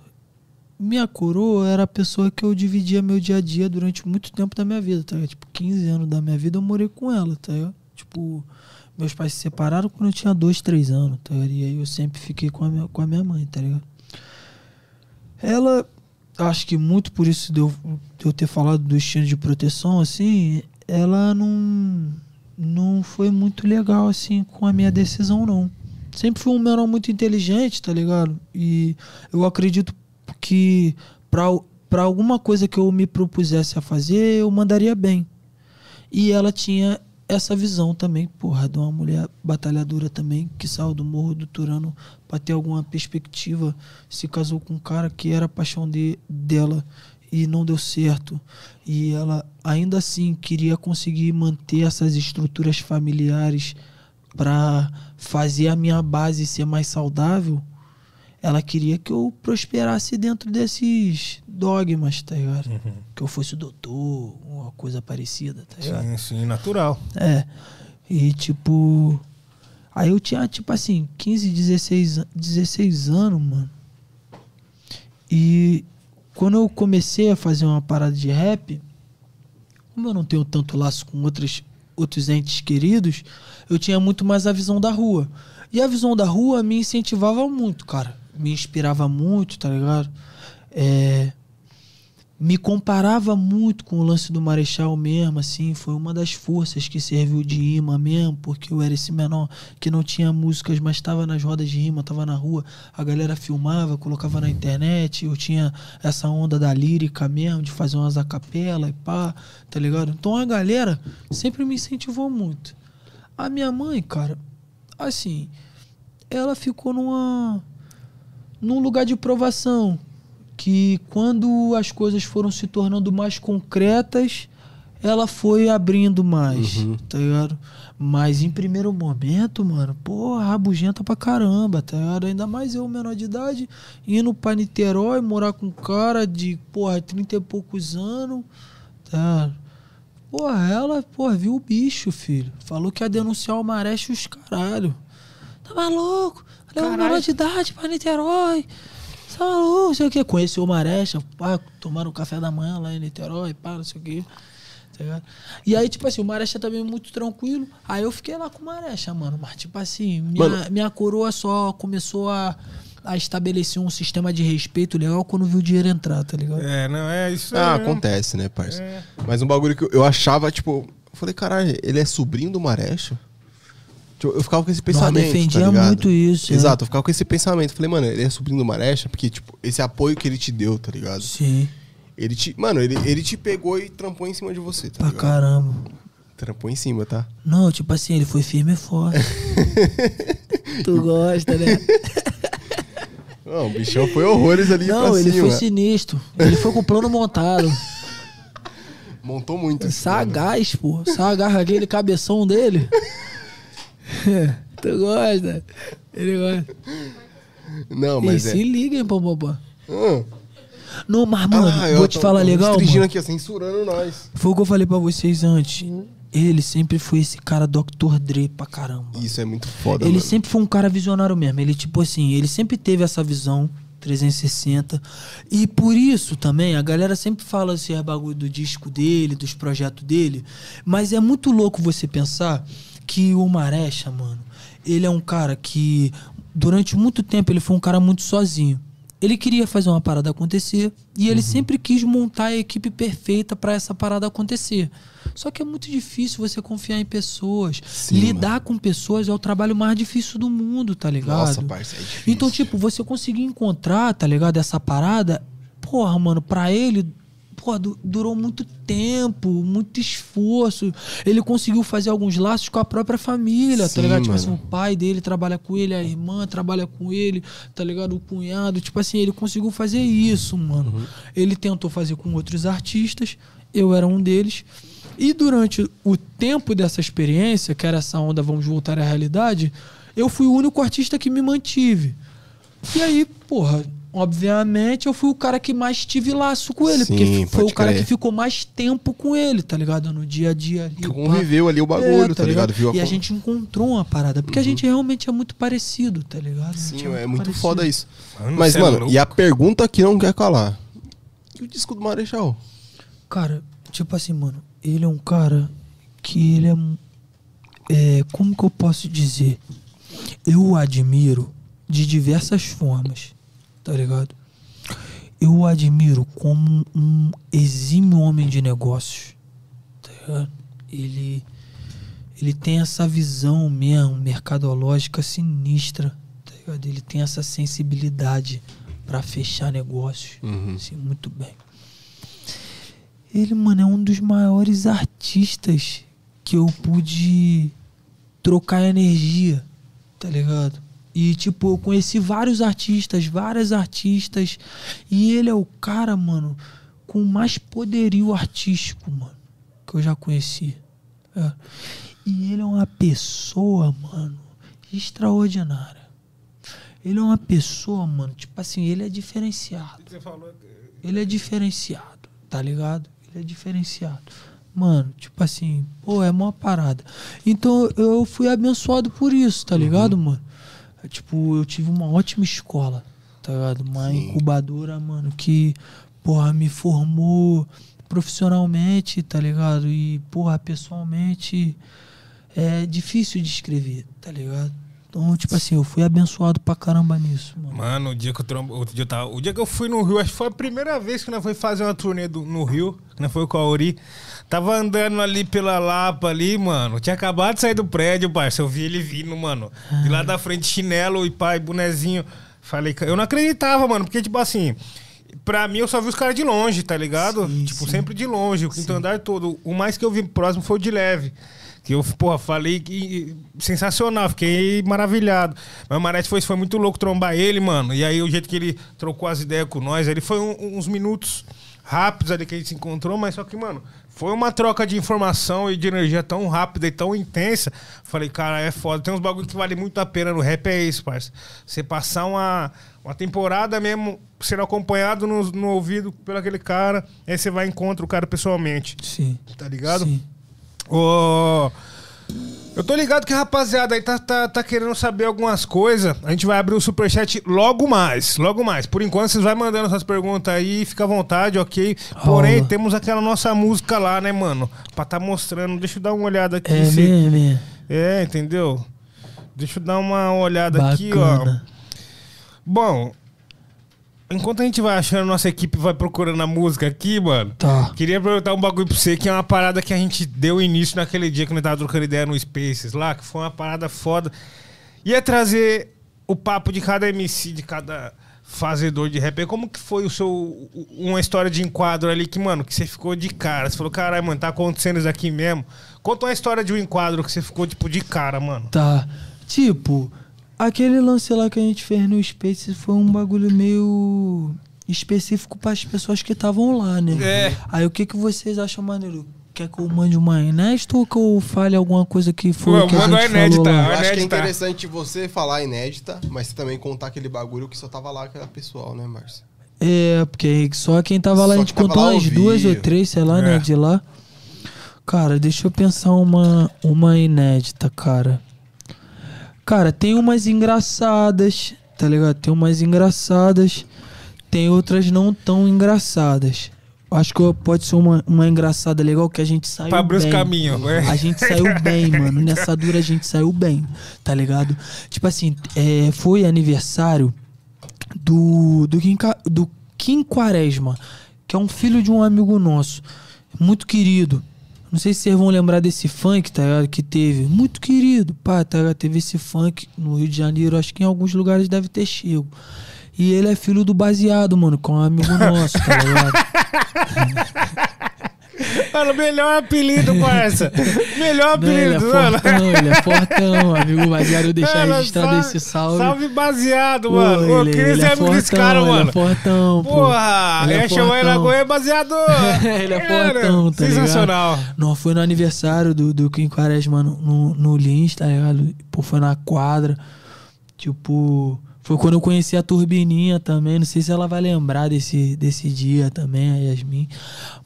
B: Minha coroa era a pessoa que eu dividia meu dia a dia durante muito tempo da minha vida, tá? Tipo, 15 anos da minha vida eu morei com ela, tá? Tipo, meus pais se separaram quando eu tinha 2, 3 anos, tá? E aí eu sempre fiquei com a minha, com a minha mãe, tá ligado? Ela, acho que muito por isso de eu, de eu ter falado do instinto de proteção, assim, ela não, não foi muito legal, assim, com a minha decisão, não. Sempre fui um menor muito inteligente, tá ligado? E eu acredito que pra alguma coisa que eu me propusesse a fazer, eu mandaria bem. E ela tinha essa visão também, porra, de uma mulher batalhadora também, que saiu do Morro do Turano pra ter alguma perspectiva, se casou com um cara que era a paixão de, dela e não deu certo. E ela ainda assim queria conseguir manter essas estruturas familiares para fazer a minha base ser mais saudável. Ela queria que eu prosperasse dentro desses dogmas, tá ligado? Que eu fosse doutor, uma coisa parecida, tá ligado?
A: Sim, sim, natural.
B: É. E tipo. Aí eu tinha, tipo assim, 15, 16, an- 16 anos, mano. E quando eu comecei a fazer uma parada de rap, como eu não tenho tanto laço com outras, outros entes queridos, eu tinha muito mais a visão da rua. E a visão da rua me incentivava muito, cara. Me inspirava muito, tá ligado? É, me comparava muito com o lance do Marechal mesmo, assim, foi uma das forças que serviu de imã mesmo, porque eu era esse menor que não tinha músicas, mas estava nas rodas de rima, estava na rua, a galera filmava, colocava na internet, eu tinha essa onda da lírica mesmo, de fazer umas acapela e pá, tá ligado? Então a galera sempre me incentivou muito. A minha mãe, cara, assim, ela ficou numa num lugar de provação, que quando as coisas foram se tornando mais concretas, ela foi abrindo mais, tá ligado? Mas em primeiro momento, mano, porra, rabugenta pra caramba, tá ligado? Ainda mais eu, menor de idade, indo pra Niterói, morar com um cara de, porra, 30 e poucos anos, tá? Porra, ela, porra, viu o bicho, filho. Falou que ia denunciar o Mareste e os caralho. Tá maluco? Levou
A: Caralho.
B: menor de idade pra Niterói. Tá maluco, não sei o quê. Conheceu o Mareste, pá, tomaram café da manhã lá em Niterói, pá, não sei o quê. Tá? E aí, tipo assim, o Maresta também muito tranquilo. Aí eu fiquei lá com o Maresta, mano. Mas, tipo assim, minha,
C: Mano.
B: minha coroa só começou a, a estabelecer um sistema de respeito legal quando viu o dinheiro entrar, tá ligado?
A: É, não, é isso
C: Ah,
A: aí mesmo.
C: acontece, né, parça?
A: É.
C: Mas um bagulho que eu- eu achava, tipo, eu falei, caralho, ele é sobrinho do Marechal? Tipo, eu ficava com esse pensamento.
B: defendia
C: tá ligado?
B: muito isso, é.
C: Exato, eu ficava com esse pensamento. Falei, mano, ele é sobrinho do Marechal, porque, tipo, esse apoio que ele te deu, tá ligado?
B: Sim,
C: Ele te. Mano, ele, ele te pegou e trampou em cima de você, tá
B: pra
C: ligado?
B: caramba.
C: Trampou em cima, tá?
B: Não, tipo assim, ele foi firme e forte. tu gosta, né?
C: Não, o bichão foi horrores ali
B: Não, ele
C: cima.
B: foi sinistro. Ele foi com o plano montado.
C: Montou muito.
B: Sagaz, pô. Sagaz, aquele cabeção dele. tu gosta? Ele gosta.
C: Não,
B: E
C: mas
B: se
C: é.
B: liguem, pô, pô.
C: Ah,
B: Não, mas, mano,
C: ah, eu
B: vou te falar legal,
C: Restringindo
B: mano.
C: aqui, censurando nós.
B: Foi o que eu falei pra vocês antes. Ele sempre foi esse cara Dr. Dre pra caramba.
C: Isso é muito foda,
B: Ele
C: mano.
B: sempre foi um cara visionário mesmo. Ele, tipo assim, ele sempre teve essa visão 360. E por isso também, a galera sempre fala assim, é bagulho do disco dele, dos projetos dele. Mas é muito louco você pensar que o Marecha, mano, ele é um cara que, durante muito tempo, ele foi um cara muito sozinho. Ele queria fazer uma parada acontecer e
C: Uhum.
B: ele sempre quis montar a equipe perfeita pra essa parada acontecer. Só que é muito difícil você confiar em pessoas.
C: Sim,
B: Lidar com pessoas é o trabalho mais difícil do mundo, tá ligado?
C: Nossa, parça, é difícil.
B: Então, tipo, você conseguir encontrar, tá ligado? Essa parada, porra, mano, pra ele, porra, du- durou muito tempo, muito esforço. Ele conseguiu fazer alguns laços com a própria família,
C: Sim,
B: tá ligado? Tipo assim,
C: mano.
B: o pai dele trabalha com ele, a irmã trabalha com ele, tá ligado? O cunhado, tipo assim, ele conseguiu fazer isso, mano.
C: Uhum.
B: Ele tentou fazer com outros artistas, eu era um deles. E durante o tempo dessa experiência, que era essa onda, vamos voltar à realidade, eu fui o único artista que me mantive. E aí, porra, obviamente eu fui o cara que mais tive laço com ele,
C: Sim,
B: porque foi o cara
C: crer.
B: que ficou mais tempo com ele, tá ligado? No dia a dia ali.
C: Que
B: pá.
C: conviveu ali o bagulho, tá ligado? Viu a
B: e a
C: Uhum.
B: gente encontrou uma parada, porque a gente realmente é muito parecido, tá ligado?
C: Sim, é muito
B: parecido.
C: foda isso.
A: Mano,
C: Mas,
A: é
C: mano,
A: louco.
C: e a pergunta que não quer calar. E o disco do Marechal?
B: Cara, tipo assim, mano, ele é um cara que ele é. é como que eu posso dizer? Eu o admiro de diversas formas, tá ligado? Eu o admiro como um exímio homem de negócios, tá ligado? Ele, ele tem essa visão mesmo, mercadológica sinistra, tá ligado? Ele tem essa sensibilidade pra fechar negócios,
C: Uhum.
B: assim, muito bem. Ele, mano, é um dos maiores artistas que eu pude trocar energia, tá ligado? E, tipo, eu conheci vários artistas, várias artistas. E ele é o cara, mano, com mais poderio artístico, mano, que eu já conheci. É. E ele é uma pessoa, mano, extraordinária. Ele é uma pessoa, mano, tipo assim, ele é diferenciado. Ele é diferenciado, tá ligado? Ele é diferenciado. Mano, tipo assim, pô, é uma parada. Então eu fui abençoado por isso, tá ligado, mano? Tipo, eu tive uma ótima escola, tá ligado? Uma
C: Sim.
B: incubadora, mano, que, porra, me formou profissionalmente, tá ligado? E, porra, pessoalmente é difícil de escrever, tá ligado? Então, tipo assim, eu fui abençoado pra caramba nisso, mano.
A: Mano, o dia que eu trombo, o dia, eu tava, o dia que eu fui no Rio, acho que foi a primeira vez que nós foi fazer uma turnê do- no Rio, que nós foi com a Ori. Tava andando ali pela Lapa ali, mano. Tinha acabado de sair do prédio, parça. Eu vi ele vindo, mano. De lá da frente, chinelo e pai, bonezinho. Falei, eu não acreditava, mano, porque, tipo assim, pra mim eu só vi os caras de longe, tá ligado?
B: Sim,
A: tipo,
B: sim.
A: sempre de longe, o quinto andar todo. O mais que eu vi próximo foi o de leve. Que eu, porra, falei que sensacional, fiquei maravilhado. Mas o Marete foi, foi muito louco trombar ele, mano. E aí o jeito que ele trocou as ideias com nós, ele foi um- uns minutos rápidos ali que a gente se encontrou, mas só que, mano, foi uma troca de informação e de energia tão rápida e tão intensa. Falei, cara, é foda. Tem uns bagulho que vale muito a pena no rap, é isso, parça. Você passar uma, uma temporada mesmo sendo acompanhado no, no ouvido por aquele cara, aí você vai e encontra o cara pessoalmente.
B: Sim.
A: Tá ligado?
B: Sim.
A: Ô, eu tô ligado que a rapaziada aí tá, tá, tá querendo saber algumas coisas. A gente vai abrir o superchat logo mais, logo mais. Por enquanto, vocês vão mandando essas perguntas aí, fica à vontade, ok? Porém,
B: Rola.
A: temos aquela nossa música lá, né, mano? Pra tá mostrando. Deixa eu dar uma olhada aqui.
B: É
A: se-
B: mesmo, é.
A: É, entendeu? Deixa eu dar uma olhada aqui, ó.
B: Bacana.
A: Bom, enquanto a gente vai achando, nossa equipe vai procurando a música aqui, mano.
B: Tá.
A: Queria perguntar um bagulho pra você, que é uma parada que a gente deu início naquele dia que nós tava trocando ideia no Spaces lá, que foi uma parada foda. Ia trazer o papo de cada MC, de cada fazedor de rap. Como que foi o seu. Uma história de enquadro ali que, mano, que você ficou de cara? Você falou, caralho, mano, tá acontecendo isso aqui mesmo. Conta uma história de um enquadro que você ficou, tipo, de cara, mano.
B: Tá. Tipo, aquele lance lá que a gente fez no Space foi um bagulho meio específico para as pessoas que estavam lá, né?
A: É.
B: Aí o que, que vocês acham maneiro? Quer que eu mande uma inédita ou que eu fale alguma coisa que foi
A: Pô,
B: que a gente
A: uma inédita.
B: falou lá?
C: Eu acho que é interessante você falar inédita, mas você também contar aquele bagulho que só tava lá, que era pessoal, né, Márcio?
B: É, porque só quem tava lá,
C: Só
B: a gente contou umas duas ou três, sei lá,
A: É.
B: né, de lá. Cara, deixa eu pensar uma, uma inédita, cara. Cara, tem umas engraçadas, tá ligado? Tem umas engraçadas, tem outras não tão engraçadas. Acho que pode ser uma, uma engraçada legal que a gente saiu
A: Pra abrir os
B: bem.
A: caminhos, né?
B: A gente saiu bem, mano. Nessa dura a gente saiu bem, tá ligado? Tipo assim, é, foi aniversário do, do, Kim, do Kim Quaresma, que é um filho de um amigo nosso, muito querido. Não sei se vocês vão lembrar desse funk, tá ligado? Que teve. Muito querido, pá, tá ligado? Teve esse funk no Rio de Janeiro, acho que em alguns lugares deve ter chego. E ele é filho do baseado, mano, com um amigo nosso, tá ligado?
A: Mano, melhor apelido, parça. Melhor
B: Não, ele é
A: apelido, mano.
B: ele é fortão, amigo baseado, deixar
A: Mano,
B: registrado
A: salve-
B: esse salve.
A: Salve baseado, mano. Pô,
B: ele- ele
A: ser
B: é
A: amigo desse cara,
B: ele
A: mano.
B: é fortão, pô.
A: Porra,
B: Ele é
A: é chamar ele agora é baseado.
B: ele é
A: Cara,
B: fortão, tá
A: Sensacional.
B: ligado? Não, foi no aniversário do, do Kim Quaresma no, no, no Lins, tá ligado? Pô, foi na quadra. Tipo, foi quando eu conheci a Turbininha também. Não sei se ela vai lembrar desse, desse dia também, a Yasmin.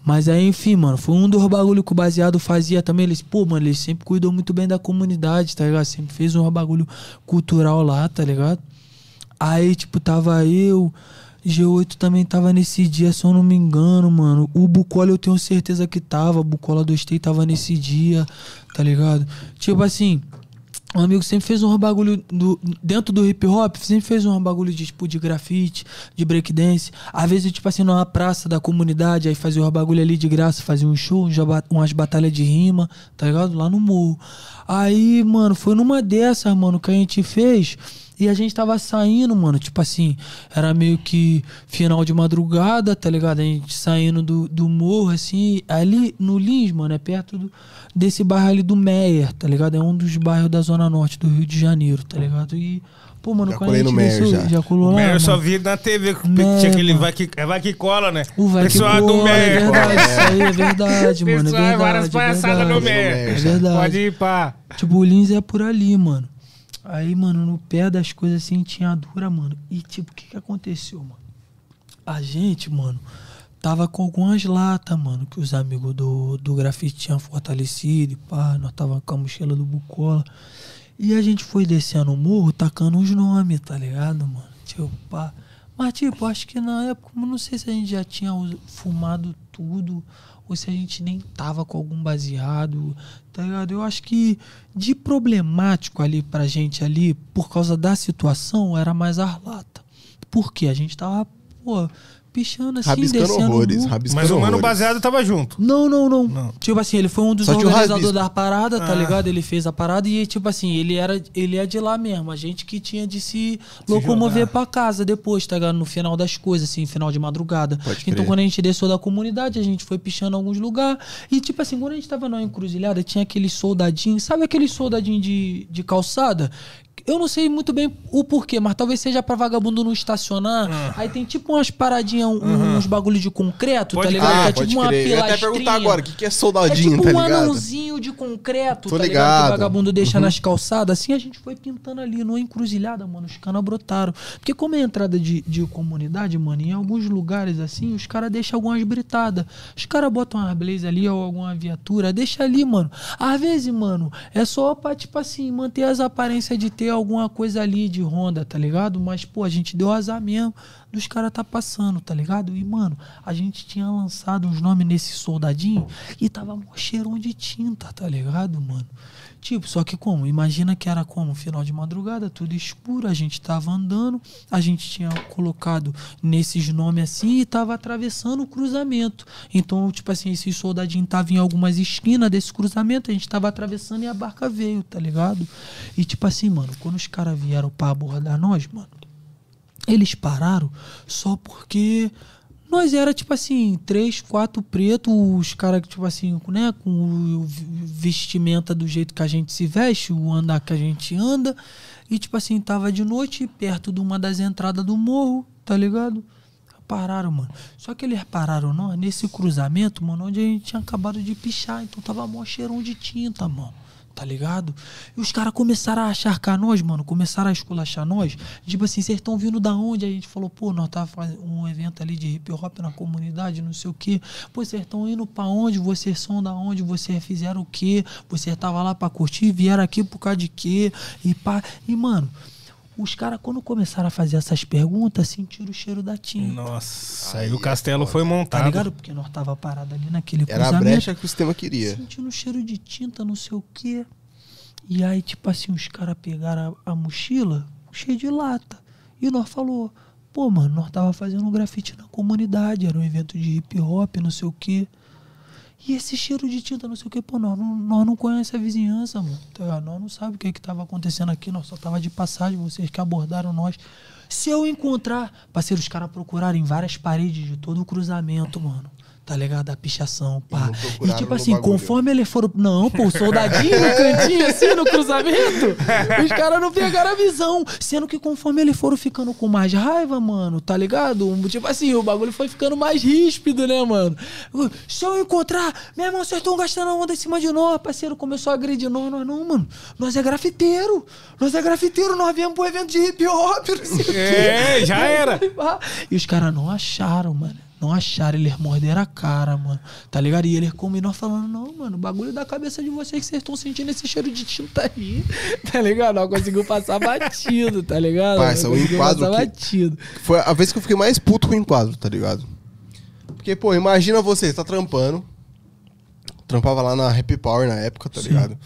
B: Mas aí, enfim, mano, foi um dos bagulho que o Baseado fazia também. Eles, pô, mano, eles sempre cuidou muito bem da comunidade, tá ligado? Sempre fez um bagulho cultural lá, tá ligado? Aí, tipo, tava eu. G8 também tava nesse dia, se eu não me engano, mano. O Bucola eu tenho certeza que tava. O Bucola do Stay tava nesse dia, tá ligado? Tipo assim, um amigo sempre fez um bagulho do, dentro do hip hop, sempre fez um bagulho de tipo de grafite, de breakdance. Às vezes, tipo assim, numa praça da comunidade, aí fazia um bagulho ali de graça, fazia um show, umas batalhas de rima, tá ligado? Lá no morro. Aí, mano, foi numa dessas, mano, que a gente fez. E a gente tava saindo, mano, tipo assim, era meio que final de madrugada, tá ligado? A gente saindo do, do morro, assim, ali no Lins, mano, é perto do- desse bairro ali do Meyer, tá ligado? É um dos bairros da Zona Norte do Rio de Janeiro, tá ligado? E, pô, mano,
C: Já
B: quando a
C: colei
B: gente
C: no Meyer,
B: desceu,
C: já.
B: colou
A: O
B: lá,
A: Meyer eu só vi na TV que
B: Meyer,
A: tinha aquele vai que, é vai que cola, né?
B: O vai que
A: Pessoal do
B: cola, é verdade, isso aí é verdade, mano, é
A: Pessoal,
B: verdade.
A: várias
B: é
A: palhaçadas no Meyer.
B: É verdade.
A: Pode ir pá.
B: Tipo, o Lins é por ali, mano. Aí, mano, no pé das coisas assim tinha dura, mano. E, tipo, o que que aconteceu, mano? A gente, mano, tava com algumas latas, mano, que os amigos do, do grafite tinham fortalecido e pá. Nós tava com a mochila do Bucola. E a gente foi descendo o morro, tacando os nomes, tá ligado, mano? Tipo, pá. Mas, tipo, acho que na época, não sei se a gente já tinha fumado tudo, ou se a gente nem tava com algum baseado, tá ligado? Eu acho que de problemático ali pra gente ali, por causa da situação, era mais Arlata. Porque a gente tava, pô, pichando assim,
C: Rabiscando
B: descendo
C: horrores, rabiscando
A: Mas o mano
C: horrores.
A: baseado tava junto.
B: Não, não, não,
A: Não.
B: Tipo assim, ele foi um dos organizadores da parada, tá
A: Ah.
B: ligado? Ele fez a parada e, tipo assim, ele era ele é de lá mesmo. A gente que tinha de se, locomover
A: jogar.
B: pra casa depois, tá ligado? No final das coisas, assim, final de madrugada.
C: Pode
B: então,
C: crer.
B: quando a gente desceu da comunidade, a gente foi pichando em alguns lugares. E, tipo assim, quando a gente tava na encruzilhada, tinha aqueles soldadinhos. Sabe aqueles soldadinhos de, de calçada? Eu não sei muito bem o porquê, mas talvez seja pra vagabundo não estacionar.
C: Ah.
B: Aí tem tipo umas paradinhas, um- uns bagulho de concreto,
A: Pode
B: tá ligado?
C: Ah,
B: que é tipo uma
C: crer. Eu ia até
B: pilastrinha.
C: perguntar agora, o que, que é
B: É
C: soldadinho,
B: tipo
C: tá
B: um
C: ligado?
B: anãozinho de concreto,
C: Tô
B: tá ligado? Que
C: ligado.
B: o vagabundo deixa
C: Uhum.
B: nas calçadas. Assim a gente foi pintando ali, numa encruzilhada, mano. Os caras brotaram. Porque como é entrada de, de comunidade, mano, em alguns lugares assim, os caras deixam algumas britadas. Os caras botam uma blaze ali ou alguma viatura, deixa ali, mano. Às vezes, mano, é só pra, tipo assim, manter as aparências de ter alguma coisa ali de Honda, tá ligado? Mas, pô, a gente deu azar mesmo dos caras tá passando, tá ligado? E, mano, a gente tinha lançado uns nomes nesse soldadinho e tava mó cheirão de tinta, tá ligado, mano? Tipo, só que como? Imagina que era como? Final de madrugada, tudo escuro, a gente tava andando, a gente tinha colocado nesses nomes assim e tava atravessando o cruzamento. Então, tipo assim, esse soldadinho tava em algumas esquinas desse cruzamento, a gente tava atravessando e a barca veio, tá ligado? E tipo assim, mano, quando os caras vieram pra abordar nós, mano, eles pararam só porque nós era tipo assim, três, quatro pretos, os caras tipo assim, né, com vestimenta do jeito que a gente se veste, o andar que a gente anda, e tipo assim, tava de noite perto de uma das entradas do morro, tá ligado? Pararam, mano. Só que eles pararam nós nesse cruzamento, mano, onde a gente tinha acabado de pichar, então tava mó cheirão de tinta, mano. Tá ligado? E os caras começaram a acharcar nós, mano. Começaram a esculachar nós. Tipo assim, vocês estão vindo da onde? A gente falou, pô, nós tava fazendo um evento ali de hip hop na comunidade, não sei o quê. Pô, vocês estão indo pra onde? Vocês são da onde? Vocês fizeram o quê? Vocês tava lá pra curtir? Vieram aqui por causa de quê? E pá. E, mano, os caras, quando começaram a fazer essas perguntas, sentiram o cheiro da tinta.
A: Nossa, aí o castelo foi montado.
B: Tá ligado? Porque nós tava parado ali naquele
C: Era a
B: cruzamento.
C: brecha que o sistema queria.
B: Sentindo cheiro de tinta, não sei o quê. E aí, tipo assim, os caras pegaram a, a mochila cheia de lata. E nós falou, pô, mano, nós tava fazendo um grafite na comunidade, era um evento de hip hop, não sei o quê. E esse cheiro de tinta, não sei o quê, pô, nós não, nós não conhecemos a vizinhança, mano. Tá? Nós não sabemos o que que tava acontecendo aqui, nós só tava de passagem, vocês que abordaram nós. Se eu encontrar, parceiro, os caras procuraram em várias paredes de todo o cruzamento, mano. Tá ligado? A pichação, pá. E
C: procuraram
B: tipo assim, conforme eles foram. Não, pô, soldadinho no cantinho, assim, no cruzamento. Os caras não pegaram a visão. Sendo que conforme eles foram ficando com mais raiva, mano, tá ligado? Tipo assim, o bagulho foi ficando mais ríspido, né, mano? Se eu encontrar, meu irmão, vocês estão gastando a onda em cima de nós, parceiro. Começou a agredir nós, nós não, mano. Nós é grafiteiro. Nós é grafiteiro, nós viemos pro evento de hip hop, não sei o quê.
A: É, já era.
B: E os caras não acharam, mano. Não acharam, eles morderam a cara, mano. Tá ligado? E eles como e nós falando, não, mano, o bagulho da cabeça de vocês que vocês estão sentindo esse cheiro de tinta aí. Tá ligado? Não conseguiu passar batido, tá ligado?
C: Parça, o enquadro
B: passar
C: que-
B: batido.
C: Foi a vez que eu fiquei mais puto com o enquadro, tá ligado? Porque, pô, imagina você, tá trampando. Trampava lá na Happy Power na época, tá
B: Sim.
C: ligado?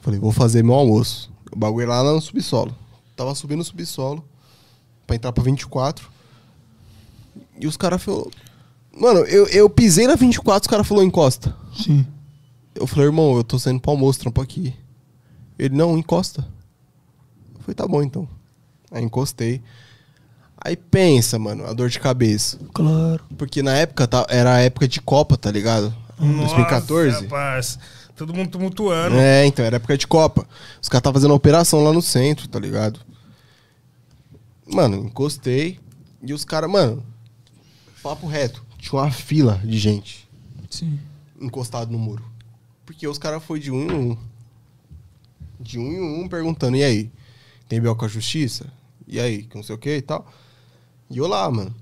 C: Falei, vou fazer meu almoço. O bagulho lá no subsolo. Tava subindo o subsolo pra entrar pra 24. E os caras falaram. Mano, eu, eu pisei na 24, os caras falaram encosta.
B: Sim.
C: Eu falei, irmão, eu tô saindo pro almoço, trampo aqui. Ele, não, encosta. Eu falei, tá bom então. Aí encostei. Aí pensa, mano, a dor de cabeça.
B: Claro.
C: Porque na época tá- era a época de Copa, tá ligado? 2014.
A: Nossa, parça. Todo mundo tumultuando.
C: É, então, era época de Copa. Os caras estavam fazendo operação lá no centro, tá ligado? Mano, encostei. E os caras, mano, papo reto. Tinha uma fila de gente
B: Sim.
C: encostado no muro. Porque os caras foi de um em um. De um em um perguntando, e aí? Tem B.O. com a justiça? E aí? Que não sei o que e tal. E eu lá, mano.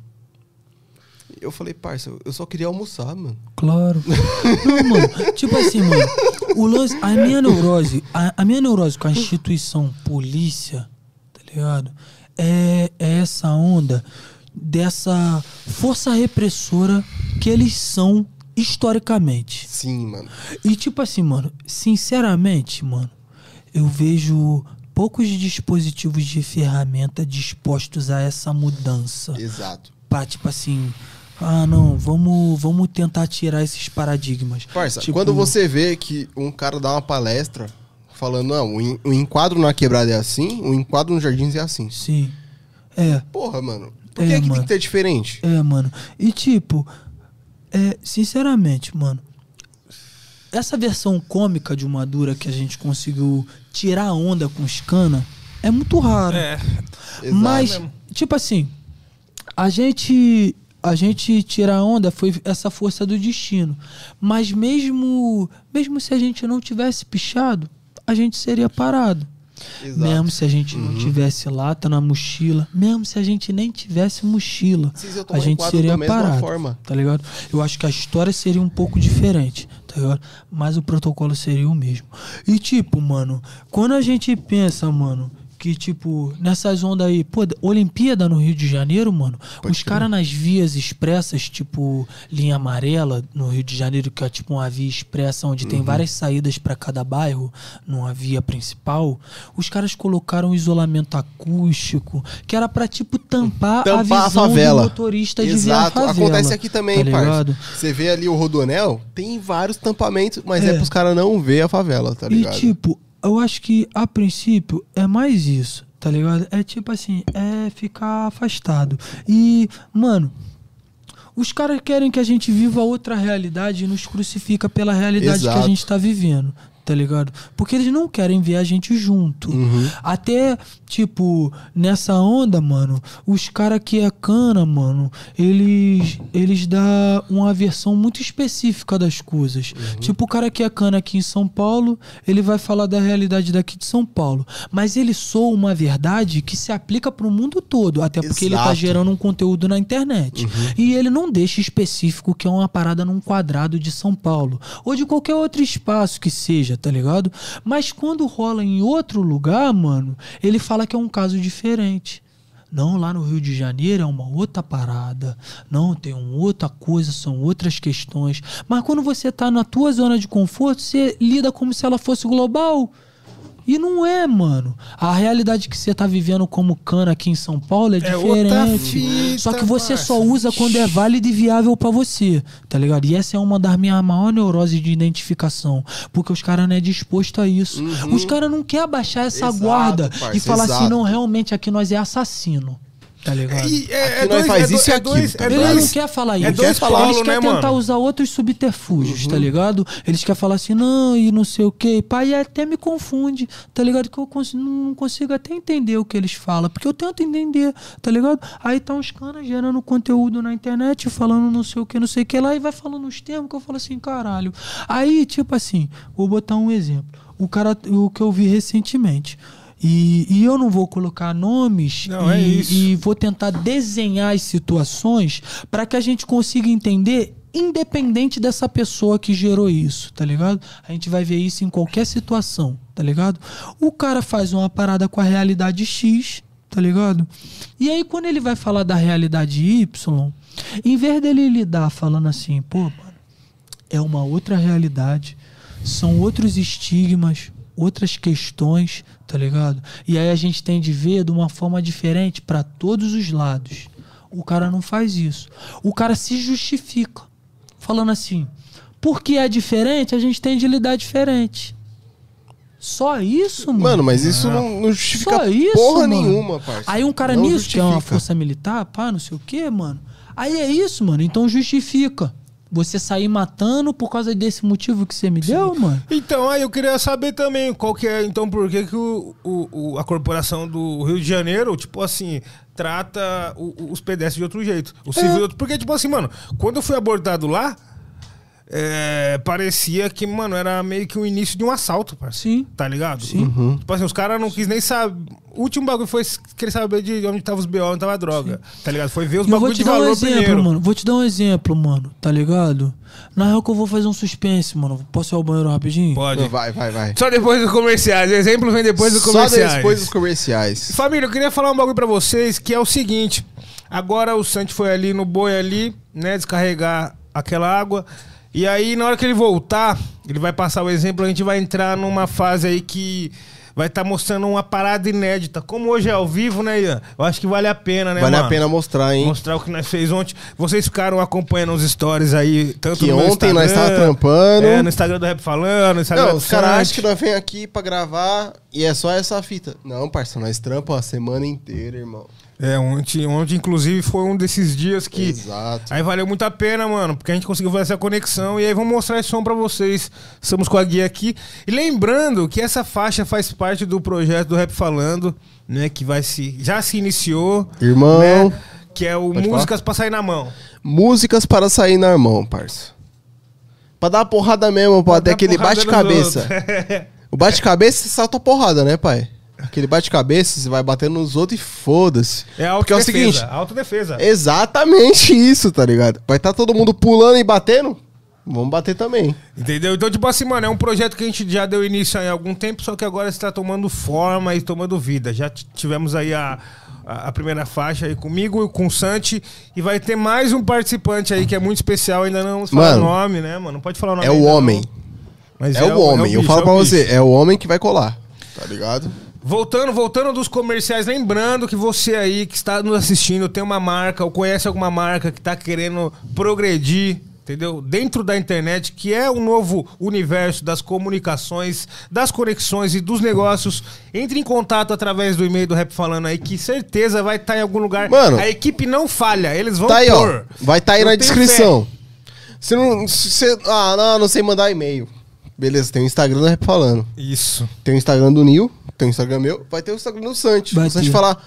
C: Eu falei, parça, eu só queria almoçar, mano.
B: Claro. Não, mano. Tipo assim, mano. O lance, a minha neurose, a, a minha neurose com a instituição polícia, tá ligado? É, é essa onda dessa força repressora que eles são historicamente.
C: Sim, mano.
B: E tipo assim, mano, sinceramente, mano, eu vejo poucos dispositivos de ferramenta dispostos a essa mudança.
C: Exato.
B: Pra, tipo assim, ah, não, vamos, vamos tentar tirar esses paradigmas.
C: Parça,
B: Tipo,
C: quando você vê que um cara dá uma palestra falando, não, o en- o enquadro na quebrada é assim, o enquadro nos jardins é assim.
B: Sim. É,
C: Porra, mano. Por
B: É,
C: que, que tem que ter diferente?
B: é, mano. E tipo, é, sinceramente, mano, essa versão cômica de uma dura que a gente conseguiu tirar a onda com os cana é muito raro.
A: É.
C: Exato.
B: Mas,
A: mesmo.
B: tipo assim, a gente. A gente tirar a onda foi essa força do destino. Mas mesmo. Mesmo se a gente não tivesse pichado, a gente seria parado.
C: Exato.
B: Mesmo se a gente não tivesse lata na mochila, mesmo se a gente nem tivesse mochila, a gente seria parado.
C: forma.
B: Tá ligado? Eu acho que a história seria um pouco diferente, tá ligado? Mas o protocolo seria o mesmo. E tipo, mano, quando a gente pensa, mano, que tipo, nessas ondas aí, pô, Olimpíada no Rio de Janeiro, mano, os caras nas vias expressas, tipo, linha amarela no Rio de Janeiro, que é tipo uma via expressa onde
C: Uhum.
B: tem várias saídas pra cada bairro, numa via principal, os caras colocaram isolamento acústico, que era pra tipo tampar,
C: Tampar
B: a
C: a
B: visão
C: favela.
B: do motorista de a
C: Exato.
B: favela.
C: Acontece aqui também,
B: tá
C: parça. Você vê ali o Rodonel, tem vários tampamentos, mas é,
B: É.
C: pros caras não ver a favela, tá
B: E
C: ligado?
B: tipo, eu acho que a princípio é mais isso, tá ligado? É tipo assim, é ficar afastado. E, mano, os caras querem que a gente viva outra realidade e nos crucifica pela realidade que a
C: Exato.
B: gente tá vivendo. Tá ligado? Porque eles não querem ver a gente junto.
C: Uhum.
B: Até, tipo, nessa onda, mano, os caras que é cana, mano, eles eles dão uma versão muito específica das coisas.
C: Uhum.
B: Tipo, o cara que é cana aqui em São Paulo, ele vai falar da realidade daqui de São Paulo. Mas ele soa uma verdade que se aplica pro mundo todo. Até porque ele tá
C: Exato.
B: gerando um conteúdo na internet.
C: Uhum.
B: E ele não deixa específico que é uma parada num quadrado de São Paulo. Ou de qualquer outro espaço que seja, tá ligado? Mas quando rola em outro lugar, mano, ele fala que é um caso diferente. Não, lá no Rio de Janeiro é uma outra parada. Não, tem uma outra coisa, são outras questões. Mas quando você tá na tua zona de conforto, você lida como se ela fosse global. E não é, mano. A realidade que você tá vivendo como cana aqui em São Paulo é,
A: É
B: diferente.
A: fita,
B: Só que você
A: parça.
B: só usa quando é válido e viável pra você, tá ligado? E essa é uma das minhas maiores neuroses de identificação. Porque os caras não é disposto a isso. Os caras não querem abaixar essa
C: Exato,
B: guarda
C: parça,
B: e falar assim,
C: exato.
B: não, realmente aqui nós é assassino. Tá ligado?
A: E é,
C: Aqui nós faz isso e
A: é
C: aquilo,
A: dois,
C: tá
A: é
B: Ele
C: ligado?
B: não
A: dois,
B: quer falar isso.
A: é dois polos,
B: Eles
A: né,
B: querem tentar
A: mano?
B: usar outros subterfúgios,
C: Uhum.
B: tá ligado? Eles querem falar assim, não, e não sei o quê. Pai, até me confunde, tá ligado? Que eu cons- não consigo até entender o que eles falam. Porque eu tento entender, tá ligado? Aí tá uns caras gerando conteúdo na internet, falando não sei o que, não sei o que lá, e vai falando uns termos que eu falo assim, caralho. Aí, tipo assim, vou botar um exemplo. O cara, o que eu vi recentemente. E, e eu não vou colocar nomes
A: Não, é
B: e,
A: isso.
B: e vou tentar desenhar as situações para que a gente consiga entender independente dessa pessoa que gerou isso, tá ligado? A gente vai ver isso em qualquer situação, tá ligado? O cara faz uma parada com a realidade X, tá ligado? E aí quando ele vai falar da realidade Y, em vez dele lidar falando assim, pô, mano, é uma outra realidade, são outros estigmas, outras questões, tá ligado? E aí a gente tem de ver de uma forma diferente para todos os lados. O cara não faz isso. O cara se justifica, falando assim: porque é diferente, a gente tem de lidar diferente. Só isso, mano.
C: Mano, mas isso não, não justifica
B: Só isso,
C: porra
B: mano.
C: nenhuma, parça.
B: Aí um cara
C: Não
B: nisso, que é uma
C: justifica.
B: força militar, pá, não sei o quê, mano. Aí é isso, mano. Então justifica. Você sair matando por causa desse motivo que você me deu, mano?
A: Então, aí eu queria saber também qual que é, então, por que, que o, o- a corporação do Rio de Janeiro, tipo assim, trata o- os pedestres de outro jeito. O civil de outro. Porque, tipo assim, mano, quando eu fui abordado lá, é, parecia que, mano, era meio que o início de um assalto, parceiro.
B: Sim.
A: Tá ligado?
B: Sim.
C: Uhum.
A: Tipo assim, os caras não quis nem saber. O último bagulho foi querer saber de onde tava os BO, onde tava a droga. Tá ligado? Foi ver os bagulhos de
B: dar um
A: valor
B: exemplo,
A: primeiro.
B: mano. Vou te dar um exemplo, mano. Tá ligado? Na real que eu vou fazer um suspense, mano. Posso ir ao banheiro rapidinho?
A: Pode.
C: Vai, vai, vai.
A: Só depois dos comerciais. O exemplo vem depois dos
C: Só
A: comerciais.
C: depois dos comerciais.
A: Família, eu queria falar um bagulho pra vocês que é o seguinte. Agora o Santi foi ali no boi ali, né, descarregar aquela água. E aí, na hora que ele voltar, ele vai passar o exemplo, a gente vai entrar numa fase aí que vai estar mostrando uma parada inédita. Como hoje é ao vivo, né, Ian? Eu acho que vale a pena, né,
C: Vale
A: mano?
C: a pena mostrar, hein?
A: Mostrar o que nós fez ontem. Vocês ficaram acompanhando os stories aí, tanto
C: Que
A: no
C: ontem nós
A: Instagram,
C: tava trampando.
A: É, no Instagram do Rap Falando, no Instagram
C: Não, os caras acham que nós vem aqui pra gravar e é só essa fita. Não, parça, nós trampa a semana inteira, irmão.
A: É, ontem, ontem, inclusive, foi um desses dias que.
C: Exato.
A: Aí valeu muito a pena, mano, porque a gente conseguiu fazer essa conexão. E aí vamos mostrar esse som pra vocês. Estamos com a guia aqui. E lembrando que essa faixa faz parte do projeto do Rap Falando, né? Que vai se. Já se iniciou.
C: Irmão.
A: Né, que é o
C: Pode
A: Músicas pra sair na mão.
C: Músicas para sair na mão, parça. Pra dar uma porrada mesmo, pra ter
A: Dá
C: aquele bate-cabeça. O bate-cabeça, salta porrada, né, pai? Aquele bate-cabeça, você vai batendo nos outros e foda-se.
A: É
C: Porque é o
A: autodefesa.
C: seguinte,
A: autodefesa.
C: exatamente isso, tá ligado? Vai estar todo mundo pulando e batendo? Vamos bater também.
A: Entendeu? Então, tipo assim, mano, é um projeto que a gente já deu início há algum tempo, só que agora está tomando forma e tomando vida. Já tivemos aí a, a, a primeira faixa aí comigo e com o Santi. E vai ter mais um participante aí que é muito especial, ainda não vamos falar o nome, né, mano? Não pode falar o nome
C: É o
A: ainda,
C: homem.
A: não. Mas
C: É, o homem. Eu
A: bicho,
C: falo
A: é o
C: pra
A: bicho.
C: você, é o homem que vai colar. Tá ligado?
A: Voltando, voltando dos comerciais, lembrando que você aí que está nos assistindo tem uma marca ou conhece alguma marca que está querendo progredir, entendeu? Dentro da internet, que é o novo universo das comunicações, das conexões e dos negócios, entre em contato através do e-mail do Rap Falando aí, que certeza vai estar em algum lugar.
C: Mano,
A: a equipe não falha, eles vão
C: Tá aí, ó.
A: pôr.
C: Vai estar aí
A: Eu
C: na descrição. Se não. Você, ah, não, não sei mandar e-mail. Beleza, tem o Instagram do Rap Falando.
A: Isso.
C: Tem o Instagram do Nil, tem o Instagram meu, vai ter o Instagram do Santi.
B: Vai
C: o Santi falar,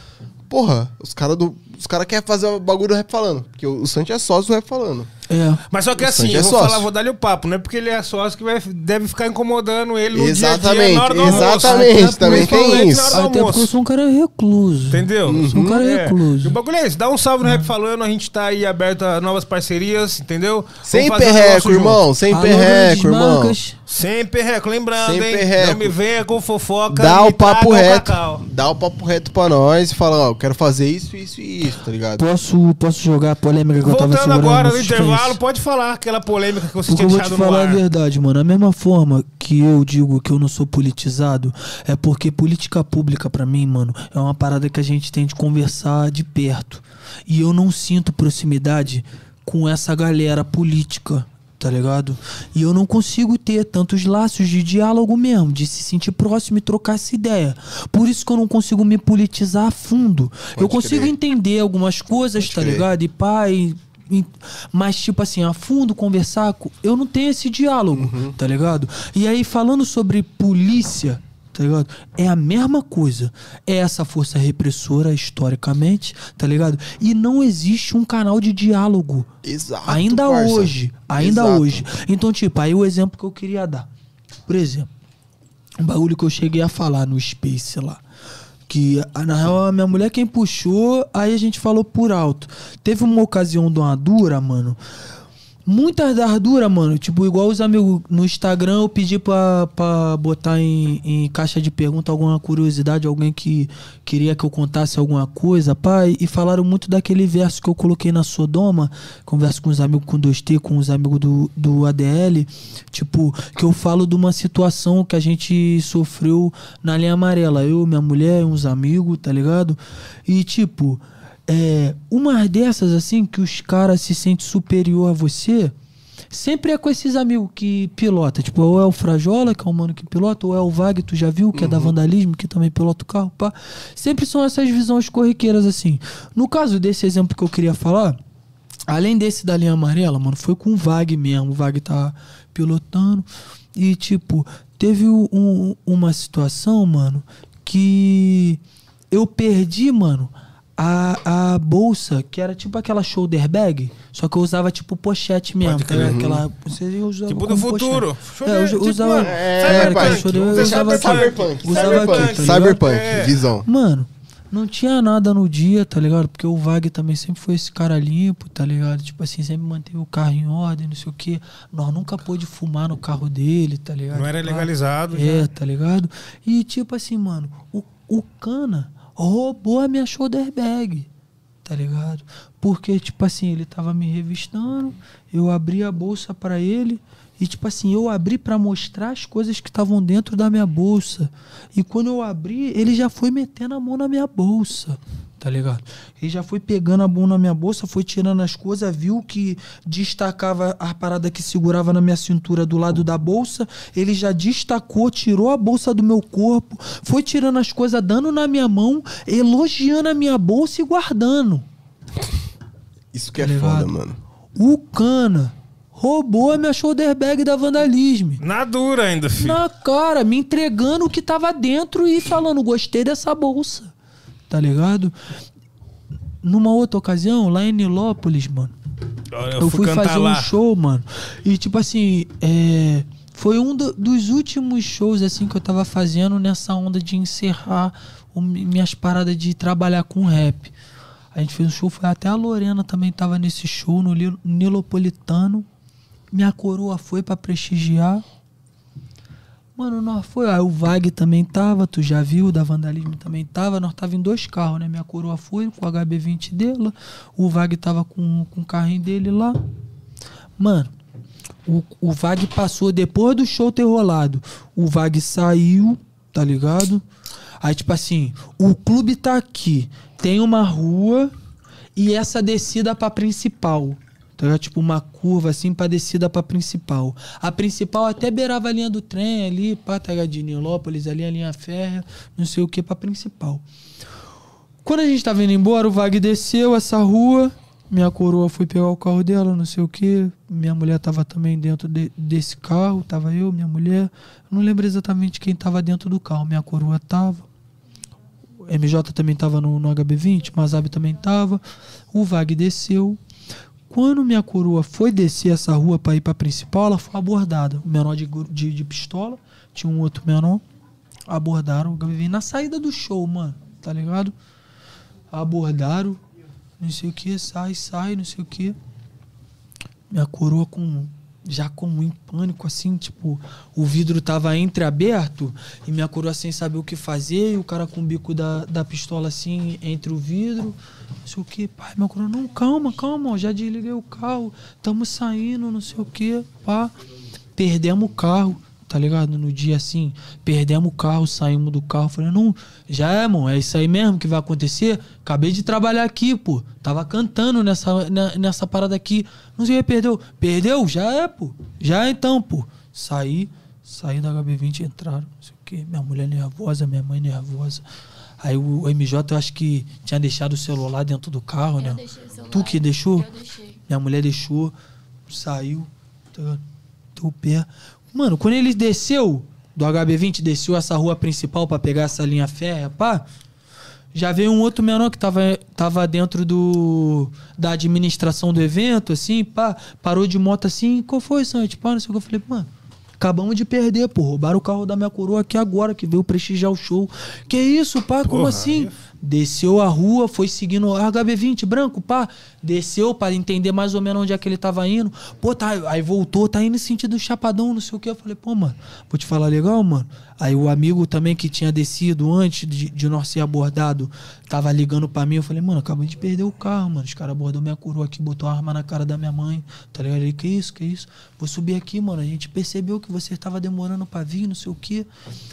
C: porra, os caras do. Os caras querem fazer o bagulho do Rap Falando. Porque o, o Santi é sócio do Rap Falando.
B: É.
A: Mas só que
C: O
A: assim,
C: é
A: eu vou
C: sócio.
A: falar, vou dar-lhe o papo, não é porque ele é sócio que vai, deve ficar incomodando ele no
C: Exatamente,
A: dia a dia, na hora do almoço.
C: exatamente,
A: Até
C: também tem isso.
B: Até porque eu
A: almoço.
B: sou um cara recluso.
A: Entendeu?
B: Sou um cara
A: É.
B: recluso.
A: E o bagulho é esse. Dá um salve no Rap Falando. A gente tá aí aberto a novas parcerias, entendeu?
C: Sem perreco,
A: junto.
C: irmão. Sem
B: Alô,
C: perreco, irmão.
A: Sem perreco. Lembrando,
C: Sem
A: hein?
C: perreco.
A: Não me venha com fofoca.
C: Dá
A: e
C: o papo
A: o
C: reto.
A: cacau.
C: Dá o papo reto pra nós e fala, ó, eu quero fazer isso, isso e isso, tá ligado?
B: Posso, posso jogar a polêmica que eu tava
A: Voltando agora no
B: suspense?
A: Intervalo, pode falar aquela polêmica que você
B: Porque
A: tinha
B: eu vou te
A: deixado
B: falar a verdade, mano. A mesma forma que eu digo que eu não sou politizado, é porque política pública pra mim, mano, é uma parada que a gente tem de conversar de perto. E eu não sinto proximidade com essa galera política, tá ligado? E eu não consigo ter tantos laços de diálogo mesmo, de se sentir próximo e trocar essa ideia. Por isso que eu não consigo me politizar a fundo. eu
C: Pode
B: consigo
C: crer.
B: entender algumas coisas,
C: Pode
B: tá
C: crer.
B: ligado? E pai. Mas, tipo assim, a fundo conversar, co- eu não tenho esse diálogo,
C: Uhum.
B: tá ligado? E aí, falando sobre polícia, tá ligado? É a mesma coisa. É essa força repressora historicamente, tá ligado? E não existe um canal de diálogo.
C: Exato.
B: ainda
C: parça.
B: hoje. Ainda
C: Exato.
B: hoje. Então, tipo, aí o exemplo que eu queria dar. Por exemplo, um bagulho que eu cheguei a falar no Space lá. Que, ah, na real, a minha mulher quem puxou, aí a gente falou por alto. Teve uma ocasião de uma dura, mano. Muitas das duras, mano. Tipo, igual os amigos no Instagram, eu pedi pra, pra botar em, em caixa de pergunta alguma curiosidade, alguém que queria que eu contasse alguma coisa, pai. E falaram muito daquele verso que eu coloquei na Sodoma. Converso com os amigos com 2T, com os amigos do, do ADL. Tipo, que eu falo de uma situação que a gente sofreu na linha amarela. Eu, minha mulher, uns amigos, tá ligado? E, tipo, é, umas dessas, assim, que os caras se sentem superior a você, sempre é com esses amigos que pilota. Tipo, ou é o Frajola, que é o mano que pilota, ou é o Vag, tu já viu, que é da Vandalismo, que também pilota o carro, pá. Sempre são essas visões corriqueiras, assim. No caso desse exemplo que eu queria falar, além desse da linha amarela, mano, foi com o Vag mesmo. O Vag tá pilotando. E, tipo, teve um- uma situação, mano, que eu perdi, mano, a, a bolsa, que era tipo aquela shoulder bag, só que eu usava tipo pochete mesmo.
A: Pode
B: tá ligado?
A: crer.
B: Aquela, você usava
A: Tipo do futuro.
B: pochete. É, eu
A: Tipo,
B: usava,
A: mano,
C: É,
B: era shoulder, eu usava aqui,
C: Cyberpunk,
B: usava
C: cyberpunk,
B: aqui, tá
C: cyberpunk,
A: É.
C: visão.
B: Mano, não tinha nada no dia, tá ligado? Porque o Vag também sempre foi esse cara limpo, tá ligado? Tipo assim, sempre manteve o carro em ordem, não sei o quê. Nós nunca pôde fumar no carro dele, tá ligado?
A: Não era legalizado.
B: É,
A: já.
B: tá ligado? E tipo assim, mano, o, o Cana roubou a minha shoulder bag. tá ligado? Porque, tipo assim, ele tava me revistando, eu abri a bolsa pra ele, e, tipo assim, eu abri pra mostrar as coisas que estavam dentro da minha bolsa. E quando eu abri, ele já foi metendo a mão na minha bolsa. Tá ligado? Ele já foi pegando a mão na minha bolsa, foi tirando as coisas, viu que destacava a parada que segurava na minha cintura do lado da bolsa. Ele já destacou, tirou a bolsa do meu corpo, foi tirando as coisas, dando na minha mão, elogiando a minha bolsa e guardando.
C: Isso que é
B: Tá ligado?
C: foda, mano.
B: O cana roubou a minha shoulder bag da vandalismo.
A: Na dura ainda, filho.
B: Na cara, me entregando o que tava dentro e falando, gostei dessa bolsa. Tá ligado? Numa outra ocasião, lá em Nilópolis, mano,
A: Olha,
B: eu, fui
A: cantar
B: fazer um
A: lá.
B: show, mano. E tipo assim, é, foi um do- dos últimos shows assim que eu tava fazendo nessa onda de encerrar o- minhas paradas de trabalhar com rap. A gente fez um show, foi até a Lorena também tava nesse show no Nilopolitano. Minha coroa foi pra prestigiar. Mano, nós foi. Aí o Vag também tava, tu já viu, da Vandalismo também tava. Nós tava em dois carros, né? Minha coroa foi com o HB20 dela. O Vag tava com, com o carrinho dele lá. Mano, o, o Vag passou depois do show ter rolado. O Vag saiu, tá ligado? Aí, tipo assim, o clube tá aqui. Tem uma rua e essa descida pra principal. Tá ligado? Tipo, uma curva assim pra descida pra principal. A principal até beirava a linha do trem ali, pá, tá? De Nilópolis, ali a linha férrea, não sei o que, pra principal. Quando a gente tava indo embora, o Vag desceu essa rua. Minha coroa foi pegar o carro dela, não sei o que. Minha mulher tava também dentro de- desse carro. Tava eu, minha mulher. Não lembro exatamente quem tava dentro do carro. Minha coroa tava. O MJ também tava no, no HB20. Mazab também tava. O Vag desceu. Quando minha coroa foi descer essa rua pra ir pra principal, ela foi abordada. O menor de, de, de pistola. Tinha um outro menor. Abordaram o HB20 na saída do show, mano. Tá ligado? abordaram, não sei o que, sai, sai, não sei o que. Minha coroa com. Já como em pânico, assim, tipo, o vidro tava entreaberto e minha coroa sem saber o que fazer, e o cara com o bico da, da pistola assim entre o vidro. Não sei o que, pai, minha coroa, não, calma, calma, já desliguei o carro, tamo saindo, não sei o que, pá. Perdemos o carro, tá ligado? No dia assim, perdemos o carro, saímos do carro. Falei, não, já é, mano, é isso aí mesmo que vai acontecer. Acabei de trabalhar aqui, pô. Tava cantando nessa, na- nessa parada aqui. Não sei perdeu. Perdeu? Já é, pô. Já é então, pô. Saí, saí da HB20 entraram, não sei o que. Minha mulher nervosa, minha mãe nervosa. Aí o MJ, eu acho que tinha deixado o celular dentro do carro, né?
E: Eu celular.
B: Tu que deixou?
E: Eu deixei.
B: Minha mulher deixou, saiu, tá? Deu o pé. Mano, quando ele desceu do HB20, desceu essa rua principal pra pegar essa linha férrea, pá. Já veio um outro menor que tava, tava dentro do da administração do evento, assim, pá. Parou de moto assim, qual foi, Santi? Pá, não sei o que. Eu falei, mano, acabamos de perder, pô. Roubaram o carro da minha coroa aqui agora, que veio prestigiar o show. Que isso, pá? Como
A: Porra,
B: assim?
A: aí-
B: Desceu a rua, foi seguindo o HB20 branco, pá. Desceu pra entender mais ou menos onde é que ele tava indo. Pô, tá, aí voltou, tá indo no sentido chapadão, não sei o que. Eu falei, pô, mano, vou te falar legal, mano. Aí o amigo também que tinha descido antes de, de nós ser abordado, tava ligando pra mim. Eu falei, mano, acabei de perder o carro, mano. Os caras abordou minha coroa aqui, botou a arma na cara da minha mãe. Tá ligado? Ele, que isso, que isso? Vou subir aqui, mano. A gente percebeu que você tava demorando pra vir, não sei o que.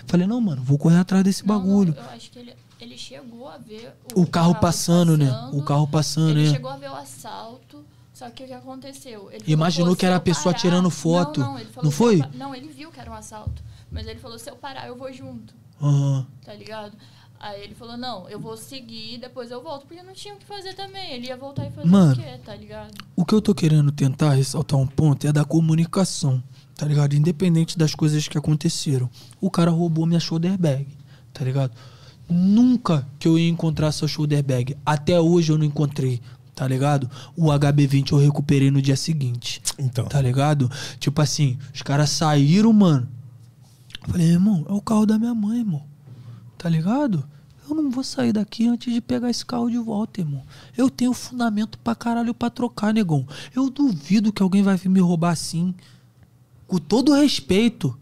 B: Falei, não, mano, vou correr atrás desse
E: Não,
B: bagulho.
E: não, eu acho que ele, ele chegou a ver
B: O carro passando, né? O carro passando,
E: Ele
B: né?
E: chegou a ver o assalto. Só que o que aconteceu? Ele
B: Imaginou
E: falou,
B: que era
E: "Se
B: a
E: eu
B: pessoa
E: parar-"
B: tirando foto.
E: Não, não, ele falou,
B: Não
E: "Se eu
B: foi?
E: pa- Não, ele viu que era um assalto. Mas ele falou, se eu parar, eu vou junto.
B: Aham.
E: Tá ligado? Aí ele falou, não, eu vou seguir, depois eu volto. Porque não tinha o que fazer também. Ele ia voltar e fazer
B: Mano.
E: o quê, tá ligado?
B: O que eu tô querendo tentar ressaltar um ponto é da comunicação, tá ligado? Independente das coisas que aconteceram. O cara roubou minha shoulder bag, tá ligado? Nunca que eu ia encontrar essa shoulder bag. Até hoje eu não encontrei, tá ligado? O HB20 eu recuperei no dia seguinte.
A: Então.
B: Tá ligado? Tipo assim, os caras saíram, mano. Eu falei, irmão, é o carro da minha mãe, irmão. Tá ligado? Eu não vou sair daqui antes de pegar esse carro de volta, irmão. Eu tenho fundamento pra caralho pra trocar, negão. Eu duvido que alguém vai vir me roubar assim. Com todo respeito.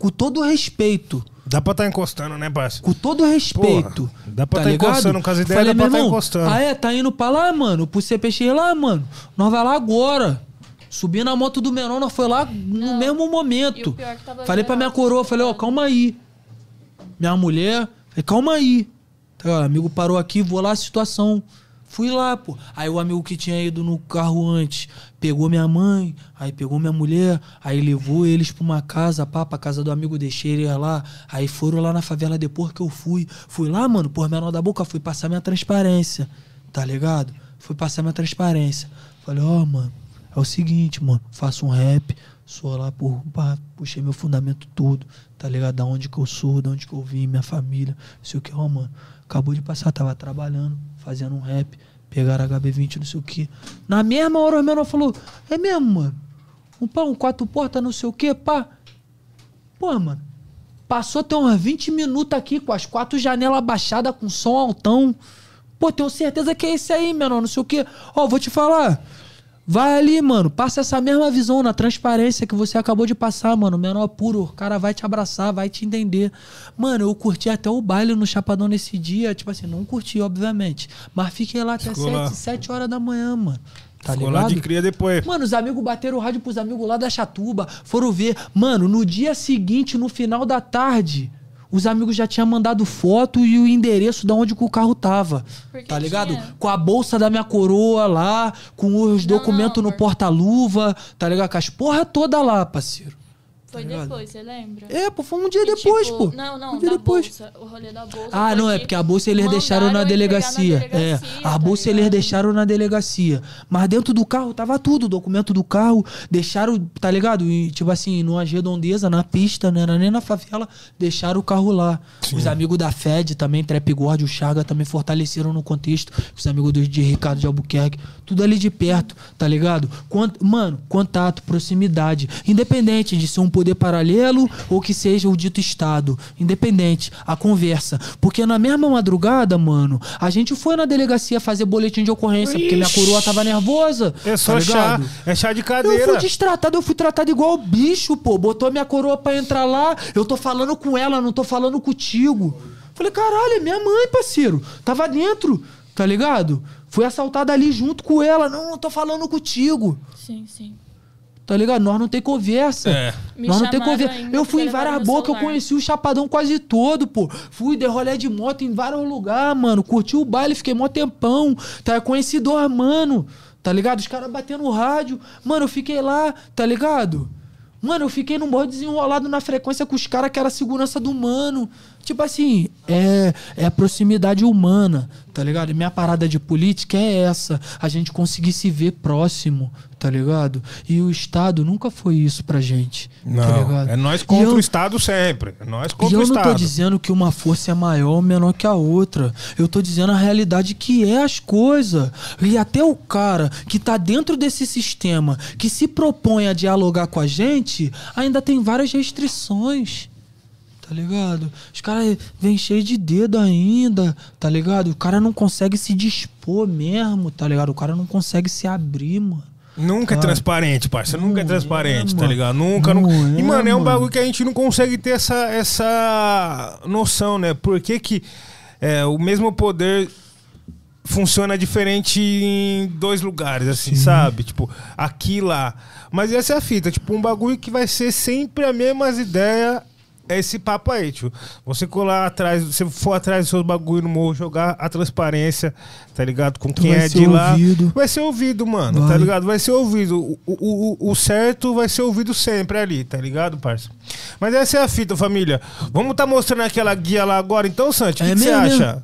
B: Com todo respeito,
A: Dá pra tá encostando, né, parceiro?
B: com todo respeito.
A: Porra, dá pra
B: tá
A: tá
B: ligado?
A: encostando com as ideias,
B: Falei,
A: dá pra
B: meu
A: tá
B: irmão,
A: encostando.
B: Ah, é? Tá indo pra lá, mano? Pro CPX lá, mano? Nós vai lá agora. Subi na moto do menor, nós foi lá no
E: Não.
B: mesmo momento.
E: tava
B: Falei pra minha coroa, falei, ó, calma aí. Minha mulher, falei, calma aí. Tá, amigo parou aqui, vou lá a situação. Fui lá, pô. Aí o amigo que tinha ido no carro antes pegou minha mãe, aí pegou minha mulher, aí levou eles pra uma casa, pá, pra casa do amigo, deixei eles lá. Aí foram lá na favela depois que eu fui. Fui lá, mano, por menor da boca, fui passar minha transparência, tá ligado? Fui passar minha transparência. Falei, ó, mano, é o seguinte, mano, faço um rap, sou lá por. pá, puxei meu fundamento todo, tá ligado? Da onde que eu sou, da onde que eu vim, minha família, sei o que, ó, mano. Acabou de passar, tava trabalhando, fazendo um rap, pegaram HB20, não sei o que. Na mesma hora o menor falou, é mesmo, mano. Um um quatro portas, não sei o que, pá. Pô, mano. Passou tem uns 20 minutos aqui com as quatro janelas baixadas, com som altão. Pô, tenho certeza que é esse aí, menor, não sei o quê. Ó, vou te falar. Vai ali, mano. Passa essa mesma visão na transparência que você acabou de passar, mano. Menor puro. O cara vai te abraçar, vai te entender. Mano, eu curti até o baile no Chapadão nesse dia. Tipo assim, não curti, obviamente. Mas fiquei lá até
A: Ficou lá.
B: 7, 7 horas da manhã, mano. Tá
A: Ficou
B: ligado?
A: lá de cria depois.
B: Mano, os amigos bateram o rádio pros amigos lá da Chatuba, foram ver. Mano, no dia seguinte, no final da tarde, os amigos já tinham mandado foto e o endereço de onde que o carro tava.
E: Porque
B: Tá ligado?
E: tinha.
B: Com a bolsa da minha coroa lá, com os
E: Não,
B: documentos
E: não,
B: no
E: porque-
B: porta-luva, tá ligado? Com as porra toda lá, parceiro.
E: Foi
B: Tá
E: depois, você lembra?
B: É, pô, foi um dia
E: E,
B: depois,
E: tipo,
B: pô.
E: Não, não,
B: um dia
E: da
B: depois.
E: bolsa. O rolê da bolsa.
B: Ah, não, é
E: que
B: porque a bolsa eles deixaram na delegacia.
E: na delegacia,
B: é, a
E: tá
B: bolsa eles
E: ligado?
B: deixaram na delegacia. Mas dentro do carro tava tudo, o documento do carro. Deixaram, tá ligado? E, tipo assim, numa redondeza, na pista, não era nem na favela, deixaram o carro lá. Os amigos da FED também, Trap God, o Chaga também fortaleceram no contexto. Os amigos do, de Ricardo de Albuquerque. Tudo ali de perto, tá ligado? Quant- mano, contato, proximidade. Independente de ser um poder paralelo ou que seja o dito Estado. Independente, a conversa. Porque na mesma madrugada, mano, a gente foi na delegacia fazer boletim de ocorrência, porque minha
A: Ixi.
B: coroa tava nervosa.
A: É só
B: tá
A: chá. É chá de
B: Eu
A: cadeira.
B: fui destratado, eu fui tratado igual bicho, pô. Botou minha coroa pra entrar lá, eu tô falando com ela, não tô falando contigo. Falei, caralho, é minha mãe, parceiro. Tava dentro, tá ligado? Fui assaltado ali junto com ela. Não, não tô falando contigo.
E: Sim, sim.
B: Tá ligado? Nós não tem conversa.
A: É.
E: Me
B: Nós não tem conversa. Eu fui em várias bocas, eu conheci o Chapadão quase todo, pô. Fui de rolê de moto em vários lugares, mano. Curti o baile, fiquei mó tempão. Tá? Conheci dois, mano. Tá ligado? Os caras batendo o rádio. Mano, eu fiquei lá, tá ligado? Mano, eu fiquei num morro desenrolado na frequência com os caras que era segurança do mano. Tipo assim, é, é a proximidade humana, tá ligado? E minha parada de política é essa. A gente conseguir se ver próximo, tá ligado? E o Estado nunca foi isso pra gente. tá
A: Não,
B: ligado?
A: é nós
B: E
A: contra
B: eu-
A: o Estado sempre. É nós
B: e
A: contra o
B: eu não tô
A: Estado.
B: dizendo que uma força é maior ou menor que a outra. Eu tô dizendo a realidade que é as coisas. E até o cara que tá dentro desse sistema, que se propõe a dialogar com a gente, ainda tem várias restrições. Tá ligado? Os caras vêm cheios de dedo ainda, tá ligado? O cara não consegue se dispor mesmo, tá ligado? O cara não consegue se abrir, mano.
A: Nunca é
B: Cara,
A: transparente, parceiro. Nunca é transparente,
B: é,
A: tá ligado? Nunca.
B: Não
A: nu- E,
B: é,
A: mano, é um bagulho que a gente não consegue ter essa, essa noção, né? Por que, que é, o mesmo poder funciona diferente em dois lugares, assim, sabe? Tipo, aqui e lá. Mas essa é a fita. Tipo, um bagulho que vai ser sempre a mesma ideia. É esse papo aí, tio. Você colar atrás, você for atrás dos seus bagulho no morro, jogar a transparência, tá ligado? Com quem é de lá.
B: ouvido.
A: Vai ser ouvido, mano, tá
B: Vai.
A: ligado? Vai ser ouvido. O, o, o- certo vai ser ouvido sempre ali, tá ligado, parça? Mas essa é a fita, família. Vamos tá mostrando aquela guia lá agora, então, Santi? O que
B: É
A: que você acha?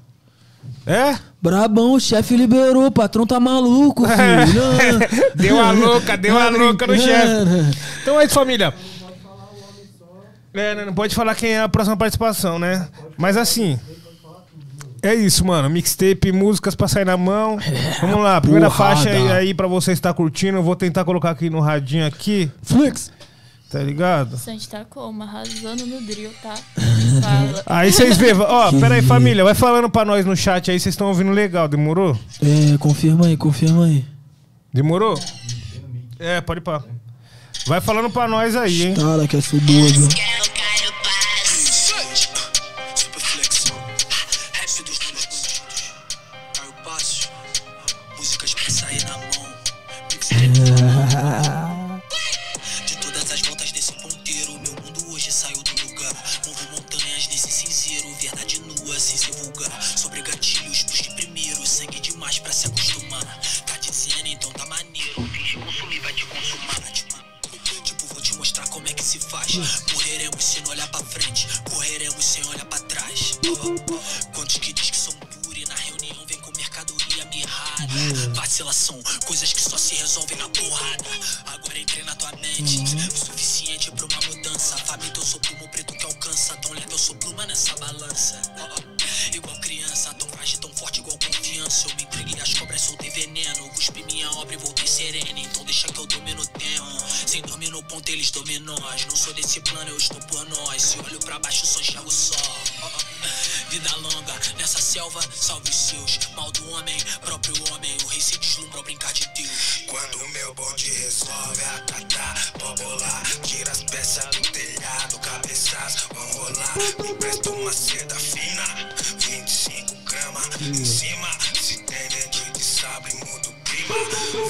A: É?
B: Brabão, o chefe liberou, o patrão tá maluco, filho.
A: deu a louca, deu a
B: Tá
A: louca no chefe. Então é isso, família. É, né, não pode falar quem é a próxima participação, né? Mas assim. É isso, mano. Mixtape, músicas pra sair na mão. Vamos lá, primeira
B: porrada.
A: faixa aí, aí pra você estar curtindo. Eu vou tentar colocar aqui no radinho aqui,
B: Flex.
A: tá ligado?
E: O Santi tá como? Arrasando no drill, tá? Fala.
A: Aí vocês vê, ó, pera aí, família, vai falando pra nós no chat aí, vocês estão ouvindo legal, demorou?
B: É, confirma aí, confirma aí.
A: Demorou? É, pode ir pá. Vai falando pra nós aí, hein?
B: Cara, que é boa, viu?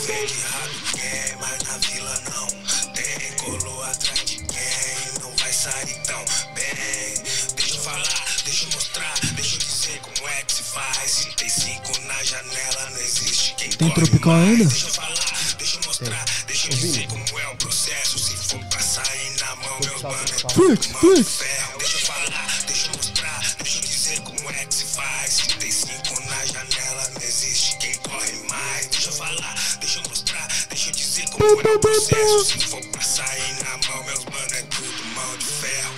F: Vem de
G: rado quem, mas na vila não tem. Colou atrás de quem, não vai sair tão bem. Deixa eu falar, deixa eu mostrar, deixa eu dizer como é que se faz. Se tem cinco na janela, não existe quem
F: Tem tropical ainda?
G: Deixa eu falar, deixa eu mostrar, deixa eu dizer como é o processo. Se for pra sair na mão, meus mano é ferro. É o processo. Se for pra sair na mão, meus mano é tudo mão de ferro.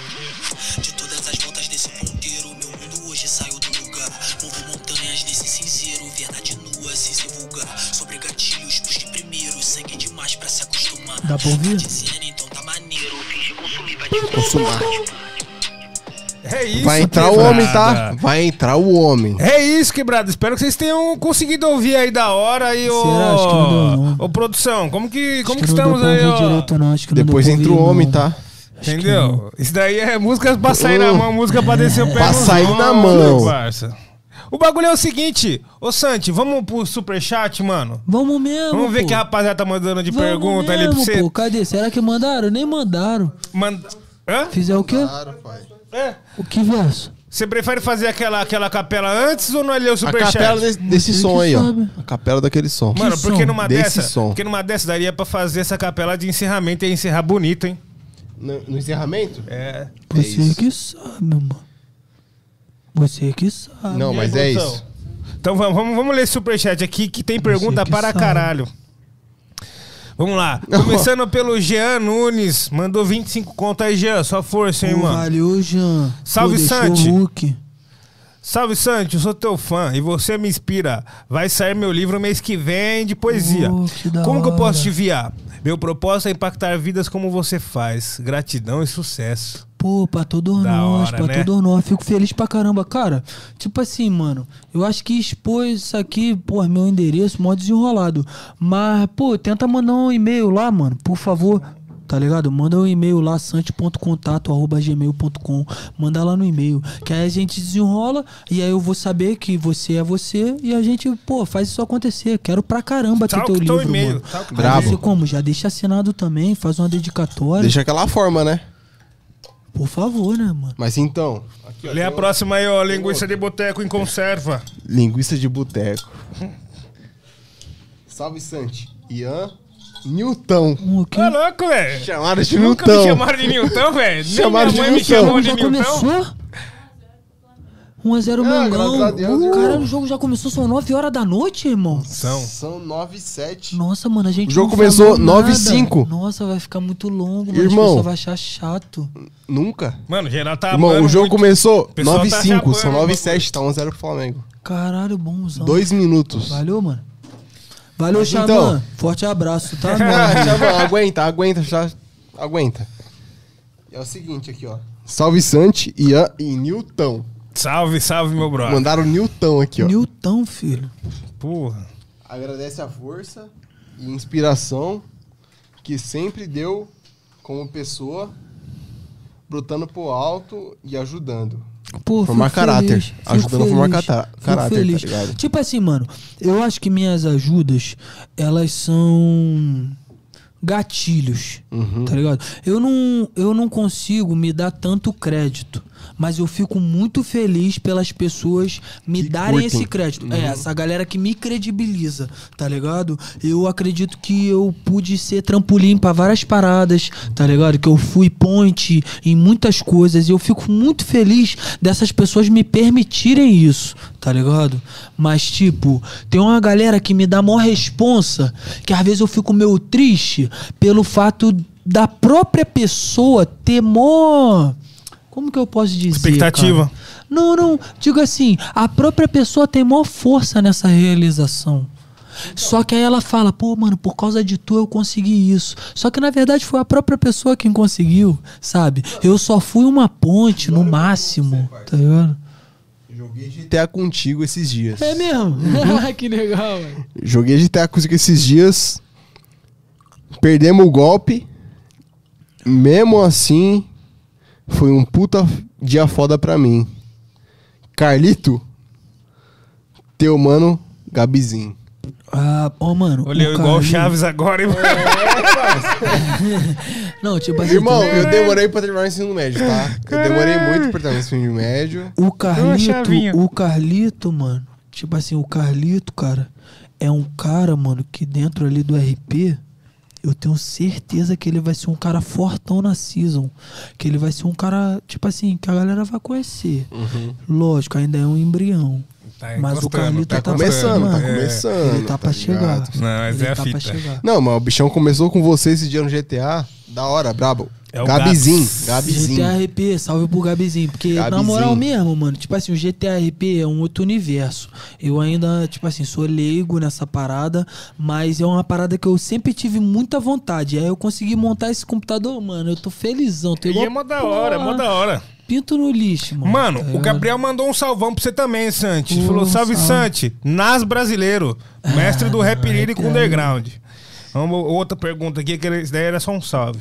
F: De todas as voltas desse ponteiro, meu mundo hoje saiu do lugar. Movo montanhas nesse cinzeiro, verdade nua sem se vulgar. Sobre gatilhos, busque primeiro, sangue demais pra se acostumar.
B: Dá pra ouvir?
F: Tá dizendo, então tá maneiro, finge consumir, vai te
C: Consumar.
A: É isso,
C: Vai entrar o
A: quebrada.
C: homem, tá? Vai entrar o homem.
A: É isso, quebrado. Espero que vocês tenham conseguido ouvir aí da hora ô.
B: Que não deu, não.
A: Ô, produção, como que, como que,
B: não
A: estamos aí, ó?
B: direito, não. Acho que não
C: Depois
B: pra
C: entra o homem,
B: não.
C: tá?
B: Acho que
A: Entendeu? Isso daí é música pra sair na mão, música pra descer o pé
C: Pra sair na mão.
A: parça. O bagulho é o seguinte, ô Santi, vamos pro superchat, mano?
B: Vamos mesmo.
A: Vamos ver
B: pô.
A: que a rapaziada tá mandando de
B: Vamos
A: pergunta ali pra
B: mesmo,
A: você.
B: Pô, cadê? Será que mandaram? Nem mandaram.
A: Manda... Hã?
B: Fizer o quê?
C: Claro, pai.
A: É.
B: O que verso?
A: Você prefere fazer aquela, aquela capela antes ou não é ler o
C: A
A: superchat?
C: capela desse, desse som aí, ó.
B: sabe.
C: A capela daquele som.
A: Mano,
B: Que
A: porque
B: som?
A: numa
C: Desse
A: dessa,
C: som.
A: porque numa dessa daria pra fazer essa capela de encerramento e encerrar bonito, hein?
C: No, no encerramento?
A: É.
B: Você
C: isso.
B: que sabe, mano. Você que sabe.
C: Não, mas é isso.
A: Então vamos, vamos, vamos ler superchat aqui que tem pergunta
B: que
A: para
B: sabe.
A: caralho. Vamos lá. Começando pelo Jean Nunes. Mandou 25 conto aí, Jean. Só força, hein, mano.
B: valeu, Jean.
A: Salve,
B: Pô,
A: Santi.
B: o Hulk.
A: Salve, Santi. Eu sou teu fã e você me inspira. Vai sair meu livro mês que vem de poesia.
B: Oh, que
A: como que eu posso te enviar? Meu propósito é impactar vidas como você faz. Gratidão e sucesso.
B: Pô, pra todos
A: Da
B: nós,
A: hora,
B: pra
A: né?
B: todos nós. Fico feliz pra caramba. Cara, tipo assim, mano, eu acho que expôs isso aqui, pô, meu endereço, mó desenrolado. Mas, pô, tenta mandar um e-mail lá, mano, por favor. Tá ligado? Manda um e-mail lá, sante.contato.gmail.com. Manda lá no e-mail. Que aí a gente desenrola e aí eu vou saber que você é você e a gente, pô, faz isso acontecer. Quero pra caramba ter
A: Tá
B: teu livro,
A: e-mail,
B: mano.
A: tá o teu
C: Brabo.
B: Aí você como? Já deixa assinado também, faz uma dedicatória.
C: Deixa aquela forma, né?
B: Por favor, né, mano?
C: Mas então, aqui, ó,
A: Lê a próxima aí, ó. Linguiça de boteco em conserva.
C: linguiça de boteco. Salve, Santi. Ian Newton.
B: Um, ok.
A: Tá louco, velho.
C: Chamaram de
A: Nunca me
C: Newton.
A: chamaram de Newton, velho.
C: Chamaram
A: minha
C: de
A: mãe me
C: Newton.
A: chamou
B: O
A: de
B: jogo já
A: Newton.
B: começou? 1x0
C: Ah,
B: Mengão.
C: graças a Deus, irmão.
B: Caralho, o jogo já começou, são 9 horas da noite, irmão.
A: São.
C: São 9 e 7.
B: Nossa, mano, a gente
C: O jogo
B: não
C: começou
B: falou
C: 9 e
B: nada.
C: 5.
B: Nossa, vai ficar muito longo, mano.
C: Irmão.
B: Pessoas vão achar chato.
C: Nunca.
A: Mano, geral tá
C: Irmão,
A: amando
C: o jogo
A: muito.
C: começou
A: pessoal
C: 9 e
A: tá
C: 5.
A: chapando
C: São
A: o
C: 9 e
A: bagulho.
C: 7. Tá 1 0 pro Flamengo.
B: Caralho, bonzão.
C: Dois minutos.
B: Valeu, mano. Valeu,
C: Mas
B: Xamã.
C: então-
B: Forte abraço, tá?
C: Xamã, aguenta, aguenta, já. Aguenta. É o seguinte aqui, ó. Salve Santi, Ian e Newton.
A: Salve, salve, meu brother.
C: Mandaram Newton aqui, ó.
B: Newton, filho.
A: Porra.
C: Agradece a força e inspiração que sempre deu como pessoa, brotando pro alto e ajudando.
B: Pô,
C: Formar caráter.
B: feliz,
C: Ajudando a formar
B: feliz,
C: cata-
B: fico
C: caráter, tá
B: feliz.
C: ligado?
B: Tipo assim, mano, eu acho que minhas ajudas, elas são. gatilhos, tá ligado? Eu não, eu não consigo me dar tanto crédito, mas eu fico muito feliz pelas pessoas me
C: Que
B: darem
C: curtem.
B: esse crédito. É, essa galera que me credibiliza, tá ligado? Eu acredito que eu pude ser trampolim pra várias paradas, tá ligado? Que eu fui ponte em muitas coisas e eu fico muito feliz dessas pessoas me permitirem isso, tá ligado? Mas, tipo, tem uma galera que me dá maior responsa, que às vezes eu fico meio triste pelo fato da própria pessoa ter mó. Como que eu posso dizer?
A: Expectativa.
B: cara? Não, não. Digo assim, a própria pessoa tem maior força nessa realização. Só que aí ela fala, pô, mano, por causa de tu eu consegui isso. Só que na verdade foi a própria pessoa quem conseguiu, sabe? Eu só fui uma ponte no máximo, tá ligado?
C: Joguei GTA contigo esses dias.
B: É mesmo? que legal, velho.
C: Joguei GTA contigo esses dias. Perdemos o golpe. Mesmo assim, foi um puta dia foda pra mim. Carlito, teu mano, Gabizinho.
B: Ah, ó, mano.
A: Olhei
B: o
A: igual o
B: Carlinhos-
A: Chaves agora, hein?
B: Não, tipo assim.
C: Irmão, eu demorei pra terminar o ensino médio, tá? Eu demorei muito pra terminar o ensino médio.
B: O Carlito, o Carlito, mano. Tipo assim, o Carlito, cara, é um cara, mano, que dentro ali do RP, eu tenho certeza que ele vai ser um cara fortão na season. Que ele vai ser um cara, tipo assim, que a galera vai conhecer. Lógico, ainda é um embrião.
A: Tá
B: mas o Carlito
A: tá
B: tá,
C: começando, tá
B: chegar.
C: começando.
B: Ele tá, pra chegar.
C: ligado?
A: Não, mas
B: ele
A: é a
B: tá
A: fita.
B: pra chegar.
C: Não, mas o bichão começou com você esse dia no GTA. Da hora, brabo.
A: É o
C: Gabizinho. Gabizinho.
B: GTRP, salve pro Gabizinho. Porque, na
C: Gabizinho.
B: moral mesmo, mano, tipo assim, o GTRP é um outro universo. Eu ainda, tipo assim, sou leigo nessa parada, mas é uma parada que eu sempre tive muita vontade. Aí eu consegui montar esse computador, mano. Eu tô felizão. Tô
A: E
B: igual,
A: é mó da hora, é mó da hora.
B: Pinto no lixo, mano.
A: Mano,
B: tá
A: o? Gabriel mandou um salvão pra você também, Santi. Falou, salve,
B: salve.
A: Santi. Nas brasileiro. Mestre do rap lírico
B: cara.
A: underground. Vamos, outra pergunta aqui, que esse daí era só um salve.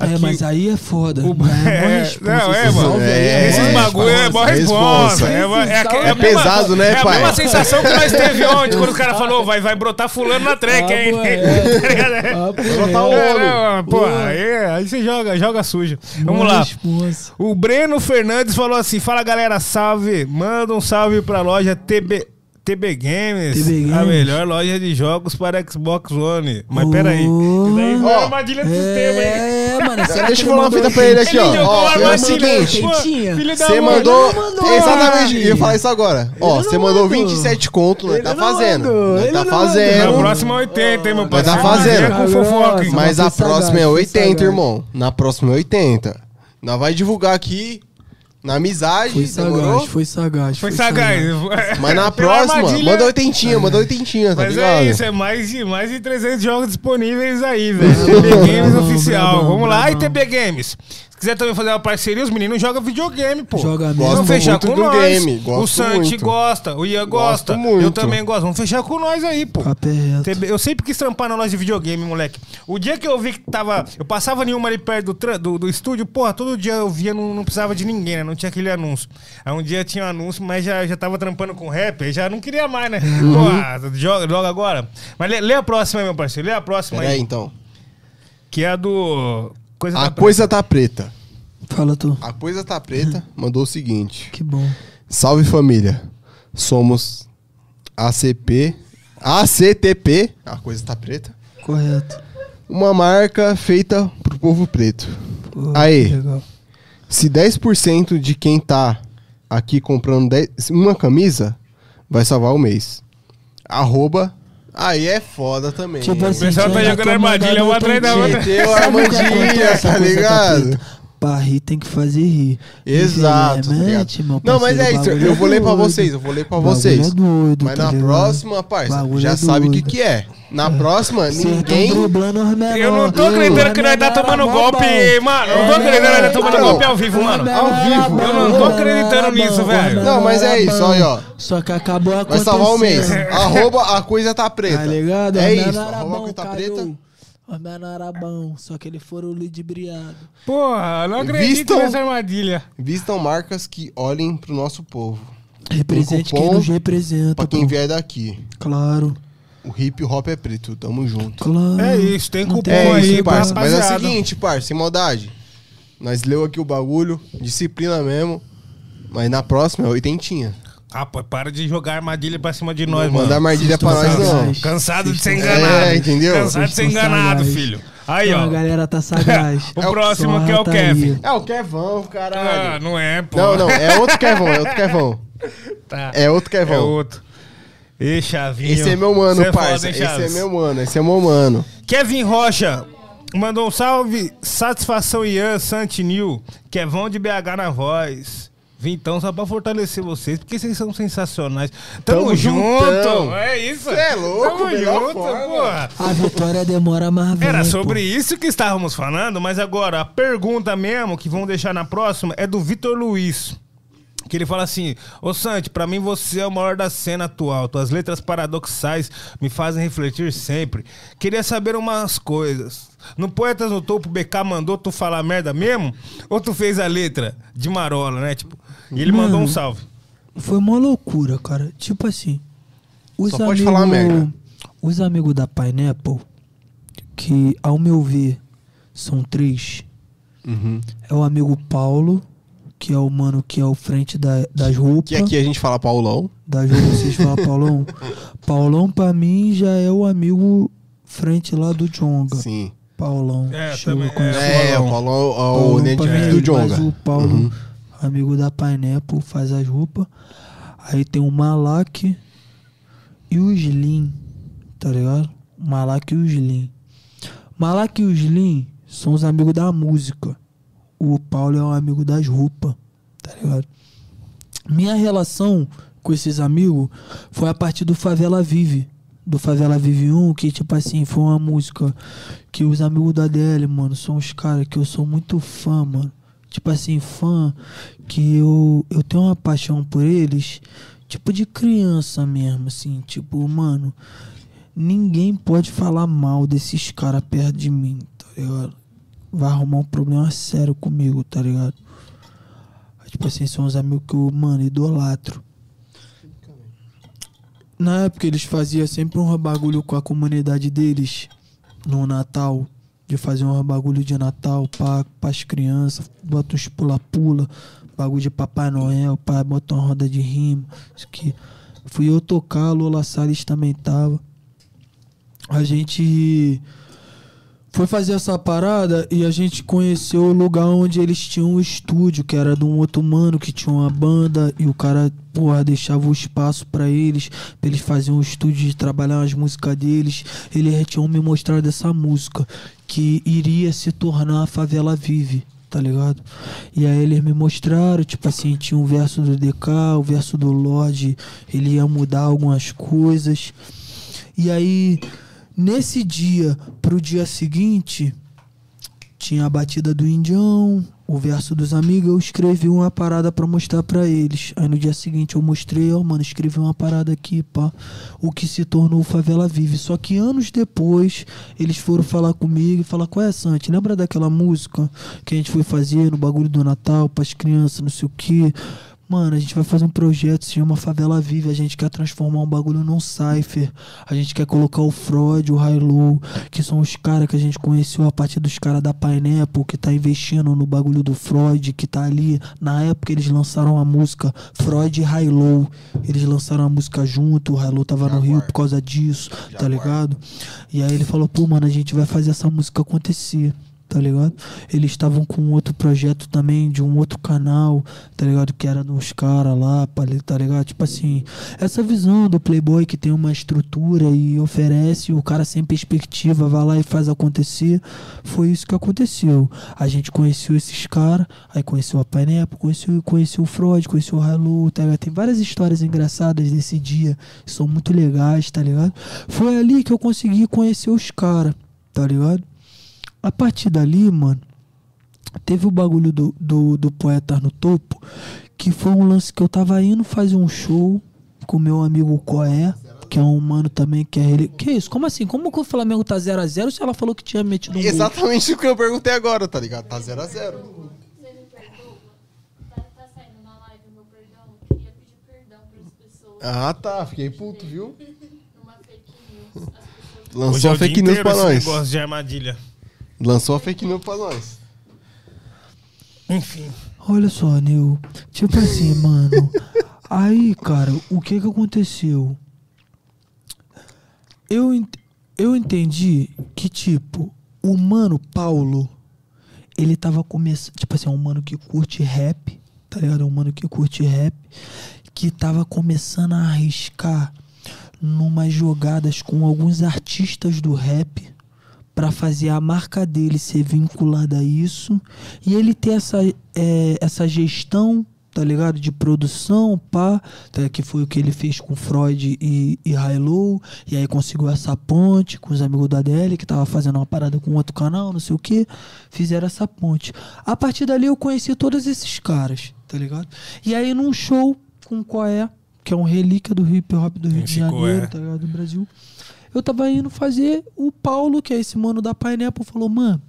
B: É,
A: Aqui,
B: mas aí é foda.
A: o-
B: é,
A: é, não, é,
B: esse
A: mano.
B: salve aí
C: É,
A: Esses
C: é,
A: bagulho é
C: responsa.
A: responsa. É, uma- é, é
C: É pesado, né,
A: é a
C: pai?
A: mesma sensação que nós teve ontem, quando os caras falaram, vai, vai brotar fulano na track, hein?
B: pô, é.
A: Tá? É.
B: Pô,
C: Brotar o
B: é.
C: olho.
A: É, pô, aí, você joga, joga sujo. Vamos lá. O Breno Fernandes falou assim: Fala galera, salve. Manda um salve pra loja TB, TB Games,
B: TB
A: a
B: Games.
A: melhor loja de jogos para Xbox One. Mas
B: Oh.
A: peraí, isso daí foi
C: Ó,
A: armadilha do sistema, hein?
B: É, mano. será
C: Deixa eu falar uma fita pra ele aqui,
A: Ele
C: ó.
A: jogou
C: Ó,
A: a
C: é o
A: armadilha. Filho da
C: Você mandou.
B: mandou,
C: Exatamente, eu ia falar isso agora. Ó,
B: Ele
C: você
B: não
C: mandou
B: mandou.
C: 27 conto,
B: Ele
C: tá fazendo.
B: ele
C: tá
B: não
A: Na
C: fazendo.
A: próxima é 80, hein, meu
C: Vai
A: parceiro?
C: tá fazendo.
A: É com fofoca,
C: Mas a próxima é
B: foi
C: 80,
B: sagaz.
C: irmão. Na próxima é 80. Nós vai divulgar aqui na amizade,
B: Foi
C: demorou?
B: sagaz, foi sagaz.
A: Foi sagaz.
C: Mas na próxima,
A: armadilha-
C: manda oitentinha, manda oitentinha, tá
A: Mas
C: ligado?
A: é isso, é mais de, mais de 300 jogos disponíveis aí, velho. TB Games oficial. Vamos lá, e
B: brabão.
A: TB Games. Se quiser também fazer uma parceria, os meninos jogam videogame, pô.
B: Joga mesmo.
A: Vamos fechar
C: muito
A: com
C: do
A: nós.
C: game,
A: o Santi
C: muito.
A: gosta, o Ian gosta.
C: Gosto muito.
A: Eu também gosto. Vamos fechar com nós aí, pô.
B: Papo é
A: Eu sempre quis trampar na loja de videogame, moleque. O dia que eu vi que tava. Eu passava nenhuma ali perto do, do, do estúdio, porra, todo dia eu via, não, não precisava de ninguém, né? Não tinha aquele anúncio. Aí um dia tinha um anúncio, mas já, já tava trampando com rap, aí já não queria mais, né?
C: Uhum.
A: Porra, joga, joga agora. Mas lê, lê a próxima aí, meu parceiro. Lê a próxima
C: Pera aí,
A: aí.
C: então.
A: Que é a do. Coisa
C: A
A: da
C: coisa tá preta.
B: Fala tu.
C: A coisa tá preta mandou o seguinte.
B: Que bom.
C: Salve família. Somos ACP. ACTP. A coisa tá preta.
B: Correto.
C: Uma marca feita pro povo preto.
B: Pô,
C: Aí.
B: que Legal.
C: Se 10% de quem tá aqui comprando 10 uma camisa, vai salvar o mês. Arroba. Aí é foda também.
B: Tipo assim,
A: pessoal tá jogando armadilha,
B: mandar
A: uma atrás da outra.
C: Meteu a
B: o
C: armadilha, tá ligado?
B: Pra rir tem que fazer rir.
C: Exato, tá ligado?
B: meu
C: Não, mas é isso. Eu vou ler pra vocês, eu vou ler pra
B: bagulho
C: vocês.
B: É doido,
C: Mas
B: tá
C: na
B: ligado?
C: próxima, parça, já
B: é
C: sabe o que que é. Na próxima,
B: Cê tá
C: ninguém...
A: Eu não tô acreditando que nós tá tomando golpe, mano. Eu não tô acreditando que nós tá tomando golpe ao vivo, mano.
C: ao vivo.
A: Eu não tô acreditando nisso, velho.
C: Não, mas é isso, olha, ó.
B: Só que acabou
C: Vai
B: acontecendo.
C: salvar o mês. Arroba a coisa tá preta.
B: Tá ligado?
C: É isso, arroba a coisa tá preta.
B: Os menor era bom, só que ele foram ludibriado.
A: Porra, não acredito
C: Vistam-
A: nessa armadilha.
C: Vistam marcas que olhem pro nosso povo.
B: Represente quem nos representa.
C: Pra quem
B: pô.
C: vier daqui.
B: Claro.
C: O hip hop é preto, tamo junto.
B: Claro.
A: É isso, tem cupom
C: É
A: aí,
C: isso, parça. Mas é o seguinte, parça, sem maldade. Nós leu aqui o bagulho, disciplina mesmo. Mas na próxima é oitentinha.
A: Ah, pô, para de jogar armadilha pra cima de nós,
C: Não
A: mano.
C: manda armadilha pra nós, não.
A: Cansado de ser
C: estão-
A: enganado.
C: É, entendeu?
A: Cansado de ser enganado, filho. Aí, ó.
B: A galera tá sagaz.
A: O próximo que é o
B: rataria.
A: Kevin.
C: É o Kevão,
A: Ah,
C: caralho.
A: não é, pô.
C: não, não, é outro Kevão, é outro Kevão.
A: Tá.
C: É outro
A: É
C: Kevão.
A: outro. Ê, Chavinho.
C: Esse é meu mano,
A: Cê é
C: parça.
A: foda, hein,
C: esse é meu mano, esse é meu mano.
A: Kevin Rocha mandou um salve. Satisfação Ian Santinil. Kevão de BH na voz. Vim então só pra fortalecer vocês, porque vocês são sensacionais. Tamo,
C: Tamo
A: junto!
C: juntão.
A: É isso!
C: Cê é louco,
A: Tamo junto, porra!
B: A vitória demora mais vem,
A: Era
B: pô.
A: sobre isso que estávamos falando, mas agora a pergunta mesmo que vão deixar na próxima é do Vitor Luiz. Que ele fala assim: Ô Santi, pra mim você é o maior da cena atual. Tuas letras paradoxais me fazem refletir sempre. Queria saber umas coisas. No Poetas no Topo, o BK mandou tu falar merda mesmo? Ou tu fez a letra de marola, né? Tipo, e ele mandou um
B: Mano.
A: salve.
B: Foi uma loucura, cara. Tipo assim. Os
C: Só pode falar merda.
B: Os amigos da Pineapple, que ao meu ver são três,
C: Uhum.
B: é o amigo Paulo, que é o mano que é o frente da, das roupas.
C: Que aqui a gente fala Paulão.
B: Das roupas, vocês falam Paulão. Paulão, pra mim, já é o amigo frente lá do Jonga.
C: Sim.
B: Paulão.
A: É, também,
B: com
A: é,
B: esse
C: É,
A: Paulão.
C: o Paulão, ó, o
B: Paulão mim,
C: do Jonga.
B: Mas o Paulo,
C: Uhum.
B: Amigo da Pineapple, faz as roupas. Aí tem o Malak e o Slim, tá ligado? Malak e o Slim. Malak e o Slim são os amigos da música. O Paulo é um amigo das roupas, tá ligado? Minha relação com esses amigos foi a partir do Favela Vive. Do Favela Vive 1, que tipo assim, foi uma música que os amigos da DL, mano, são os caras que eu sou muito fã, mano. Tipo assim, fã que eu, eu tenho uma paixão por eles, tipo de criança mesmo, assim, tipo, mano, ninguém pode falar mal desses caras perto de mim, tá ligado? Vai arrumar um problema sério comigo, tá ligado? Tipo assim, são os amigos que eu, mano, idolatro. Na época eles faziam sempre um bagulho com a comunidade deles no Natal. De fazer um bagulho de Natal pra, pras crianças, bota uns pula-pula, bagulho de Papai Noel, pá, bota uma roda de rima. Isso que fui eu tocar, Lola Salles também tava. A gente foi fazer essa parada e a gente conheceu o lugar onde eles tinham um estúdio, que era de um outro mano que tinha uma banda e o cara, porra, deixava o espaço pra eles, pra eles fazerem um estúdio de trabalhar as músicas deles. Eles tinham me mostrado essa música que iria se tornar a Favela Vive. Tá ligado? E aí eles me mostraram, tipo assim, tinha um verso do DK, o verso do Lorde, ele ia mudar algumas coisas. E aí, nesse dia pro dia seguinte, tinha a batida do Indião, o verso dos amigos, eu escrevi uma parada pra mostrar pra eles. Aí no dia seguinte eu mostrei, ó, mano, escrevi uma parada aqui, pá. O que se tornou Favela Vive. Só que anos depois, eles foram falar comigo e falar, qual é, Santi? Lembra daquela música que a gente foi fazer no bagulho do Natal pras crianças, não sei o quê? Mano, a gente vai fazer um projeto, se chama Favela Vive. A gente quer transformar um bagulho num cipher. A gente quer colocar o Freud, o Hilo, que são os caras que a gente conheceu a partir dos caras da Pineapple, que tá investindo no bagulho do Freud, que tá ali. Na época eles lançaram a música Freud e Hilo. Eles lançaram a música junto, o Hilo tava no Rio por causa disso, tá ligado? E aí ele falou, pô, mano, a gente vai fazer essa música acontecer tá ligado? Eles estavam com outro projeto também de um outro canal, tá ligado? Que era dos caras lá, tá ligado? Tipo assim, essa visão do Playboy que tem uma estrutura e oferece, o cara sem perspectiva vai lá e faz acontecer, foi isso que aconteceu. A gente conheceu esses caras, aí conheceu a Pineapple, conheceu, conheceu o Freud, conheceu o Halo, tá ligado? Tem várias histórias engraçadas desse dia, são muito legais, tá ligado? Foi ali que eu consegui conhecer os caras, tá ligado? A partir dali, mano, teve o bagulho do, do, do Poeta no Topo, que foi um lance que eu tava indo fazer um show com meu amigo Coé, que é um mano também que é ele. Que isso? Como assim? Como que o Flamengo tá 0x0 se ela falou que tinha metido um gol?
C: Exatamente o que eu perguntei agora, tá ligado? Tá 0x0.
H: Você me perdoa? Tá, tá saindo na live meu perdão? Eu queria pedir perdão para as pessoas.
C: Ah, tá. Fiquei puto, viu?
H: Numa fake news.
C: Lançou
A: é
C: fake news
A: inteiro
C: pra
A: esse
C: nós.
A: negócio de armadilha.
C: Lançou a fake news pra nós.
A: Enfim.
B: Olha só, Nil. Tipo assim, mano. Aí, cara, o que que aconteceu? Eu, ent- eu entendi que, tipo, o mano Paulo, ele tava começando. Tipo assim, é um mano que curte rap, tá ligado? É um mano que curte rap, que tava começando a arriscar numas jogadas com alguns artistas do rap para fazer a marca dele ser vinculada a isso e ele ter essa, é, essa gestão, tá ligado? De produção, pá, tá? que foi o que ele fez com Freud e, e Hilo, e aí conseguiu essa ponte com os amigos da DL, que tava fazendo uma parada com outro canal, não sei o que, fizeram essa ponte. A partir dali eu conheci todos esses caras, tá ligado? E aí num show com o Coé, que é um relíquia do hip hop do Rio de
A: Esse.
B: Janeiro, tá ligado? Do Brasil. Eu tava indo fazer, o Paulo, que é esse mano da Pineapple, falou, mano,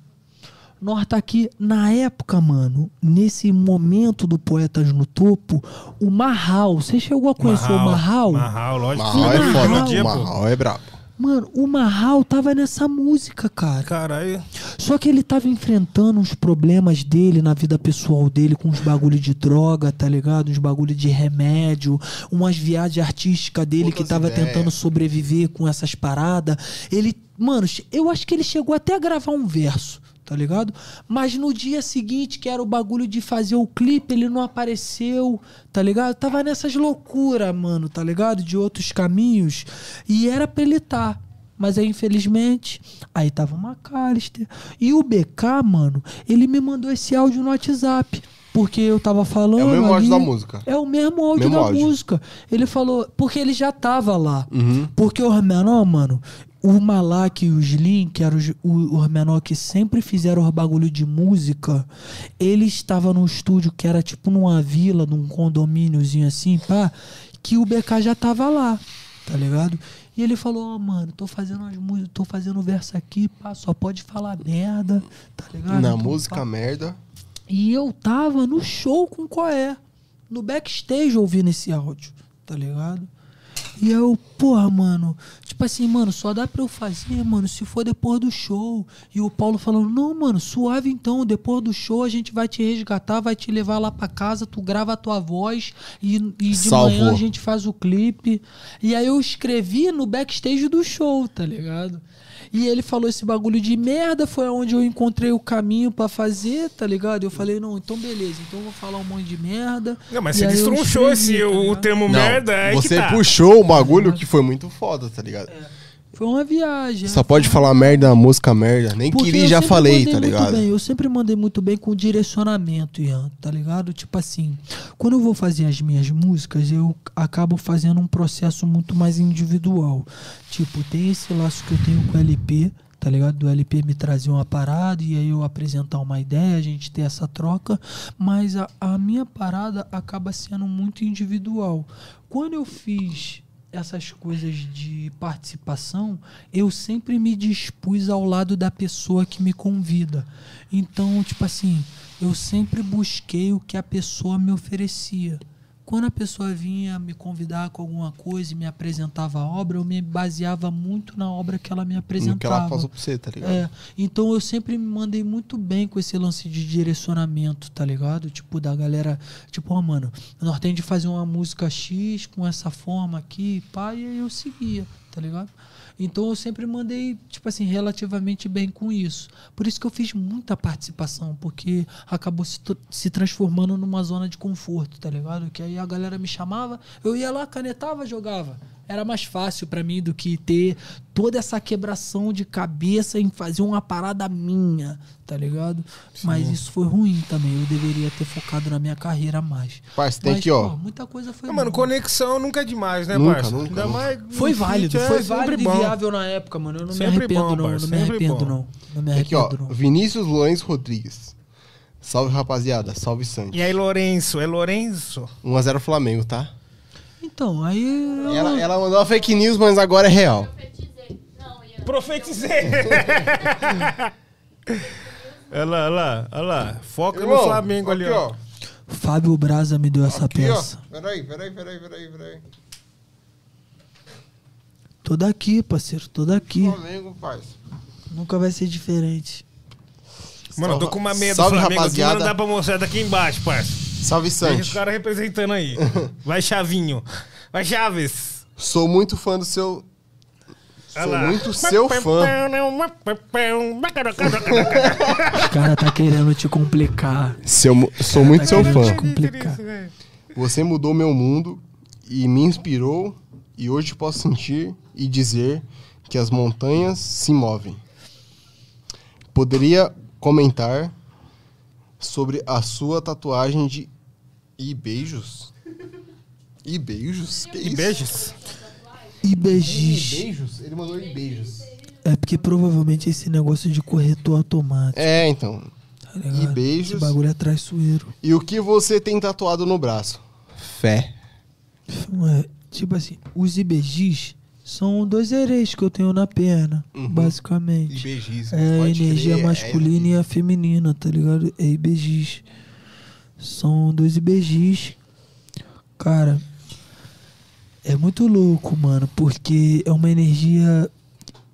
B: nós tá aqui, na época, mano, nesse momento do Poetas no Topo, o Marral, você chegou a conhecer o Marral?
A: Marral, lógico.
C: Marral é foda. Marral é brabo.
B: Mano, o Marral tava nessa música, cara.
A: Caralho.
B: Só que ele tava enfrentando uns problemas dele na vida pessoal dele, com uns bagulho de droga, tá ligado? Uns bagulho de remédio, umas viagens artísticas dele que
C: Outras
B: tava
C: ideias.
B: tentando sobreviver com essas paradas. Ele, mano, eu acho que ele chegou até a gravar um verso. Tá ligado? Mas no dia seguinte, que era o bagulho de fazer o clipe, ele não apareceu, tá ligado? Tava nessas loucuras, mano, tá ligado? De outros caminhos. E era pra ele tá. Mas aí, infelizmente, aí tava o McAllister. E o BK, mano, ele me mandou esse áudio no WhatsApp. Porque eu tava falando.
C: É o mesmo áudio da música.
B: É o mesmo áudio
C: Mesmo
B: da
C: áudio.
B: música. Ele falou. Porque ele já tava lá.
C: Uhum.
B: Porque o menor, mano, o Malak e o Slim, que eram os, os menor que sempre fizeram os bagulho de música, ele estava num estúdio que era tipo numa vila, num condomíniozinho assim, pá, que o BK já tava lá, tá ligado? E ele falou, ó, mano, tô fazendo as músicas, tô fazendo verso aqui, pá, só pode falar merda, tá ligado?
C: Na
B: Então,
C: música, merda.
B: E eu tava no show com o Coé, no backstage ouvindo esse áudio, tá ligado? E eu, porra, mano, tipo assim, mano, só dá pra eu fazer, mano, se for depois do show. E o Paulo falando, não, mano, suave então, depois do show a gente vai te resgatar, vai te levar lá pra casa, tu grava a tua voz e, e de
C: Salvou.
B: manhã a gente faz o clipe. E aí eu escrevi no backstage do show, tá ligado? E ele falou esse bagulho de merda, foi onde eu encontrei o caminho pra fazer, tá ligado? Eu falei, não, então beleza, então eu vou falar um monte de merda.
A: Não, mas
B: E
A: você destronchou
B: escrevi,
A: esse,
B: tá
A: o, termo
C: Não,
A: merda. É
C: você
A: que tá.
C: puxou o bagulho que foi muito foda, tá ligado?
B: Foi uma viagem.
C: Só pode falar merda música merda. Nem
B: Porque
C: queria, já falei, tá ligado?
B: bem, eu sempre mandei muito bem com direcionamento, Ian, tá ligado? Tipo assim, quando eu vou fazer as minhas músicas, eu acabo fazendo um processo muito mais individual. Tipo, tem esse laço que eu tenho com o LP, tá ligado? Do LP me trazer uma parada e aí eu apresentar uma ideia, a gente ter essa troca, mas a, a minha parada acaba sendo muito individual. Quando eu fiz essas coisas de participação, eu sempre me dispus ao lado da pessoa que me convida. Então, tipo assim, eu sempre busquei o que a pessoa me oferecia. Quando a pessoa vinha me convidar com alguma coisa e me apresentava a obra, eu me baseava muito na obra que ela me
C: No
B: apresentava.
C: que ela passou pra você, tá ligado?
B: É, então eu sempre me mandei muito bem com esse lance de direcionamento, tá ligado? Tipo, da galera, tipo, ó, mano, nós tem de fazer uma música X com essa forma aqui, pá, e aí eu seguia, tá ligado? Então eu sempre mandei, tipo assim, relativamente bem com isso. Por isso que eu fiz muita participação, porque acabou se, se transformando numa zona de conforto, tá ligado? Que aí a galera me chamava, eu ia lá, canetava, jogava. Era mais fácil pra mim do que ter toda essa quebração de cabeça em fazer uma parada minha, tá ligado? Mas isso foi ruim também. Eu deveria ter focado na minha carreira mais.
C: Parça, tem
B: Mas,
C: aqui, ó.
B: pô, muita coisa foi
A: Não, mano, conexão nunca é demais, né,
C: Nunca,
A: parça?
C: nunca, nunca.
A: mais
B: Foi válido,
A: é
B: foi válido e
A: bom.
B: viável na época, mano. Eu não
A: Sempre
B: me arrependo,
A: bom,
B: não.
A: parça,
B: Não me arrependo,
A: bom.
B: não. Não me
C: Aqui, ó.
B: arrependo, não.
C: Vinícius Loens Rodrigues. Salve, rapaziada. Salve, Santos.
A: E aí, Lourenço? É Lourenço?
C: 1x0 Flamengo, tá?
B: Então, aí. eu-
C: Ela, ela mandou uma fake news, mas agora é real.
I: Profetizei. Não, ia.
A: Profetizei! Olha lá, olha lá, olha lá. Foca no
C: Irmão,
A: Flamengo ali,
C: aqui,
A: ó.
B: Fábio Braza me deu essa
C: Aqui, ó.
B: peça.
C: Peraí, peraí, peraí, peraí, peraí.
B: Tô daqui, parceiro, tô daqui.
C: Flamengo, parça.
B: Nunca vai ser diferente.
A: Mano, eu tô com uma meia do
C: Salve,
A: Flamengo aqui, mas
C: rapaziada.
A: não dá pra mostrar daqui embaixo, parça.
C: Salve,
A: Deixa os
C: Santi.
A: caras representando aí. Vai, Chavinho. Vai, Chaves.
C: Sou muito fã do seu... Sou
A: lá.
C: muito seu fã.
B: Os caras tá querendo te complicar.
C: Seu, sou muito
B: Tá
C: seu
B: querendo
C: fã.
B: te complicar.
C: Você mudou meu mundo e me inspirou e hoje posso sentir e dizer que as montanhas se movem. Poderia comentar sobre a sua tatuagem de e beijos? E beijos? Que
A: E
C: isso?
A: beijos.
B: E
C: E
B: beijos.
C: beijos? Ele mandou e beijos.
B: É porque provavelmente esse negócio de corretor automático.
C: É, então.
B: Tá?
C: E beijos.
B: Esse bagulho é traiçoeiro.
C: E o que você tem tatuado no braço? Fé.
B: Ué, tipo assim, os IBGs são dois ereis que eu tenho na perna,
C: Uhum.
B: basicamente.
C: beijos.
B: É a energia masculina e a feminina, tá ligado? É IBGs. São dois IBGs. Cara, é muito louco, mano, porque é uma energia.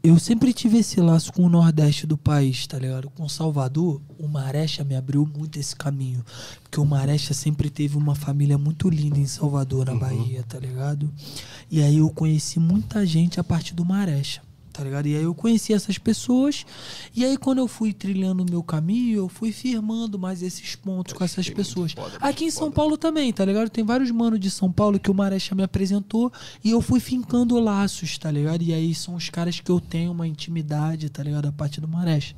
B: Eu sempre tive esse laço com o Nordeste do país, tá ligado? Com Salvador, o Marecha me abriu muito esse caminho. Porque o Marecha sempre teve uma família muito linda em Salvador, na Bahia, tá ligado? E aí eu conheci muita gente a partir do Marecha, tá ligado? E aí eu conheci essas pessoas. E aí quando eu fui trilhando o meu caminho, eu fui firmando mais esses pontos com essas pessoas. Aqui em São Paulo também, tá ligado? Tem vários manos de São Paulo que o Marecha me apresentou e eu fui fincando laços, tá ligado? E aí são os caras que eu tenho uma intimidade, tá ligado? A partir do Marecha.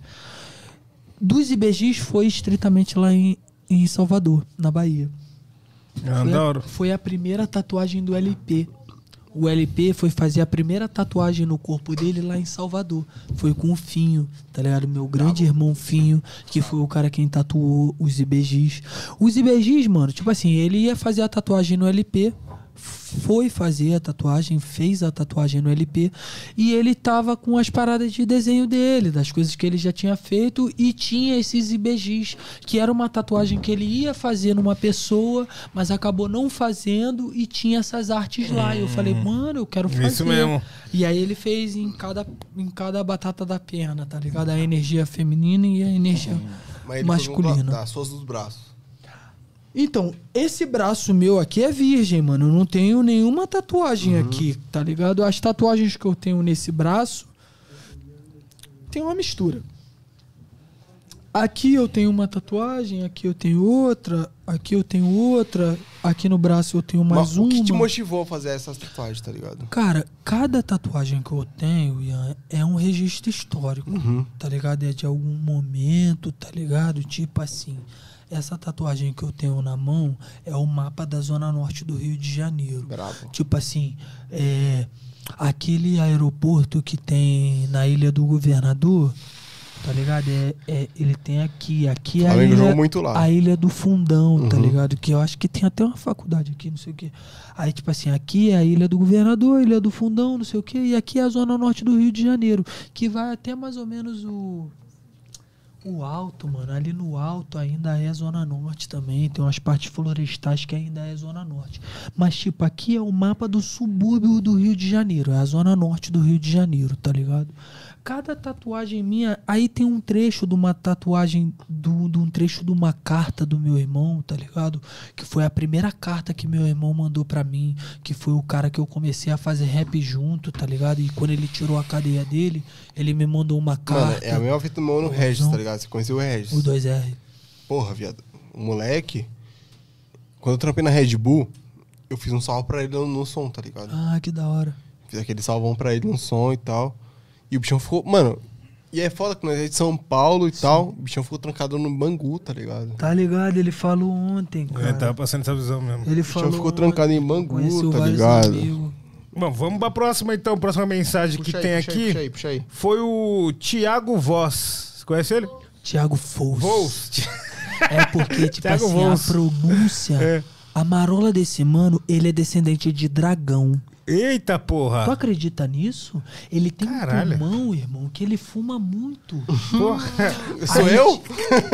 B: Dos IBGs foi estritamente lá em, em Salvador, na Bahia.
A: Ah,
B: Foi a, foi a primeira tatuagem do LP. O LP foi fazer a primeira tatuagem no corpo dele lá em Salvador. Foi com o Finho, tá ligado? Meu grande irmão Finho, que foi o cara quem tatuou os IBGs. Os IBGs, mano, tipo assim, ele ia fazer a tatuagem no LP, foi fazer a tatuagem, fez a tatuagem no LP e ele tava com as paradas de desenho dele, das coisas que ele já tinha feito e tinha esses IBGs, que era uma tatuagem que ele ia fazer numa pessoa, mas acabou não fazendo e tinha essas artes lá. E eu falei, mano, eu quero fazer.
A: Isso mesmo.
B: E aí ele fez em cada, em cada batata da perna, tá ligado? A energia feminina e a energia
C: Mas ele
B: masculina.
C: Das suas dos braços.
B: Então, esse braço meu aqui é virgem, mano. Eu não tenho nenhuma tatuagem aqui, tá ligado? As tatuagens que eu tenho nesse braço tem uma mistura. Aqui eu tenho uma tatuagem, aqui eu tenho outra, aqui eu tenho outra, aqui no braço eu tenho mais
C: Mas
B: uma.
C: o que te motivou a fazer essas tatuagens, tá ligado?
B: Cara, cada tatuagem que eu tenho, Ian, é um registro histórico,
C: Uhum.
B: tá ligado? É de algum momento, tá ligado? Tipo assim, essa tatuagem que eu tenho na mão é o mapa da zona norte do Rio de Janeiro.
C: Bravo.
B: Tipo assim, é, aquele aeroporto que tem na Ilha do Governador, tá ligado? É, é- ele tem aqui, aqui é a ilha,
C: muito lá.
B: a Ilha do Fundão, tá
C: Uhum.
B: ligado? Que eu acho que tem até uma faculdade aqui, não sei o quê. Aí, tipo assim, aqui é a Ilha do Governador, Ilha do Fundão, não sei o quê, e aqui é a zona norte do Rio de Janeiro, que vai até mais ou menos o o alto, mano, ali no alto ainda é zona norte também, tem umas partes florestais que ainda é zona norte. Mas tipo, aqui é o mapa do subúrbio do Rio de Janeiro, é a zona norte do Rio de Janeiro, tá ligado? Cada tatuagem minha, aí tem um trecho de uma tatuagem, do- de um trecho de uma carta do meu irmão, tá ligado? Que foi a primeira carta que meu irmão mandou pra mim, que foi o cara que eu comecei a fazer rap junto, tá ligado? E quando ele tirou a cadeia dele, ele me mandou uma
C: Mano,
B: carta.
C: é a mesma fita no Regis, tá ligado? Você conheceu o Regis?
B: O 2R.
C: Porra, viado. O moleque, quando eu trampei na Red Bull, eu fiz um salve pra ele no, no som, tá ligado?
B: Ah, que da hora.
C: Fiz aquele salvão pra ele no som e tal. E o bichão ficou. Mano, e é foda que nós é de São Paulo e tal. O bichão ficou trancado no Bangu, tá ligado?
B: Tá ligado? Ele falou ontem, cara.
A: É, tava passando essa visão mesmo.
B: Ele
C: bichão
B: falou.
C: ficou trancado em
B: ontem,
C: Bangu,
B: conheceu
C: tá ligado?
B: amigos.
A: Bom, vamos pra próxima então. Próxima mensagem que
C: Puxa aí,
A: tem
C: puxa
A: aqui
C: Aí, puxa aí, puxa aí.
A: foi o Tiago Voz. Você conhece ele?
B: Thiago Fous.
A: Voz.
B: É porque, tipo
A: Thiago
B: assim,
A: Vols.
B: a pronúncia.
A: É.
B: A marola desse mano, ele é descendente de dragão.
A: Eita
B: Tu
A: porra.
B: acredita nisso? Ele tem
A: Caralho.
B: um pulmão, irmão, que ele fuma muito.
A: porra.
C: Sou
B: Aí-
C: eu?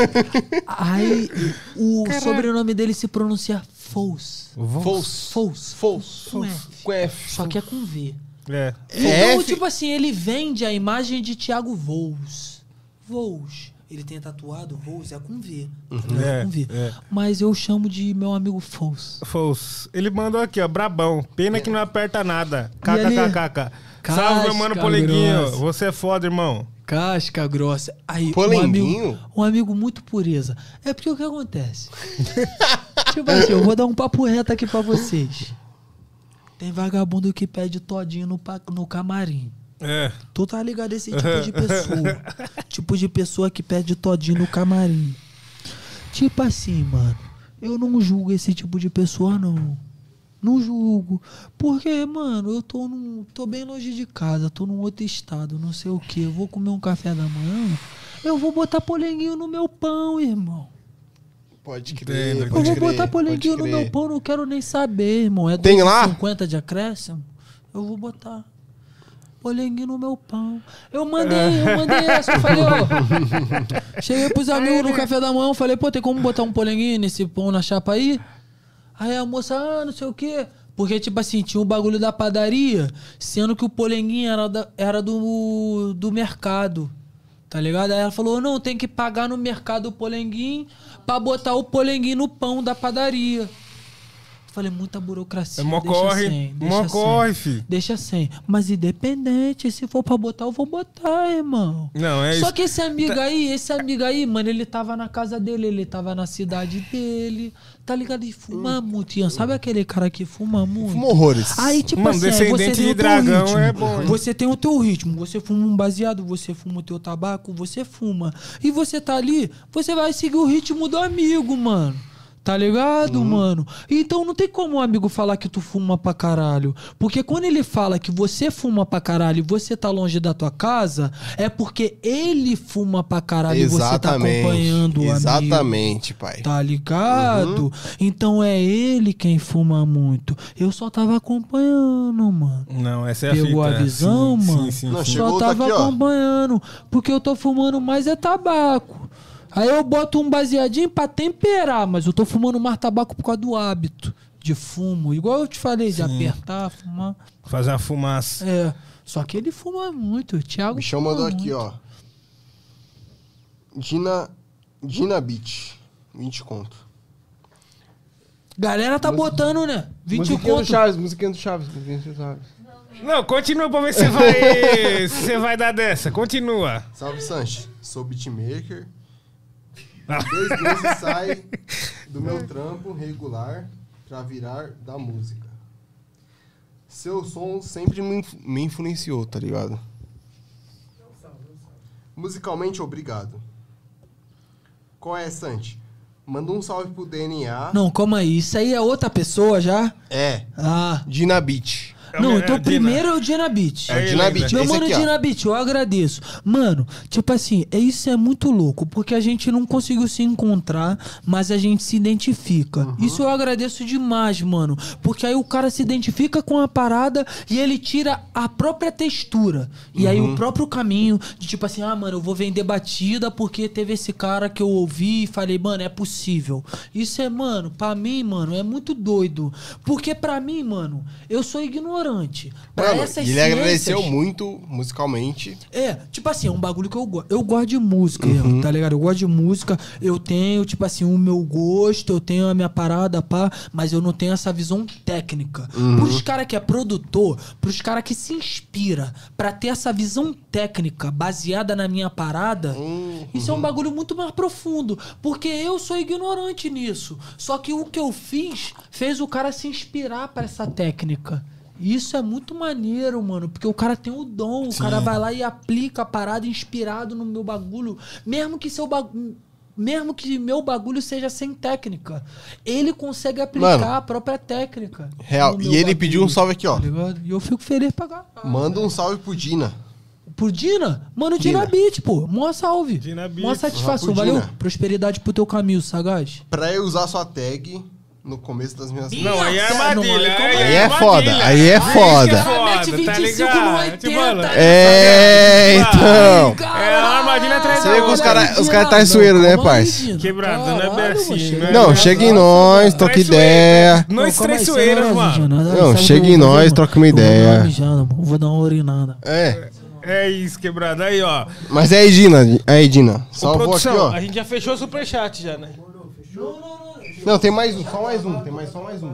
B: Aí o sobrenome dele se pronuncia Fous.
C: Fous.
B: Fous.
C: Fous.
B: Com F.
C: Com F.
B: Só que é com V.
A: É.
B: Então,
C: fi-
B: tipo assim, ele vende a imagem de Thiago Voos. Voos. Ele tem tatuado Voos, é com V. tá ligado?
A: É,
B: com V.
A: é.
B: Mas eu chamo de meu amigo Fous.
A: Fous. Ele mandou aqui, ó, brabão. Pena que não aperta nada. KKKK. Salve, meu mano Poleguinho.
B: grossa.
A: Você é foda, irmão.
B: Casca grossa. Aí, um amigo, um amigo muito pureza. É porque o que acontece? tipo assim, eu vou dar um papo reto aqui pra vocês. Tem vagabundo que pede todinho no, no camarim.
A: É.
B: Tu tá ligado esse tipo de pessoa. tipo de pessoa que pede todinho no camarim. Tipo assim, mano. Eu não julgo esse tipo de pessoa, não. Não julgo. Porque, mano, eu tô num. tô bem longe de casa, tô num outro estado, não sei o que. Eu vou comer um café da manhã. Eu vou botar polenguinho no meu pão, irmão.
C: Pode crer,
A: eu
B: Eu
C: pode
B: vou
C: crer,
B: botar polenguinho no meu pão, não quero nem saber, irmão. É
C: Tem lá?
B: 50 de acréscimo? Eu vou botar. Polenguinho no meu pão. Eu mandei, eu mandei essa. Eu falei, ó. Cheguei pros amigos no café da manhã, falei, pô, tem como botar um polenguinho nesse pão na chapa aí? Aí a moça, ah, não sei o quê. Porque, tipo assim, tinha o bagulho da padaria, sendo que o polenguinho era, da- era do, do mercado. Tá ligado? Aí ela falou, não, tem que pagar no mercado o polenguinho pra botar o polenguinho no pão da padaria. Falei, muita burocracia.
A: É mó
B: deixa
A: corre,
B: sem,
A: mó
B: deixa
A: corre,
B: sem,
A: fi.
B: Deixa sem. Mas independente, se for pra botar, eu vou botar, irmão.
A: Não, é
B: Só
A: isso.
B: que esse amigo aí, esse amigo aí, mano, ele tava na casa dele, ele tava na cidade dele, tá ligado? E fuma muito, Ian. Sabe aquele cara que fuma muito?
C: Fuma horrores.
B: Aí, tipo
A: Mano,
B: assim,
A: descendente
B: você tem
A: de
B: o teu
A: dragão
B: ritmo.
A: é bom, hein?
B: Você tem o teu ritmo. Você fuma um baseado, você fuma o teu tabaco, você fuma. E você tá ali, você vai seguir o ritmo do amigo, mano. Tá ligado,
A: Uhum.
B: mano? Então não tem como o amigo falar que tu fuma pra caralho. Porque quando ele fala que você fuma pra caralho e você tá longe da tua casa, é porque ele fuma pra caralho e você tá
C: Exatamente.
B: acompanhando o amigo.
C: Exatamente, pai.
B: Tá ligado? Então é ele quem fuma muito. Eu só tava acompanhando, mano.
A: Não, essa é a
B: Pegou a visão,
A: sim,
B: mano?
A: Sim, sim,
C: Não,
A: sim.
C: chegou
B: Só tava
C: aqui,
B: acompanhando. Porque eu tô fumando mais é tabaco. Aí eu boto um baseadinho pra temperar, mas eu tô fumando mais tabaco por causa do hábito de fumo. Igual eu te falei, de apertar, fumar.
A: Fazer uma fumaça.
B: É. Só que ele fuma muito. O Thiago.
C: Bichão mandou aqui, ó. Dina, Dina Beach. 20 conto.
B: Galera tá botando, né? 20
C: musiquinha do
B: conto.
C: Chaves, musiquinha do Chaves. musiquinha do Chaves.
A: Não, continua pra ver se você vai. se você vai dar dessa. Continua.
C: Salve, Sanches. Sou beatmaker. Dois meses sai do meu trampo regular pra virar da música. Seu som sempre me, inf- me influenciou, tá ligado? Musicalmente, obrigado. Qual é, Santi? Manda um salve pro DNA.
B: Não, calma aí. Isso aí é outra pessoa já?
C: É,
B: Ah.
C: Dina
B: Não,
A: É o
B: então
A: Dina.
B: primeiro é o Dinabit.
C: É o
A: Aí,
C: Dina
A: lembra?
C: Beach.
B: Meu mano
C: aqui.
B: Dinabit, eu agradeço. Mano, tipo assim, é isso é muito louco, porque a gente não conseguiu se encontrar, mas a gente se identifica.
C: Uhum.
B: Isso eu agradeço demais, mano. Porque aí o cara se identifica com a parada e ele tira a própria textura. E aí
C: Uhum.
B: o próprio caminho de tipo assim, ah, mano, eu vou vender batida porque teve esse cara que eu ouvi e falei, mano, é possível. Isso é, mano, pra mim, mano, é muito doido. Porque pra mim, mano, eu sou ignorante. Pra
C: Mano,
B: essas
C: e ele agradeceu
B: ciências-
C: muito musicalmente.
B: é, tipo assim, é um bagulho que eu gosto. Eu gosto de música,
C: Uhum.
B: tá ligado? Eu gosto de música. Eu tenho, tipo assim, o meu gosto, eu tenho a minha parada, pá, mas eu não tenho essa visão técnica.
C: Uhum.
B: Pros caras que é produtor, pros caras que se inspira pra ter essa visão técnica baseada na minha parada,
C: Uhum.
B: isso é um bagulho muito mais profundo. Porque eu sou ignorante nisso. Só que o que eu fiz fez o cara se inspirar pra essa técnica. Isso é muito maneiro, mano, porque o cara tem o dom, o cara vai lá e aplica a parada inspirado no meu bagulho, mesmo que seu bagulho. Mesmo que meu bagulho seja sem técnica, ele consegue aplicar
C: Mano,
B: a própria técnica.
C: real. E ele
B: bagulho,
C: pediu um salve aqui, ó.
B: tá? E eu fico feliz pra caralho.
C: Manda um salve pro Dina.
B: Pro Dina? Mano, Dina,
C: Dina.
B: Beat, pô. Mó salve.
A: Dina Beat.
B: Mó satisfação. Valeu. Prosperidade pro teu caminho, sagaz.
C: Pra eu usar sua tag no começo das minhas
A: Não, aí é armadilha.
B: não, aí
C: Aí é
A: armadilha.
C: foda, aí é
A: Aí que
C: foda.
A: é foda,
B: Mete
A: tá
B: 25 no
A: ligado?
B: 80,
A: Tipo, mano,
C: É, então.
A: É a quebradinha atrás
C: Você vê que os
A: outra.
C: cara- os cara traiçoeiro, né, parça?
A: Quebrado, não é bem assim, né?
C: Não, chega em nós, troca ideia.
A: Nós traiçoeiros, mano.
C: Não, chega em nós, troca uma ideia.
B: Vou dar uma urinada.
C: É.
A: É isso, quebrado. Aí, ó.
C: Mas é aí, Dina. Aí, Dina.
A: Ô,
C: Salvou aqui,
A: produção,
C: ó.
A: a gente já fechou o superchat já, né?
C: Não, tem mais um, só mais um. Tem mais só mais um.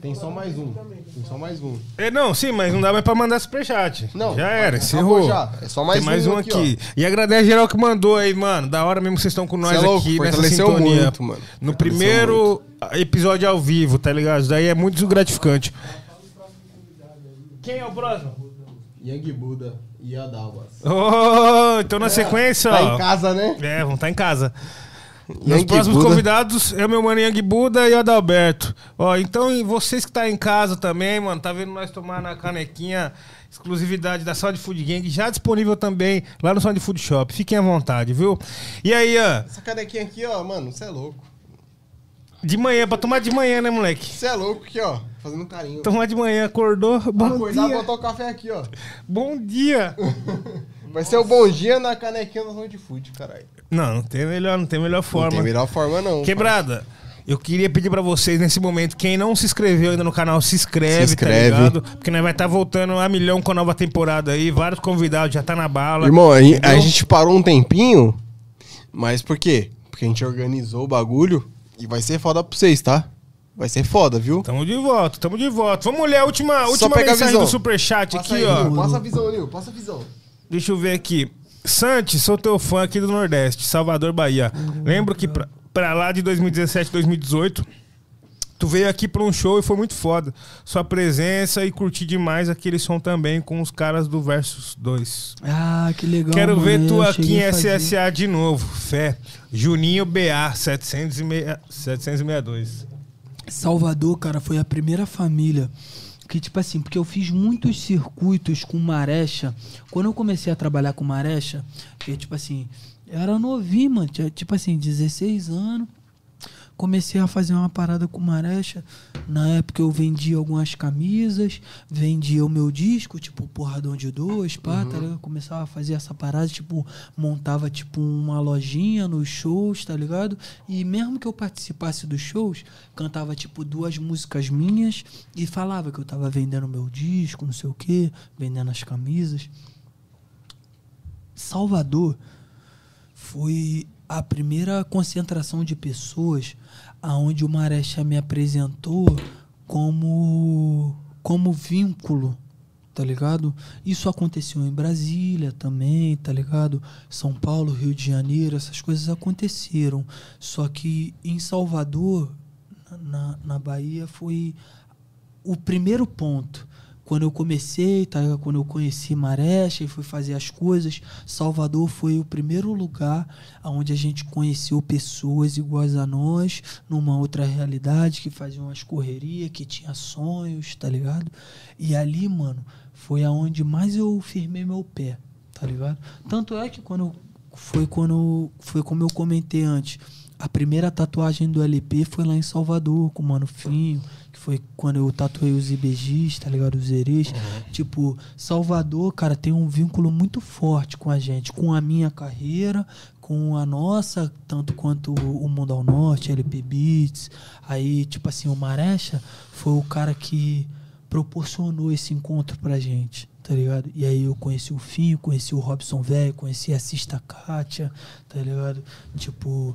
C: Tem só mais um. Tem só mais um.
A: É, não, sim, mas não dá mais pra mandar superchat.
C: Não,
A: Já era, encerrou.
C: já. É só mais
A: Tem mais
C: um
A: um
C: aqui,
A: aqui. E agradecer geral que mandou aí, mano. Da hora mesmo que vocês estão com nós
C: é louco,
A: aqui nessa
C: fortaleceu
A: sintonia.
C: muito, mano.
A: No
C: Fortaleceu
A: primeiro episódio ao vivo, tá ligado? Isso daí é muito gratificante. Quem é o próximo?
C: Yang Buda e Adalbas.
A: Oh, então na sequência,
C: Tá
A: ó.
C: em casa, né?
A: É, vão estar em casa. Os
C: Yang
A: próximos
C: Buda.
A: convidados é o meu mano Yang Buda e o Adalberto. Ó, então e vocês que tá em casa também, mano, tá vendo nós tomar na canequinha exclusividade da Sound Food Gang, já disponível também lá no Sound Food Shop. Fiquem à vontade, viu? E aí, ó,
C: Essa canequinha aqui, ó, mano, você é louco.
A: de manhã, pra tomar de manhã, né, moleque?
C: Você é louco aqui, ó. Fazendo carinho.
A: Tomar de manhã, acordou, bom
C: Acordar,
A: dia.
C: botar o café aqui, ó.
A: Bom dia.
C: Vai ser o bom dia na canequinha da Sound Food, caralho.
A: Não, não tem melhor, não tem melhor
C: Não
A: forma.
C: tem melhor forma, não.
A: Quebrada, eu queria pedir pra vocês nesse momento, quem não se inscreveu ainda no canal, se inscreve,
C: Se
A: tá
C: inscreve.
A: ligado? Porque nós vai estar voltando a milhão com a nova temporada aí, vários convidados, já tá na bala.
C: Irmão, a, gente- a gente parou um tempinho, mas por quê? Porque a gente organizou o bagulho e vai ser foda pra vocês, tá? Vai ser foda, viu?
A: Tamo de volta, tamo de volta. Vamos ler a última, a última mensagem
C: visão.
A: do superchat
C: Passa
A: aqui,
C: aí,
A: ó.
C: Nil, Passa a visão, Nil. Passa a visão.
A: Deixa eu ver aqui. Santi, sou teu fã aqui do Nordeste, Salvador, Bahia. Lembro que pra, pra lá de 2017, 2018, tu veio aqui pra um show e foi muito foda. Sua presença e curti demais aquele som também com os caras do Versus 2.
B: Ah, que legal.
A: Quero
B: mano,
A: ver tu
B: eu
A: aqui em. SSA de novo. Fé. Juninho BA 706 762.
B: Salvador, cara, foi a primeira família que, tipo assim, porque eu fiz muitos circuitos com Marecha. Quando eu comecei a trabalhar com Marecha, que, tipo assim, era novinho, mano, tinha, tipo assim, 16 anos. Comecei a fazer uma parada com Marecha. Na época eu vendia algumas camisas, vendia o meu disco, tipo, porradão de dois, pá, tá ligado? Começava a fazer essa parada, tipo, montava, tipo, uma lojinha nos shows, tá ligado? E mesmo que eu participasse dos shows, cantava, tipo, duas músicas minhas e falava que eu tava vendendo meu disco, não sei o quê, vendendo as camisas. Salvador foi a primeira concentração de pessoas aonde o Marechá me apresentou como como vínculo, tá ligado? Isso aconteceu em Brasília também, tá ligado? São Paulo, Rio de Janeiro, essas coisas aconteceram. Só que em Salvador, na, na Bahia, foi o primeiro ponto. Quando eu comecei, tá? quando eu conheci Marechá e fui fazer as coisas, Salvador foi o primeiro lugar onde a gente conheceu pessoas iguais a nós, numa outra realidade, que faziam as correrias, que tinha sonhos, tá ligado? E ali, mano, foi aonde mais eu firmei meu pé, tá ligado? Tanto é que quando foi quando foi como eu comentei antes, a primeira tatuagem do LP foi lá em Salvador, com o Mano Finho, foi quando eu tatuei os IBGs, tá ligado? Os Erês. Tipo, Salvador, cara, tem um vínculo muito forte com a gente, com a minha carreira, com a nossa, tanto quanto o Mundo ao Norte, LP Beats. Aí, tipo assim, o Marecha foi o cara que proporcionou esse encontro pra gente, tá ligado? E aí eu conheci o Finho, conheci o Robson Velho, conheci a Sista Kátia, tá ligado? Tipo,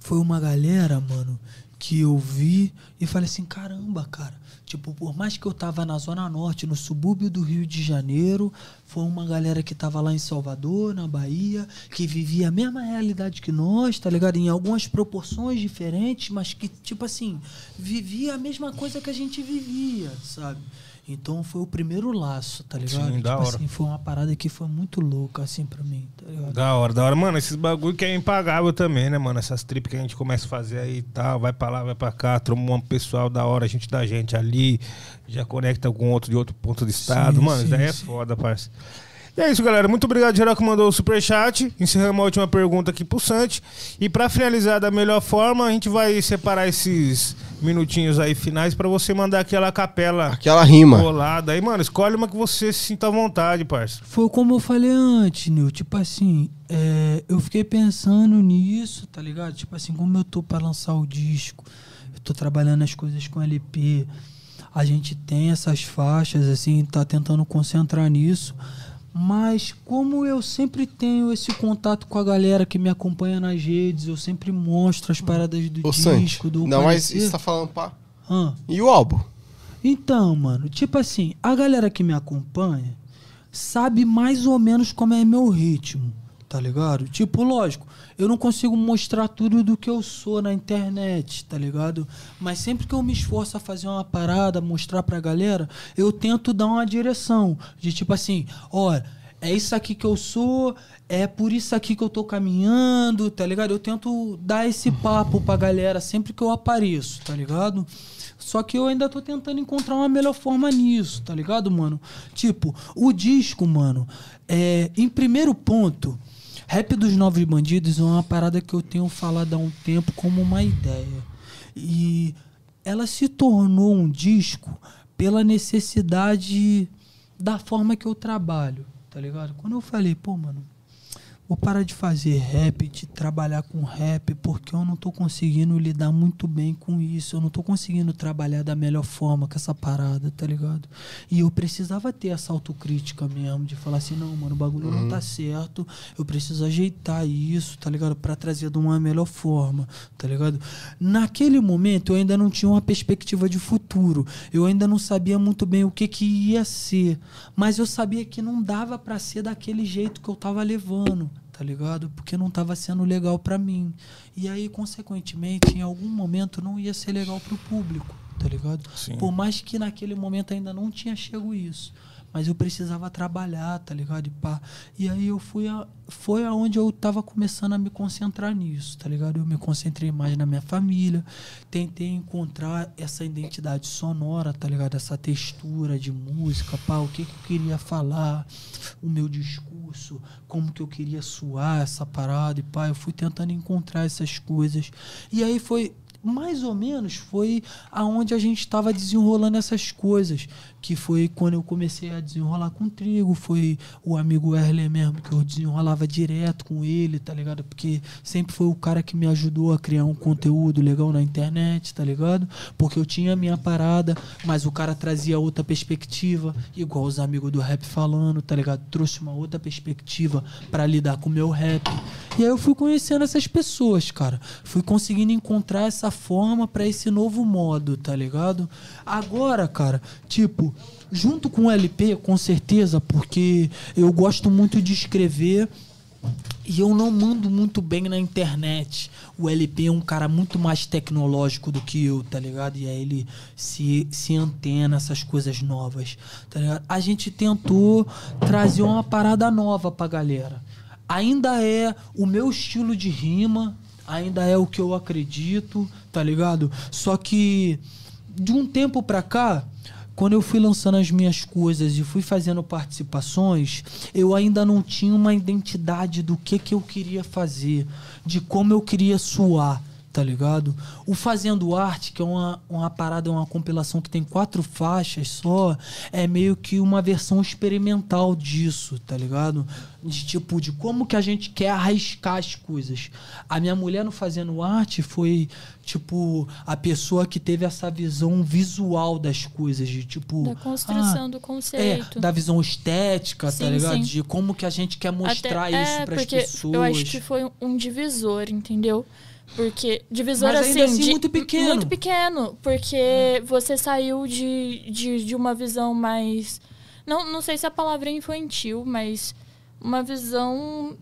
B: foi uma galera, mano, que eu vi e falei assim, caramba, cara. Tipo, por mais que eu tava na Zona Norte, no subúrbio do Rio de Janeiro, foi uma galera que tava lá em Salvador, na Bahia, que vivia a mesma realidade que nós, tá ligado? Em algumas proporções diferentes, mas que, tipo assim, vivia a mesma coisa que a gente vivia, sabe? Então foi o primeiro laço, tá ligado?
A: Sim,
B: tipo
A: da hora.
B: assim, foi uma parada que foi muito louca, assim, pra mim, tá ligado?
A: Da hora, da hora. Mano, esses bagulho que é impagável também, né, mano? Essas trips que a gente começa a fazer aí e tal, vai pra lá, vai pra cá, tromba um pessoal da hora, a gente da gente ali, já conecta com outro de outro ponto de estado.
B: Sim,
A: mano, isso daí é
B: sim, sim.
A: foda, parça. E é isso, galera. Muito obrigado, geral, que mandou o superchat. Encerramos a última pergunta aqui pro Santi. E pra finalizar da melhor forma, a gente vai separar esses minutinhos aí finais pra você mandar aquela capela
C: Aquela rima.
A: rolada. Aí, mano, escolhe uma que você se sinta à vontade, parça.
B: Foi como eu falei antes, Nil. Tipo assim, é, eu fiquei pensando nisso, tá ligado? Tipo assim, como eu tô pra lançar o disco, eu tô trabalhando as coisas com LP, a gente tem essas faixas, assim, tá tentando concentrar nisso. Mas como eu sempre tenho esse contato com a galera que me acompanha nas redes, eu sempre mostro as paradas do
C: Ô,
B: disco, do
C: não, mas isso tá falando pá.
B: Hã?
C: E o álbum?
B: Então, mano, tipo assim, a galera que me acompanha sabe mais ou menos como é meu ritmo, tá ligado? Tipo, lógico, eu não consigo mostrar tudo do que eu sou na internet, tá ligado? Mas sempre que eu me esforço a fazer uma parada, mostrar pra galera, eu tento dar uma direção. De tipo assim, ó, é isso aqui que eu sou, é por isso aqui que eu tô caminhando, tá ligado? Eu tento dar esse papo pra galera sempre que eu apareço, tá ligado? Só que eu ainda tô tentando encontrar uma melhor forma nisso, tá ligado, mano? Tipo, o disco, mano, é, em primeiro ponto, Rap dos Novos Bandidos é uma parada que eu tenho falado há um tempo como uma ideia. E ela se tornou um disco pela necessidade da forma que eu trabalho, tá ligado? Quando eu falei, pô, mano, vou parar de fazer rap, de trabalhar com rap, porque eu não tô conseguindo lidar muito bem com isso. Eu não tô conseguindo trabalhar da melhor forma com essa parada, tá ligado? E eu precisava ter essa autocrítica mesmo, de falar assim, não, mano, o bagulho não tá certo, eu preciso ajeitar isso, tá ligado? Pra trazer de uma melhor forma, tá ligado? Naquele momento eu ainda não tinha uma perspectiva de futuro. Eu ainda não sabia muito bem o que que ia ser, mas eu sabia que não dava pra ser daquele jeito que eu tava levando, tá ligado? Porque não tava sendo legal pra mim. E aí, consequentemente, em algum momento não ia ser legal pro público, tá ligado?
A: Sim.
B: Por mais que naquele momento ainda não tinha chego isso. Mas eu precisava trabalhar, tá ligado? E, pá. e aí eu fui a, foi aonde eu tava começando a me concentrar nisso, tá ligado? Eu me concentrei mais na minha família, tentei encontrar essa identidade sonora, tá ligado? Essa textura de música, pá, o que, que eu queria falar, o meu discurso, como que eu queria suar essa parada e pá, eu fui tentando encontrar essas coisas. E aí foi mais ou menos foi aonde a gente estava desenrolando essas coisas, que foi quando eu comecei a desenrolar com o Trigo, foi o amigo Erle mesmo que eu desenrolava direto com ele, tá ligado? Porque sempre foi o cara que me ajudou a criar um conteúdo legal na internet, tá ligado? Porque eu tinha a minha parada, mas o cara trazia outra perspectiva, igual os amigos do rap falando, tá ligado? Trouxe uma outra perspectiva para lidar com o meu rap. E aí eu fui conhecendo essas pessoas, cara. Fui conseguindo encontrar essa forma pra esse novo modo, tá ligado? Agora, cara, tipo, junto com o LP, com certeza, porque eu gosto muito de escrever e eu não mando muito bem na internet. O LP é um cara muito mais tecnológico do que eu, tá ligado? E aí ele se, se antena essas coisas novas, tá ligado? A gente tentou trazer uma parada nova pra galera. Ainda é o meu estilo de rima, ainda é o que eu acredito, tá ligado? Só que de um tempo pra cá, quando eu fui lançando as minhas coisas e fui fazendo participações, eu ainda não tinha uma identidade do que que eu queria fazer, de como eu queria suar, tá ligado? O Fazendo Arte, que é uma, uma parada, uma compilação que tem quatro faixas só, é meio que uma versão experimental disso, tá ligado? De tipo, de como que a gente quer arriscar as coisas. A minha mulher no Fazendo Arte foi, tipo, a pessoa que teve essa visão visual das coisas, de tipo...
E: Da construção
B: ah,
E: do
B: é,
E: conceito.
B: da visão estética, tá
E: Sim,
B: ligado?
E: sim.
B: De como que a gente quer mostrar
E: Até-
B: isso
E: é,
B: pras
E: porque
B: pessoas.
E: Eu acho que foi um divisor, entendeu? Porque divisor
B: Mas
E: assim,
B: assim
E: de-
B: muito pequeno.
E: Muito pequeno, porque você saiu de, de, de uma visão mais não, não sei se a palavra é infantil, mas uma visão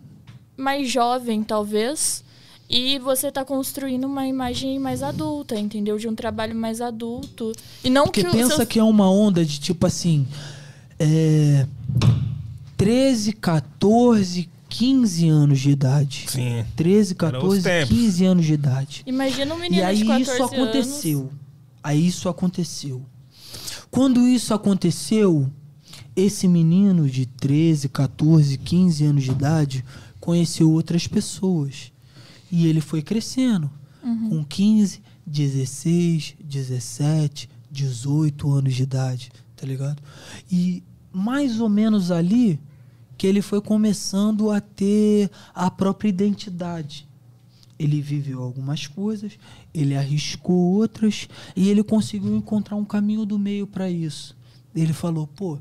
E: mais jovem, talvez. E você tá construindo uma imagem mais adulta, entendeu? De um trabalho mais adulto. E não
B: Porque
E: que
B: pensa que é uma onda de tipo assim. É, 13, 14, 15 anos de idade.
A: Sim.
B: 13,
A: Era os
B: 14,
A: tempos.
B: 15 anos de idade.
E: Imagina um menino
B: E aí
E: de 14
B: isso aconteceu. Aí isso aconteceu. Quando isso aconteceu, esse menino de 13, 14, 15 anos de idade conheceu outras pessoas. E ele foi crescendo. Com 15, 16, 17, 18 anos de idade, tá ligado? E mais ou menos ali que ele foi começando a ter a própria identidade. Ele viveu algumas coisas, ele arriscou outras e ele conseguiu encontrar um caminho do meio para isso. Ele falou, pô,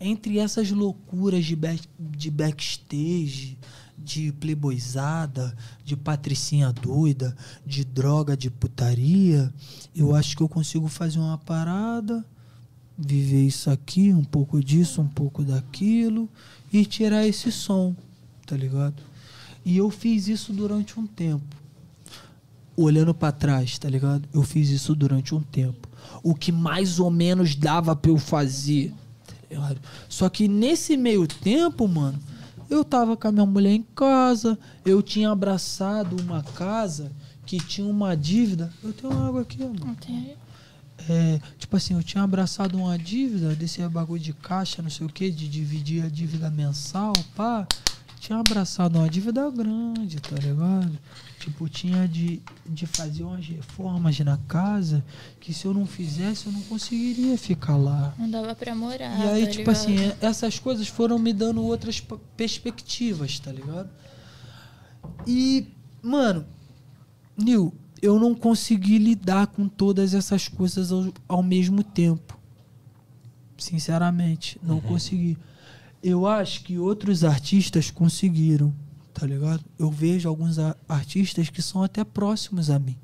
B: entre essas loucuras de, back, de backstage, de playboyzada, de patricinha doida, de droga, de putaria, eu acho que eu consigo fazer uma parada, viver isso aqui, um pouco disso, um pouco daquilo e tirar esse som, tá ligado? E eu fiz isso durante um tempo. Olhando pra trás, tá ligado? Eu fiz isso durante um tempo. O que mais ou menos dava pra eu fazer, tá? Só que nesse meio tempo, mano, eu tava com a minha mulher em casa, eu tinha abraçado uma casa que tinha uma dívida. Eu tenho água aqui, mano.
E: Não tem?
B: É, tipo assim, eu tinha abraçado uma dívida, desse bagulho de caixa, não sei o que, de dividir a dívida mensal, pá. Tinha abraçado uma dívida grande, tá ligado? Tipo, tinha de, de fazer umas reformas na casa que se eu não fizesse eu não conseguiria ficar lá.
E: Não dava pra morar.
B: E aí,
E: tá
B: tipo
E: ligado?
B: assim, essas coisas foram me dando outras perspectivas, tá ligado? E, mano, Nil, eu não consegui lidar com todas essas coisas ao, ao mesmo tempo. Sinceramente, não consegui. Eu acho que outros artistas conseguiram, tá ligado? Eu vejo alguns artistas que são até próximos a mim,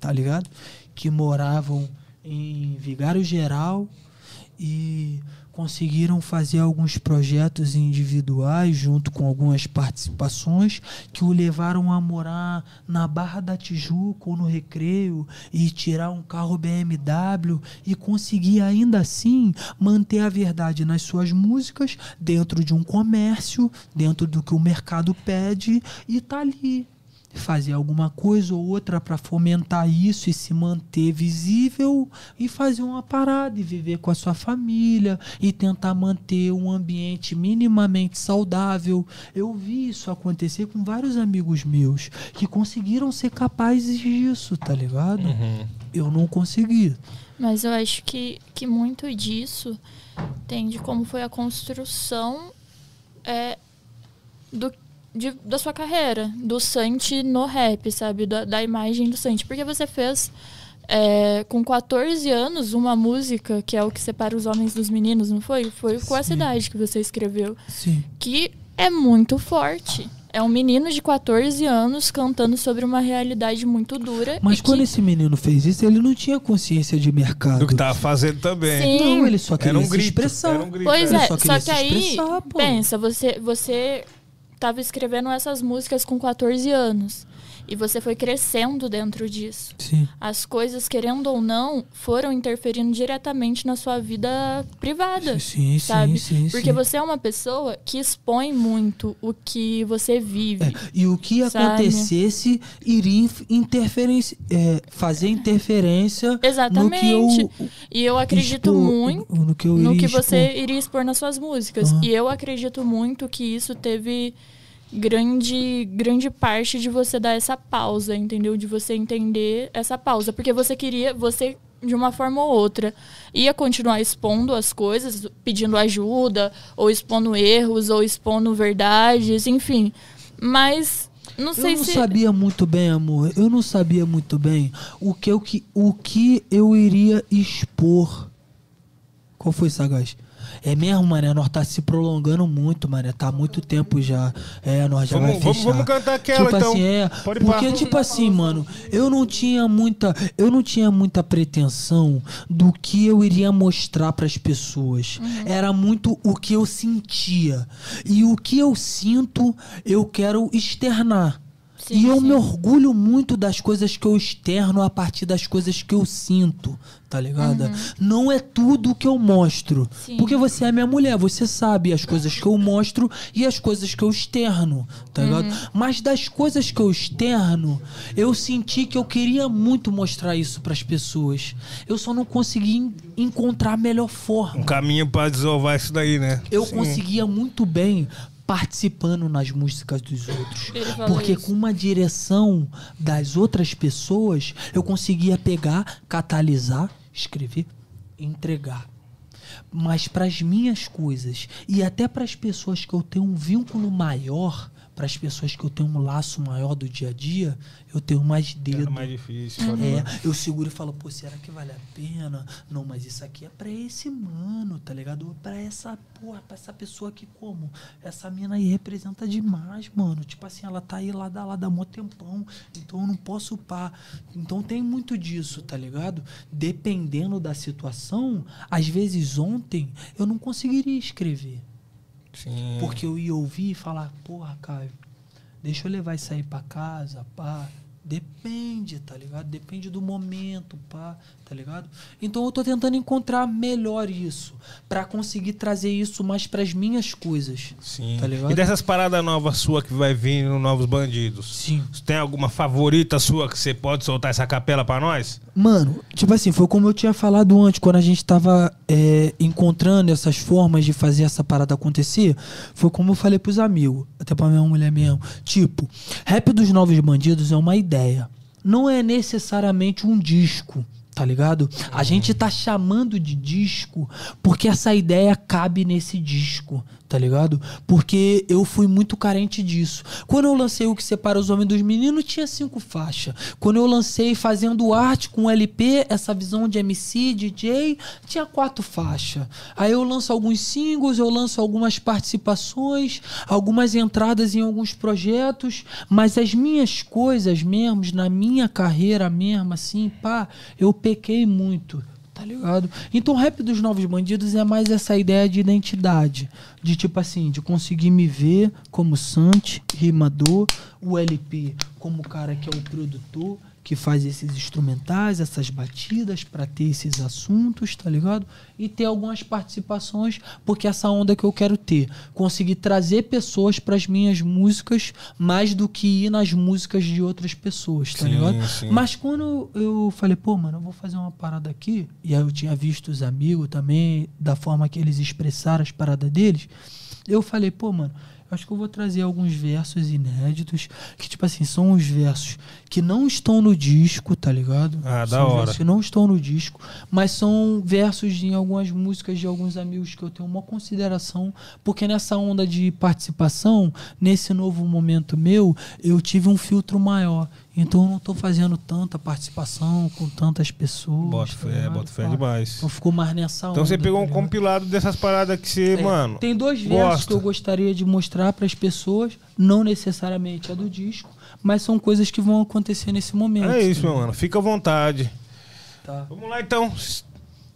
B: tá ligado? Que moravam em Vigário Geral e conseguiram fazer alguns projetos individuais junto com algumas participações que o levaram a morar na Barra da Tijuca ou no Recreio e tirar um carro BMW e conseguir ainda assim manter a verdade nas suas músicas dentro de um comércio, dentro do que o mercado pede e tá ali fazer alguma coisa ou outra para fomentar isso e se manter visível e fazer uma parada e viver com a sua família e tentar manter um ambiente minimamente saudável. Eu vi isso acontecer com vários amigos meus que conseguiram ser capazes disso, tá ligado? Eu não consegui.
E: Mas eu acho que, que muito disso tem de como foi a construção é, do, de- da sua carreira, do Santi no rap, sabe? Da, da imagem do Santi. Porque você fez, é, com 14 anos, uma música que é o que separa os homens dos meninos, não foi? Foi com essa
B: Sim.
E: idade que você escreveu.
B: Sim.
E: Que é muito forte. É um menino de 14 anos cantando sobre uma realidade muito dura.
B: Mas quando
E: que,
B: esse menino fez isso, ele não tinha consciência de mercado.
A: Do que tava fazendo também.
E: Sim.
B: Não, ele só queria
A: Era um
B: se
A: grito.
B: expressar.
A: Um grito.
E: Pois
B: Ele
E: é,
B: só
E: só, que aí,
B: expressar, pô.
E: pensa, você, você tava escrevendo essas músicas com 14 anos. E você foi crescendo dentro disso.
B: Sim.
E: As coisas, querendo ou não, foram interferindo diretamente na sua vida privada.
B: Sim, sim,
E: sabe?
B: sim,
E: Porque
B: sim.
E: você é uma pessoa que expõe muito o que você vive.
B: É, e o que
E: Sabe?
B: acontecesse iria interferência, é, fazer interferência
E: Exatamente.
B: eu
E: E eu acredito
B: expor-
E: muito
B: no que
E: no que você iria expor nas suas músicas. E eu acredito muito que isso teve grande grande parte de você dar essa pausa, entendeu? De você entender essa pausa, porque você queria, você de uma forma ou outra ia continuar expondo as coisas, pedindo ajuda, ou expondo erros, ou expondo verdades, enfim. Mas não sei
B: eu não
E: se
B: sabia muito bem, amor. Eu não sabia muito bem o que eu, que, o que eu iria expor. Qual foi, Sagaz? É mesmo, mané, nós tá se prolongando muito, mané. Tá há muito tempo já. É, nós já
A: Vamos-
B: vai
A: vamos-
B: fechar.
A: vamos cantar aquela,
B: tipo
A: então.
B: assim, é.
A: Pode
B: porque, tipo assim, mano, eu não tinha muita. Eu não tinha muita pretensão do que eu iria mostrar pras pessoas. Era muito o que eu sentia. E o que eu sinto, eu quero externar.
E: Sim,
B: e eu
E: sim.
B: me orgulho muito das coisas que eu externo a partir das coisas que eu sinto, tá ligado? Não é tudo que eu mostro.
E: Uhum. Sim.
B: Porque você é minha mulher, você sabe as coisas que eu mostro e as coisas que eu externo, tá ligado?
E: Uhum.
B: Mas das coisas que eu externo, eu senti que eu queria muito mostrar isso pras pessoas. Eu só não consegui en- encontrar a melhor forma
A: Um caminho pra desovar isso daí, né?
B: eu
A: Sim.
B: conseguia muito bem participando nas músicas dos outros. Porque
E: isso.
B: com uma direção das outras pessoas, eu conseguia pegar, catalisar, escrever, entregar. Mas para as minhas coisas e até para as pessoas que eu tenho um vínculo maior, para as pessoas que eu tenho um laço maior do dia a dia, eu tenho mais dedo.
A: Era mais difícil.
B: É, eu seguro e falo, pô, será que vale a pena? Não, mas isso aqui é pra esse mano, tá ligado? Pra essa, porra, pra essa pessoa aqui como? Essa mina aí representa demais, mano. Tipo assim, ela tá aí lá da, lá da mó tempão, então eu não posso pá. Então tem muito disso, tá ligado? Dependendo da situação, às vezes ontem eu não conseguiria escrever.
A: Sim.
B: Porque eu ia ouvir e falar, porra, Caio, deixa eu levar isso aí pra casa, pá. Depende, tá ligado? Depende do momento, pá, tá ligado? Então eu tô tentando encontrar melhor isso, pra conseguir trazer isso mais pras minhas coisas.
A: Sim.
B: Tá ligado?
A: E dessas paradas novas sua que vai vir no Novos Bandidos?
B: Sim.
A: Você tem alguma favorita sua que você pode soltar essa capela pra nós?
B: Mano, tipo assim, foi como eu tinha falado antes, quando a gente tava é, encontrando essas formas de fazer essa parada acontecer, foi como eu falei pros amigos, até pra minha mulher mesmo. Tipo, rap dos novos bandidos é uma ideia. Não é necessariamente um disco, tá ligado? A gente tá chamando de disco porque essa ideia cabe nesse disco, tá ligado? Porque eu fui muito carente disso. Quando eu lancei o que separa os homens dos meninos, tinha cinco faixas. Quando eu lancei fazendo arte com LP, essa visão de MC, DJ, tinha quatro faixas. Aí eu lanço alguns singles, eu lanço algumas participações, algumas entradas em alguns projetos, mas as minhas coisas mesmo, na minha carreira mesmo, assim, pá, eu pequei muito. Tá ligado? Então o rap dos novos bandidos é mais essa ideia de identidade. De tipo assim, de conseguir me ver como Santi, rimador, o LP como o cara que é o produtor, que faz esses instrumentais, essas batidas pra ter esses assuntos, tá ligado? E ter algumas participações, porque essa onda que eu quero ter, conseguir trazer pessoas pras minhas músicas mais do que ir nas músicas de outras pessoas, tá
A: Sim,
B: ligado?
A: sim.
B: Mas quando eu falei, pô, mano, eu vou fazer uma parada aqui, e aí eu tinha visto os amigos também, da forma que eles expressaram as paradas deles, eu falei, pô, mano, acho que eu vou trazer alguns versos inéditos, que, tipo assim, são os versos que não estão no disco, tá ligado?
A: Ah, da
B: são
A: hora.
B: versos que não estão no disco, mas são versos em algumas músicas de alguns amigos que eu tenho uma consideração, porque nessa onda de participação, nesse novo momento meu, eu tive um filtro maior. Então eu não tô fazendo tanta participação com tantas pessoas.
A: Bota
B: tá
A: fé, bota fé demais.
B: Então ficou mais nessa onda.
A: Então você pegou
B: tá
A: um
B: ligado?
A: compilado dessas paradas que você,
B: É,
A: mano.
B: Tem dois versos
A: gosta.
B: que eu gostaria de mostrar para as pessoas, não necessariamente a do disco, mas são coisas que vão acontecer nesse momento.
A: É isso,
B: tá
A: meu mano. Fica à vontade.
B: Tá.
A: Vamos lá então.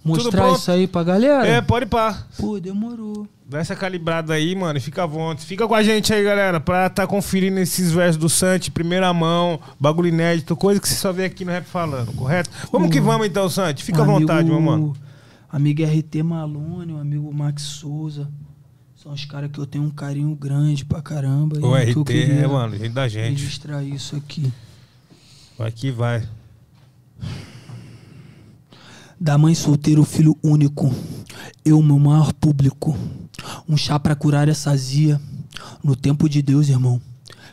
B: Mostrar isso aí pra galera?
A: É, pode ir pá.
B: Pô, demorou.
A: Dá essa calibrada aí, mano, e fica à vontade. Fica com a gente aí, galera, pra tá conferindo esses versos do Santi, primeira mão, bagulho inédito, coisa que você só vê aqui no Rap Falando, correto? Vamos que vamos então, Santi. Fica à vontade, meu mano.
B: Amigo RT Malone, o amigo Max Souza. São os caras que eu tenho um carinho grande pra caramba.
A: O
B: que eu
A: RT
B: queria
A: é, mano, gente da gente.
B: Registrar isso aqui.
A: Vai que vai.
B: Da mãe solteira, o filho único. Eu, meu maior público. Um chá pra curar essa azia. No tempo de Deus, irmão.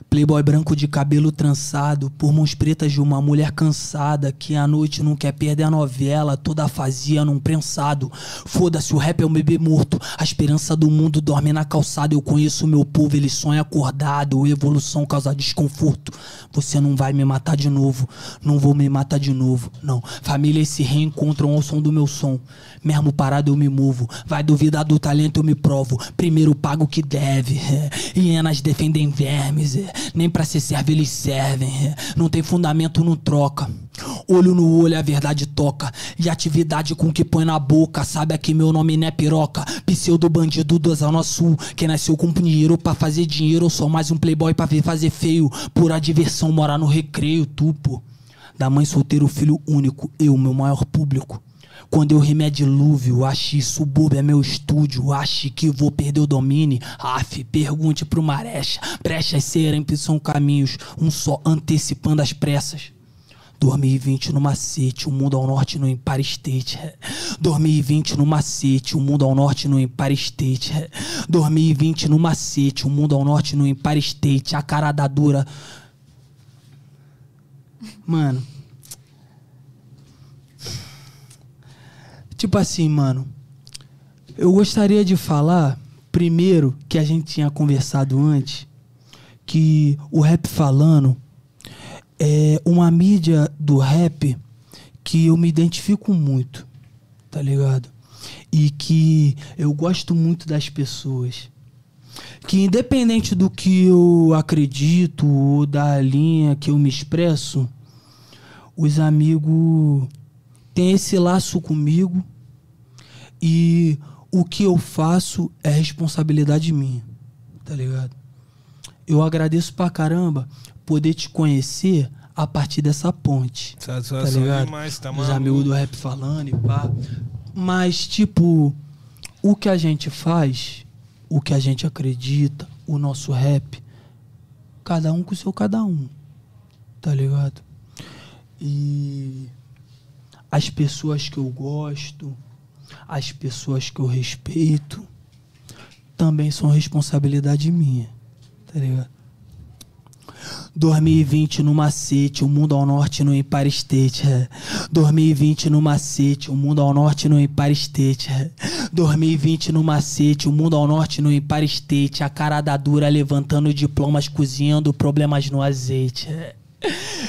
B: Playboy branco de cabelo trançado, por mãos pretas de uma mulher cansada que à noite não quer perder a novela, toda fazia num prensado. Foda-se, o rap é um bebê morto, a esperança do mundo dorme na calçada. Eu conheço meu povo, ele sonha acordado, evolução causa desconforto. Você não vai me matar de novo, não vou me matar de novo, não. Famílias se reencontram ao som do meu som. Mesmo parado eu me movo, vai duvidar do talento eu me provo. Primeiro pago o que deve, hienas defendem vermes, nem pra ser servo eles servem. Não tem fundamento, não troca. Olho no olho, a verdade toca. E atividade com que põe na boca. Sabe aqui meu nome não é piroca. Pseudo bandido do Zona Sul. Quem nasceu com dinheiro pra fazer dinheiro. Eu sou mais um playboy pra ver fazer feio. Pura diversão, morar no recreio, tupo. Da mãe solteiro, filho único. Eu, meu maior público. Quando eu rimo é dilúvio, ache subúrbio é meu estúdio, ache que vou perder o domínio. Af, pergunte pro Marecha, brechas sempre são caminhos, um só antecipando as pressas. 2020 no macete, o mundo ao norte no Empire State. 2020 no macete, o mundo ao norte no Empire State. 2020 no macete, o mundo ao norte no Empire State. A cara da dura. Mano. Tipo assim, mano. Eu gostaria de falar, primeiro, que a gente tinha conversado antes, que o rap falando é uma mídia do rap que eu me identifico muito, tá ligado? E que eu gosto muito das pessoas. Que independente do que eu acredito ou da linha que eu me expresso, os amigos têm esse laço comigo e o que eu faço é responsabilidade minha, tá ligado? Eu agradeço pra caramba poder te conhecer a partir dessa ponte. Tá
A: Satisfação
B: ligado?
A: demais, tá
B: Os
A: maluco.
B: amigos do rap falando e pá. Mas, tipo, o que a gente faz, o que a gente acredita, o nosso rap, cada um com o seu cada um. Tá ligado? E as pessoas que eu gosto, as pessoas que eu respeito, também são responsabilidade minha. Tá ligado? 2020 no macete, o mundo ao norte no Empire State. é. 2020 no macete, o mundo ao norte no Empire State. é. 2020 no macete, o mundo ao norte no Empire State. A cara da dura levantando diplomas, cozinhando problemas no azeite.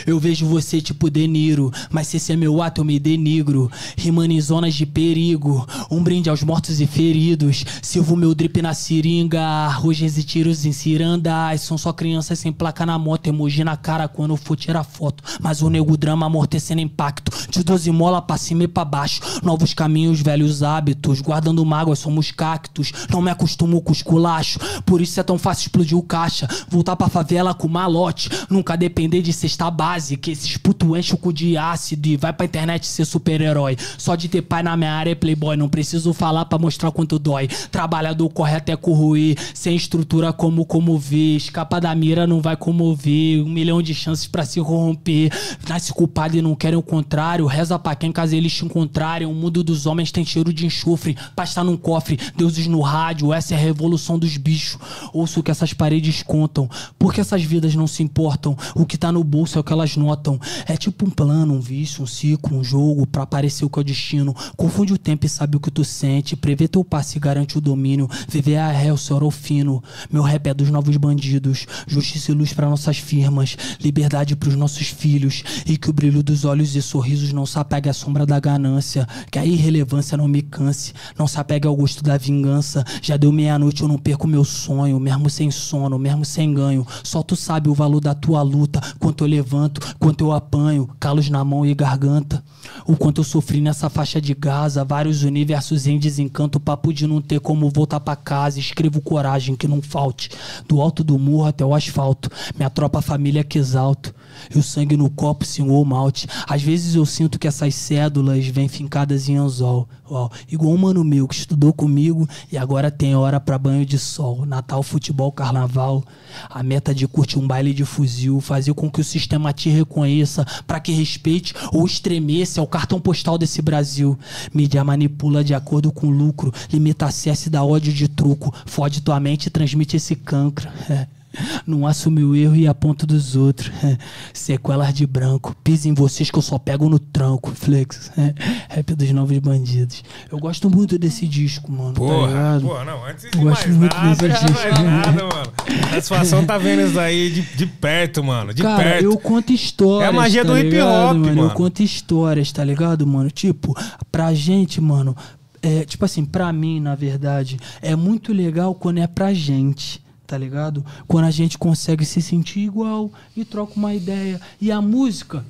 B: Eu vejo você tipo De Niro, mas se esse é meu ato eu me denigro. Rimando em zonas de perigo, um brinde aos mortos e feridos. Silvo meu drip na seringa, rogens e tiros em cirandas. São só crianças sem placa na moto, emoji na cara quando for tirar foto. Mas o nego drama amortecendo impacto, de 12 mola pra cima e pra baixo. Novos caminhos, velhos hábitos, guardando mágoas somos cactos. Não me acostumo com os culachos, por isso é tão fácil explodir o caixa. Voltar pra favela com malote, nunca depender de cesta base. Que esses puto enchem o cu de ácido e vai pra internet ser super-herói. Só de ter pai na minha área é playboy, não preciso falar pra mostrar quanto dói. Trabalhador corre até corroer, sem estrutura como comover. Escapa da mira não vai comover, um milhão de chances pra se corromper. Nasce culpado e não querem o contrário. Reza pra quem caso eles te encontrarem. O mundo dos homens tem cheiro de enxofre, pasta num cofre, deuses no rádio. Essa é a revolução dos bichos. Ouço o que essas paredes contam, porque essas vidas não se importam. O que tá no bolso é o que elas notam. É tipo um plano, um vício, um ciclo, um jogo pra aparecer o que é o destino. Confunde o tempo e sabe o que tu sente. Prevê teu passe e garante o domínio. Viver a réu, senhor fino. Meu rap é dos novos bandidos. Justiça e luz pra nossas firmas. Liberdade pros nossos filhos. E que o brilho dos olhos e sorrisos não se apegue à sombra da ganância. Que a irrelevância não me canse. Não se apegue ao gosto da vingança. Já deu meia-noite, eu não perco meu sonho. Mesmo sem sono, mesmo sem ganho. Só tu sabe o valor da tua luta. Quanto eu levanto, quanto eu apanho. Calos na mão e garganta. O quanto eu sofri nessa faixa de Gaza. Vários universos em desencanto. Papo de não ter como voltar pra casa. Escrevo coragem que não falte. Do alto do morro até o asfalto. Minha tropa família que exalto. E o sangue no copo, ou malte. Às vezes eu sinto que essas cédulas vêm fincadas em anzol. Uau. Igual um mano meu que estudou comigo e agora tem hora pra banho de sol. Natal, futebol, carnaval. A meta de curtir um baile de fuzil. Fazer com que o sistema te reconheça. Pra que respeite ou estremeça. É o cartão postal desse Brasil. Mídia manipula de acordo com lucro. Limita acesso e dá ódio de truco. Fode tua mente e transmite esse cancro. É. Não assume o erro e aponta dos outros. É. Sequelas de branco. Pisa em vocês que eu só pego no tranco. Flex. É. Rap dos novos bandidos. Eu gosto muito desse disco, mano. tá
A: Porra,
B: ligado?
A: porra, não, antes de
B: Eu
A: mais
B: gosto muito
A: nada,
B: desse
A: mais
B: disco.
A: nada, mano. A satisfação tá vendo isso aí de, de perto, mano, de
B: Cara,
A: perto.
B: eu conto histórias.
A: É a magia
B: tá
A: do hip hop,
B: mano.
A: mano.
B: Eu conto histórias, tá ligado, mano? Tipo, pra gente, mano. É, tipo assim, pra mim, na verdade, é muito legal quando é pra gente, tá ligado? Quando a gente consegue se sentir igual e troca uma ideia. E a música,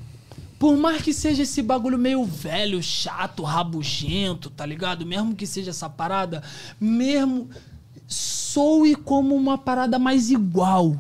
B: Por mais que seja esse bagulho meio velho, chato, rabugento, tá ligado? Mesmo que seja essa parada, mesmo soe como uma parada mais igual.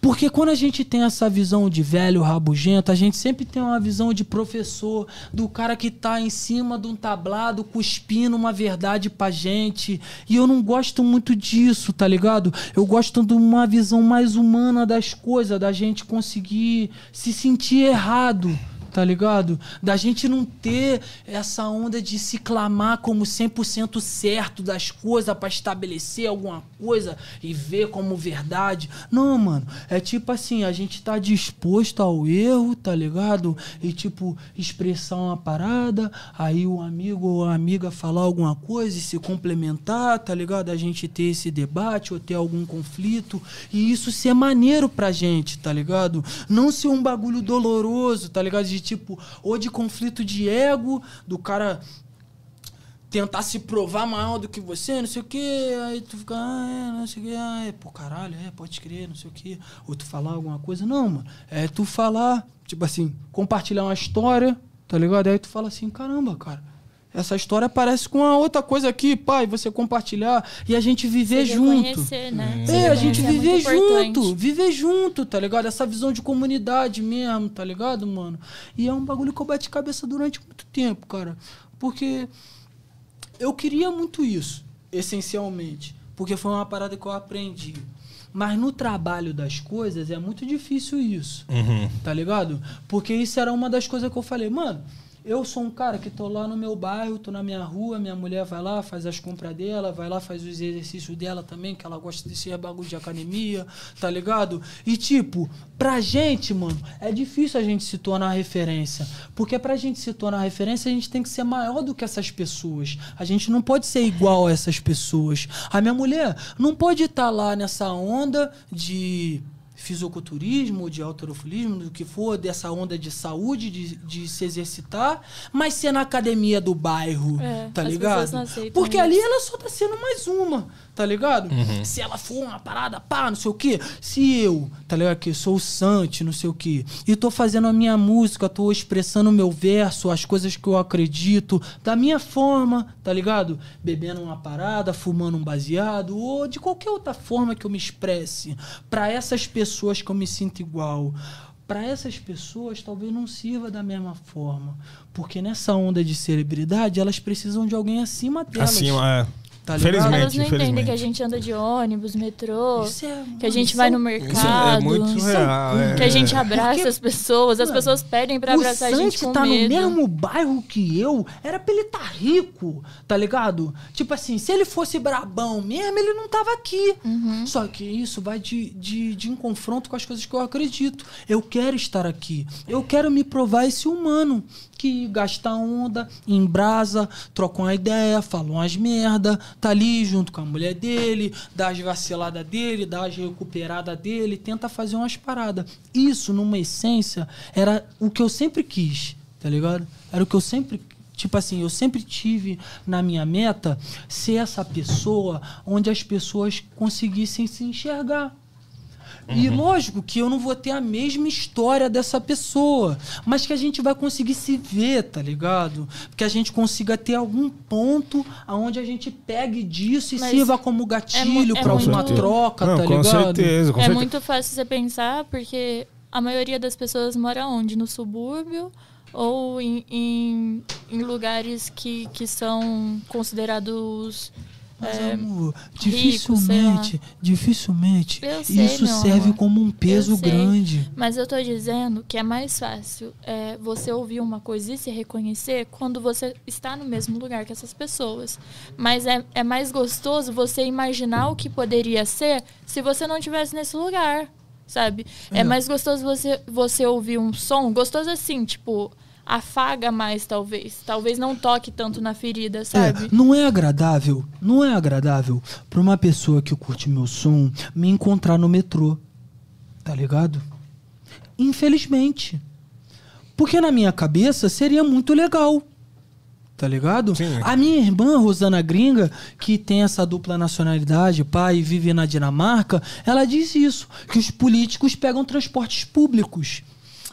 B: Porque quando a gente tem essa visão de velho rabugento, a gente sempre tem uma visão de professor, do cara que tá em cima de um tablado cuspindo uma verdade pra gente. E eu não gosto muito disso, tá ligado? Eu gosto de uma visão mais humana das coisas, da gente conseguir se sentir errado tá ligado? Da gente não ter essa onda de se clamar como 100% certo das coisas pra estabelecer alguma coisa e ver como verdade. Não, mano. É tipo assim, a gente tá disposto ao erro, tá ligado? E tipo, expressar uma parada, aí o amigo ou a amiga falar alguma coisa e se complementar, tá ligado? A gente ter esse debate ou ter algum conflito e isso ser maneiro pra gente, tá ligado? Não ser um bagulho doloroso, tá ligado? De tipo, ou de conflito de ego, do cara tentar se provar maior do que você, não sei o que, aí tu fica, ah, é, não sei o que, ah, é, pô, caralho, é, pode crer, não sei o que, ou tu falar alguma coisa, não, mano, é tu falar, tipo assim, compartilhar uma história, tá ligado? Aí tu fala assim, caramba, cara, essa história parece com a outra coisa aqui, pai, você compartilhar e a gente viver
E: Se
B: junto.
E: né? Se
B: É, a gente
E: reconhecer
B: viver
E: importante.
B: junto, viver junto, tá ligado? Essa visão de comunidade mesmo, tá ligado, mano? E é um bagulho que eu bati cabeça durante muito tempo, cara. Porque eu queria muito isso, essencialmente. Porque foi uma parada que eu aprendi. Mas no trabalho das coisas é muito difícil isso,
A: Uhum.
B: tá ligado? Porque isso era uma das coisas que eu falei, mano. Eu sou um cara que tô lá no meu bairro, tô na minha rua, minha mulher vai lá, faz as compras dela, vai lá, faz os exercícios dela também, que ela gosta desse bagulho de academia, tá ligado? E tipo, pra gente, mano, é difícil a gente se tornar referência. Porque pra gente se tornar referência, a gente tem que ser maior do que essas pessoas. A gente não pode ser igual a essas pessoas. A minha mulher não pode estar lá nessa onda de fisiculturismo, de alterofilismo, do que for, dessa onda de saúde, de, de se exercitar, mas ser na academia do bairro,
E: É,
B: tá ligado? Porque
E: isso.
B: ali ela só tá sendo mais uma, tá ligado? Se ela for uma parada, pá, não sei o quê. Se eu, tá ligado? Que sou o Sante, não sei o quê, e tô fazendo a minha música, tô expressando o meu verso, as coisas que eu acredito, da minha forma, tá ligado? Bebendo uma parada, fumando um baseado, ou de qualquer outra forma que eu me expresse. Pra essas pessoas que eu me sinto igual. Pra essas pessoas talvez não sirva da mesma forma. Porque nessa onda de celebridade, elas precisam de alguém acima delas.
A: Acima, é.
B: Tá ligado?
E: Elas
A: Felizmente,
E: não entendem que a gente anda de ônibus, metrô,
B: é-
E: que a gente vai
B: é-
E: no
A: Isso é,
E: mercado,
A: muito surreal. é.
E: que a gente abraça
B: Porque-
E: as pessoas, as
B: Mano,
E: pessoas pedem pra abraçar a gente com
B: tá
E: medo.
B: no mesmo bairro que eu, era pra ele tá rico, tá ligado? Tipo assim, se ele fosse brabão mesmo, ele não tava aqui.
E: Uhum.
B: Só que isso vai de, de, de em confronto com as coisas que eu acredito. Eu quero estar aqui. Eu quero me provar esse humano que gasta onda, embrasa, troca uma ideia, fala umas merda, tá ali junto com a mulher dele, dá as vaciladas dele, dá as recuperadas dele, tenta fazer umas paradas. Isso, numa essência, era o que eu sempre quis, tá ligado? Era o que eu sempre Tipo assim, eu sempre tive na minha meta ser essa pessoa onde as pessoas conseguissem se enxergar. E lógico que eu não vou ter a mesma história dessa pessoa, mas que a gente vai conseguir se ver, tá ligado? Que a gente consiga ter algum ponto aonde a gente pegue disso e
E: Mas
B: sirva como
E: é
B: gatilho
E: é
B: pra alguma
E: muito-
B: troca,
A: Não,
B: tá
A: com
B: ligado?
A: certeza, com
E: é
A: certeza.
E: muito fácil você pensar, porque a maioria das pessoas mora onde? No subúrbio ou em, em, em lugares que, que são considerados.
B: Mas,
E: é,
B: amor, dificilmente, dificilmente
E: Eu sei,
B: isso serve
E: amor.
B: como um peso grande.
E: Mas eu tô dizendo que é mais fácil é, você ouvir uma coisa e se reconhecer quando você está no mesmo lugar que essas pessoas. Mas é, é mais gostoso você imaginar o que poderia ser se você não estivesse nesse lugar, sabe? É,
B: É.
E: mais gostoso você, você ouvir um som, gostoso assim, tipo, afaga mais talvez. Talvez não toque tanto na ferida, sabe?
B: É, não é agradável, não é agradável pra uma pessoa que curte meu som me encontrar no metrô. Tá ligado? Infelizmente. Porque na minha cabeça seria muito legal. Tá ligado?
A: Sim.
B: A minha irmã, Rosana Gringa, que tem essa dupla nacionalidade, pai, vive na Dinamarca, ela diz isso: que os políticos pegam transportes públicos.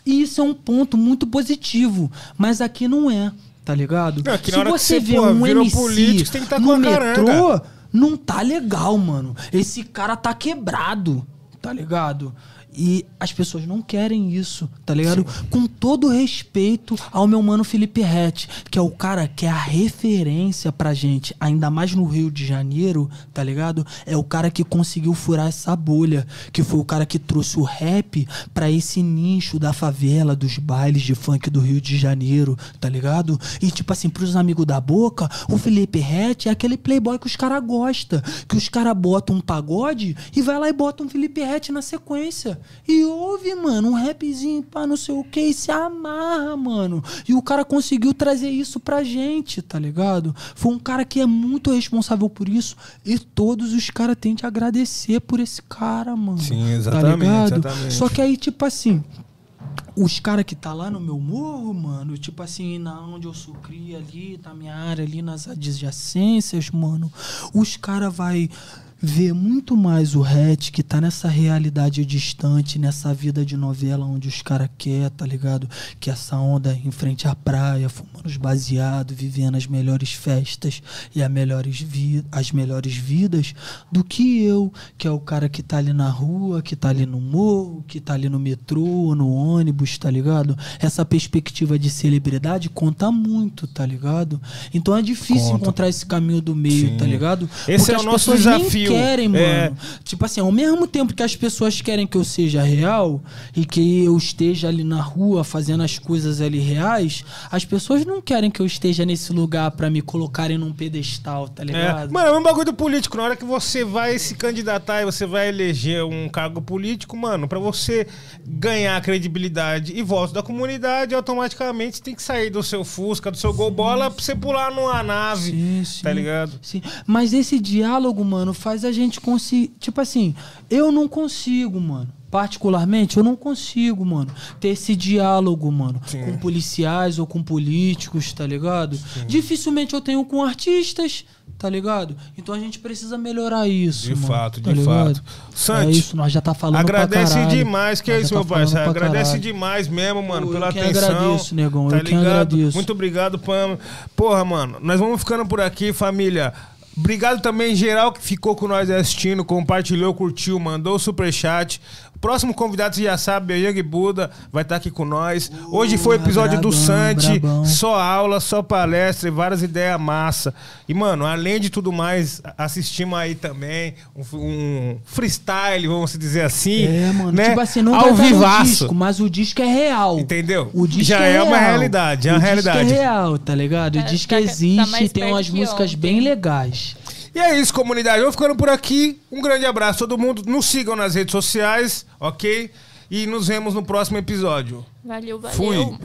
B: E isso é um ponto muito positivo. Mas aqui não é, tá ligado?
A: Não,
B: Se você vê
A: pô,
B: um MC
A: político, tá
B: no
A: a caranga.
B: metrô, não tá legal, mano. Esse cara tá quebrado, tá ligado? E as pessoas não querem isso, tá ligado? Com todo respeito ao meu mano Felipe Rett, que é o cara que é a referência pra gente, ainda mais no Rio de Janeiro, tá ligado? É o cara que conseguiu furar essa bolha, que foi o cara que trouxe o rap pra esse nicho da favela, dos bailes de funk do Rio de Janeiro, tá ligado? E tipo assim, pros amigos da boca, o Felipe Rett é aquele playboy que os caras gostam, que os caras botam um pagode e vai lá e bota um Felipe Rett na sequência. E ouve, mano, um rapzinho pra não sei o que, e se amarra, mano. E o cara conseguiu trazer isso pra gente, tá ligado? Foi um cara que é muito responsável por isso e todos os caras têm de agradecer por esse cara, mano.
A: Sim, exatamente,
B: Tá ligado?
A: exatamente.
B: Só que aí, tipo assim, os caras que tá lá no meu morro, mano, tipo assim, na onde eu sou cria ali, na minha área ali, nas adjacências, mano, os caras vai ver muito mais o hatch que tá nessa realidade distante, nessa vida de novela onde os caras quer, tá ligado? Que essa onda em frente à praia, fumando os baseados, vivendo as melhores festas e a melhores vi as melhores vidas, do que eu, que é o cara que tá ali na rua, que tá ali no morro, que tá ali no metrô, no ônibus, tá ligado? Essa perspectiva de celebridade conta muito, tá ligado? Então é difícil
A: Conta.
B: encontrar esse caminho do meio,
A: Sim.
B: tá ligado?
A: Esse é
B: as
A: o nosso
B: pessoas querem, mano.
A: É.
B: Tipo assim, ao mesmo tempo que as pessoas querem que eu seja real e que eu esteja ali na rua fazendo as coisas ali reais, as pessoas não querem que eu esteja nesse lugar pra me colocarem num pedestal, tá
A: É.
B: ligado?
A: Mano, é um bagulho do político. Na hora que você vai se candidatar e você vai eleger um cargo político, mano, pra você ganhar credibilidade e voto da comunidade, automaticamente tem que sair do seu Fusca, do seu gol bola, pra você pular numa nave.
B: Sim, sim.
A: Tá ligado?
B: Sim. Mas esse diálogo, mano, faz a gente conseguir. Tipo assim, eu não consigo, mano. Particularmente, eu não consigo, mano, ter esse diálogo, mano,
A: Sim.
B: com policiais ou com políticos, tá ligado? Dificilmente eu tenho com artistas, tá ligado? Então a gente precisa melhorar isso.
A: De
B: mano,
A: fato,
B: tá
A: de
B: ligado?
A: fato. Santi,
B: é isso, nós já tá falando
A: Agradece demais, que é
B: Nós
A: isso,
B: já
A: meu
B: tá
A: parceiro.
B: pra
A: Agradece
B: caralho.
A: demais mesmo, mano, pela
B: eu que
A: atenção.
B: agradeço, negão,
A: Tá
B: eu
A: ligado?
B: agradeço.
A: Muito obrigado, Pam. Porra, mano, nós vamos ficando por aqui, família. Obrigado também, geral, que ficou com nós assistindo, compartilhou, curtiu, mandou o superchat. O próximo convidado, você já sabe, é Young Buda, vai estar aqui com nós. Hoje foi o episódio do Santi, só aula, só palestra e várias ideias massa. E, mano, além de tudo mais, assistimos aí também um, um freestyle, vamos dizer assim.
B: É, mano.
A: né?
B: Tipo assim, não
A: Ao
B: vai estar no
A: vivaço.
B: disco, mas o disco é real.
A: Entendeu?
B: O disco
A: Já
B: é,
A: é uma
B: real.
A: realidade, é uma
B: o
A: realidade.
B: disco é real, tá ligado? O
E: Tá-
B: disco
E: tá- tá
B: existe e tem umas músicas
E: ontem.
B: bem legais.
A: E é isso, comunidade. Eu vou ficando por aqui. Um grande abraço a todo mundo. Nos sigam nas redes sociais, ok? E nos vemos no próximo episódio.
E: Valeu, valeu.
A: Fui.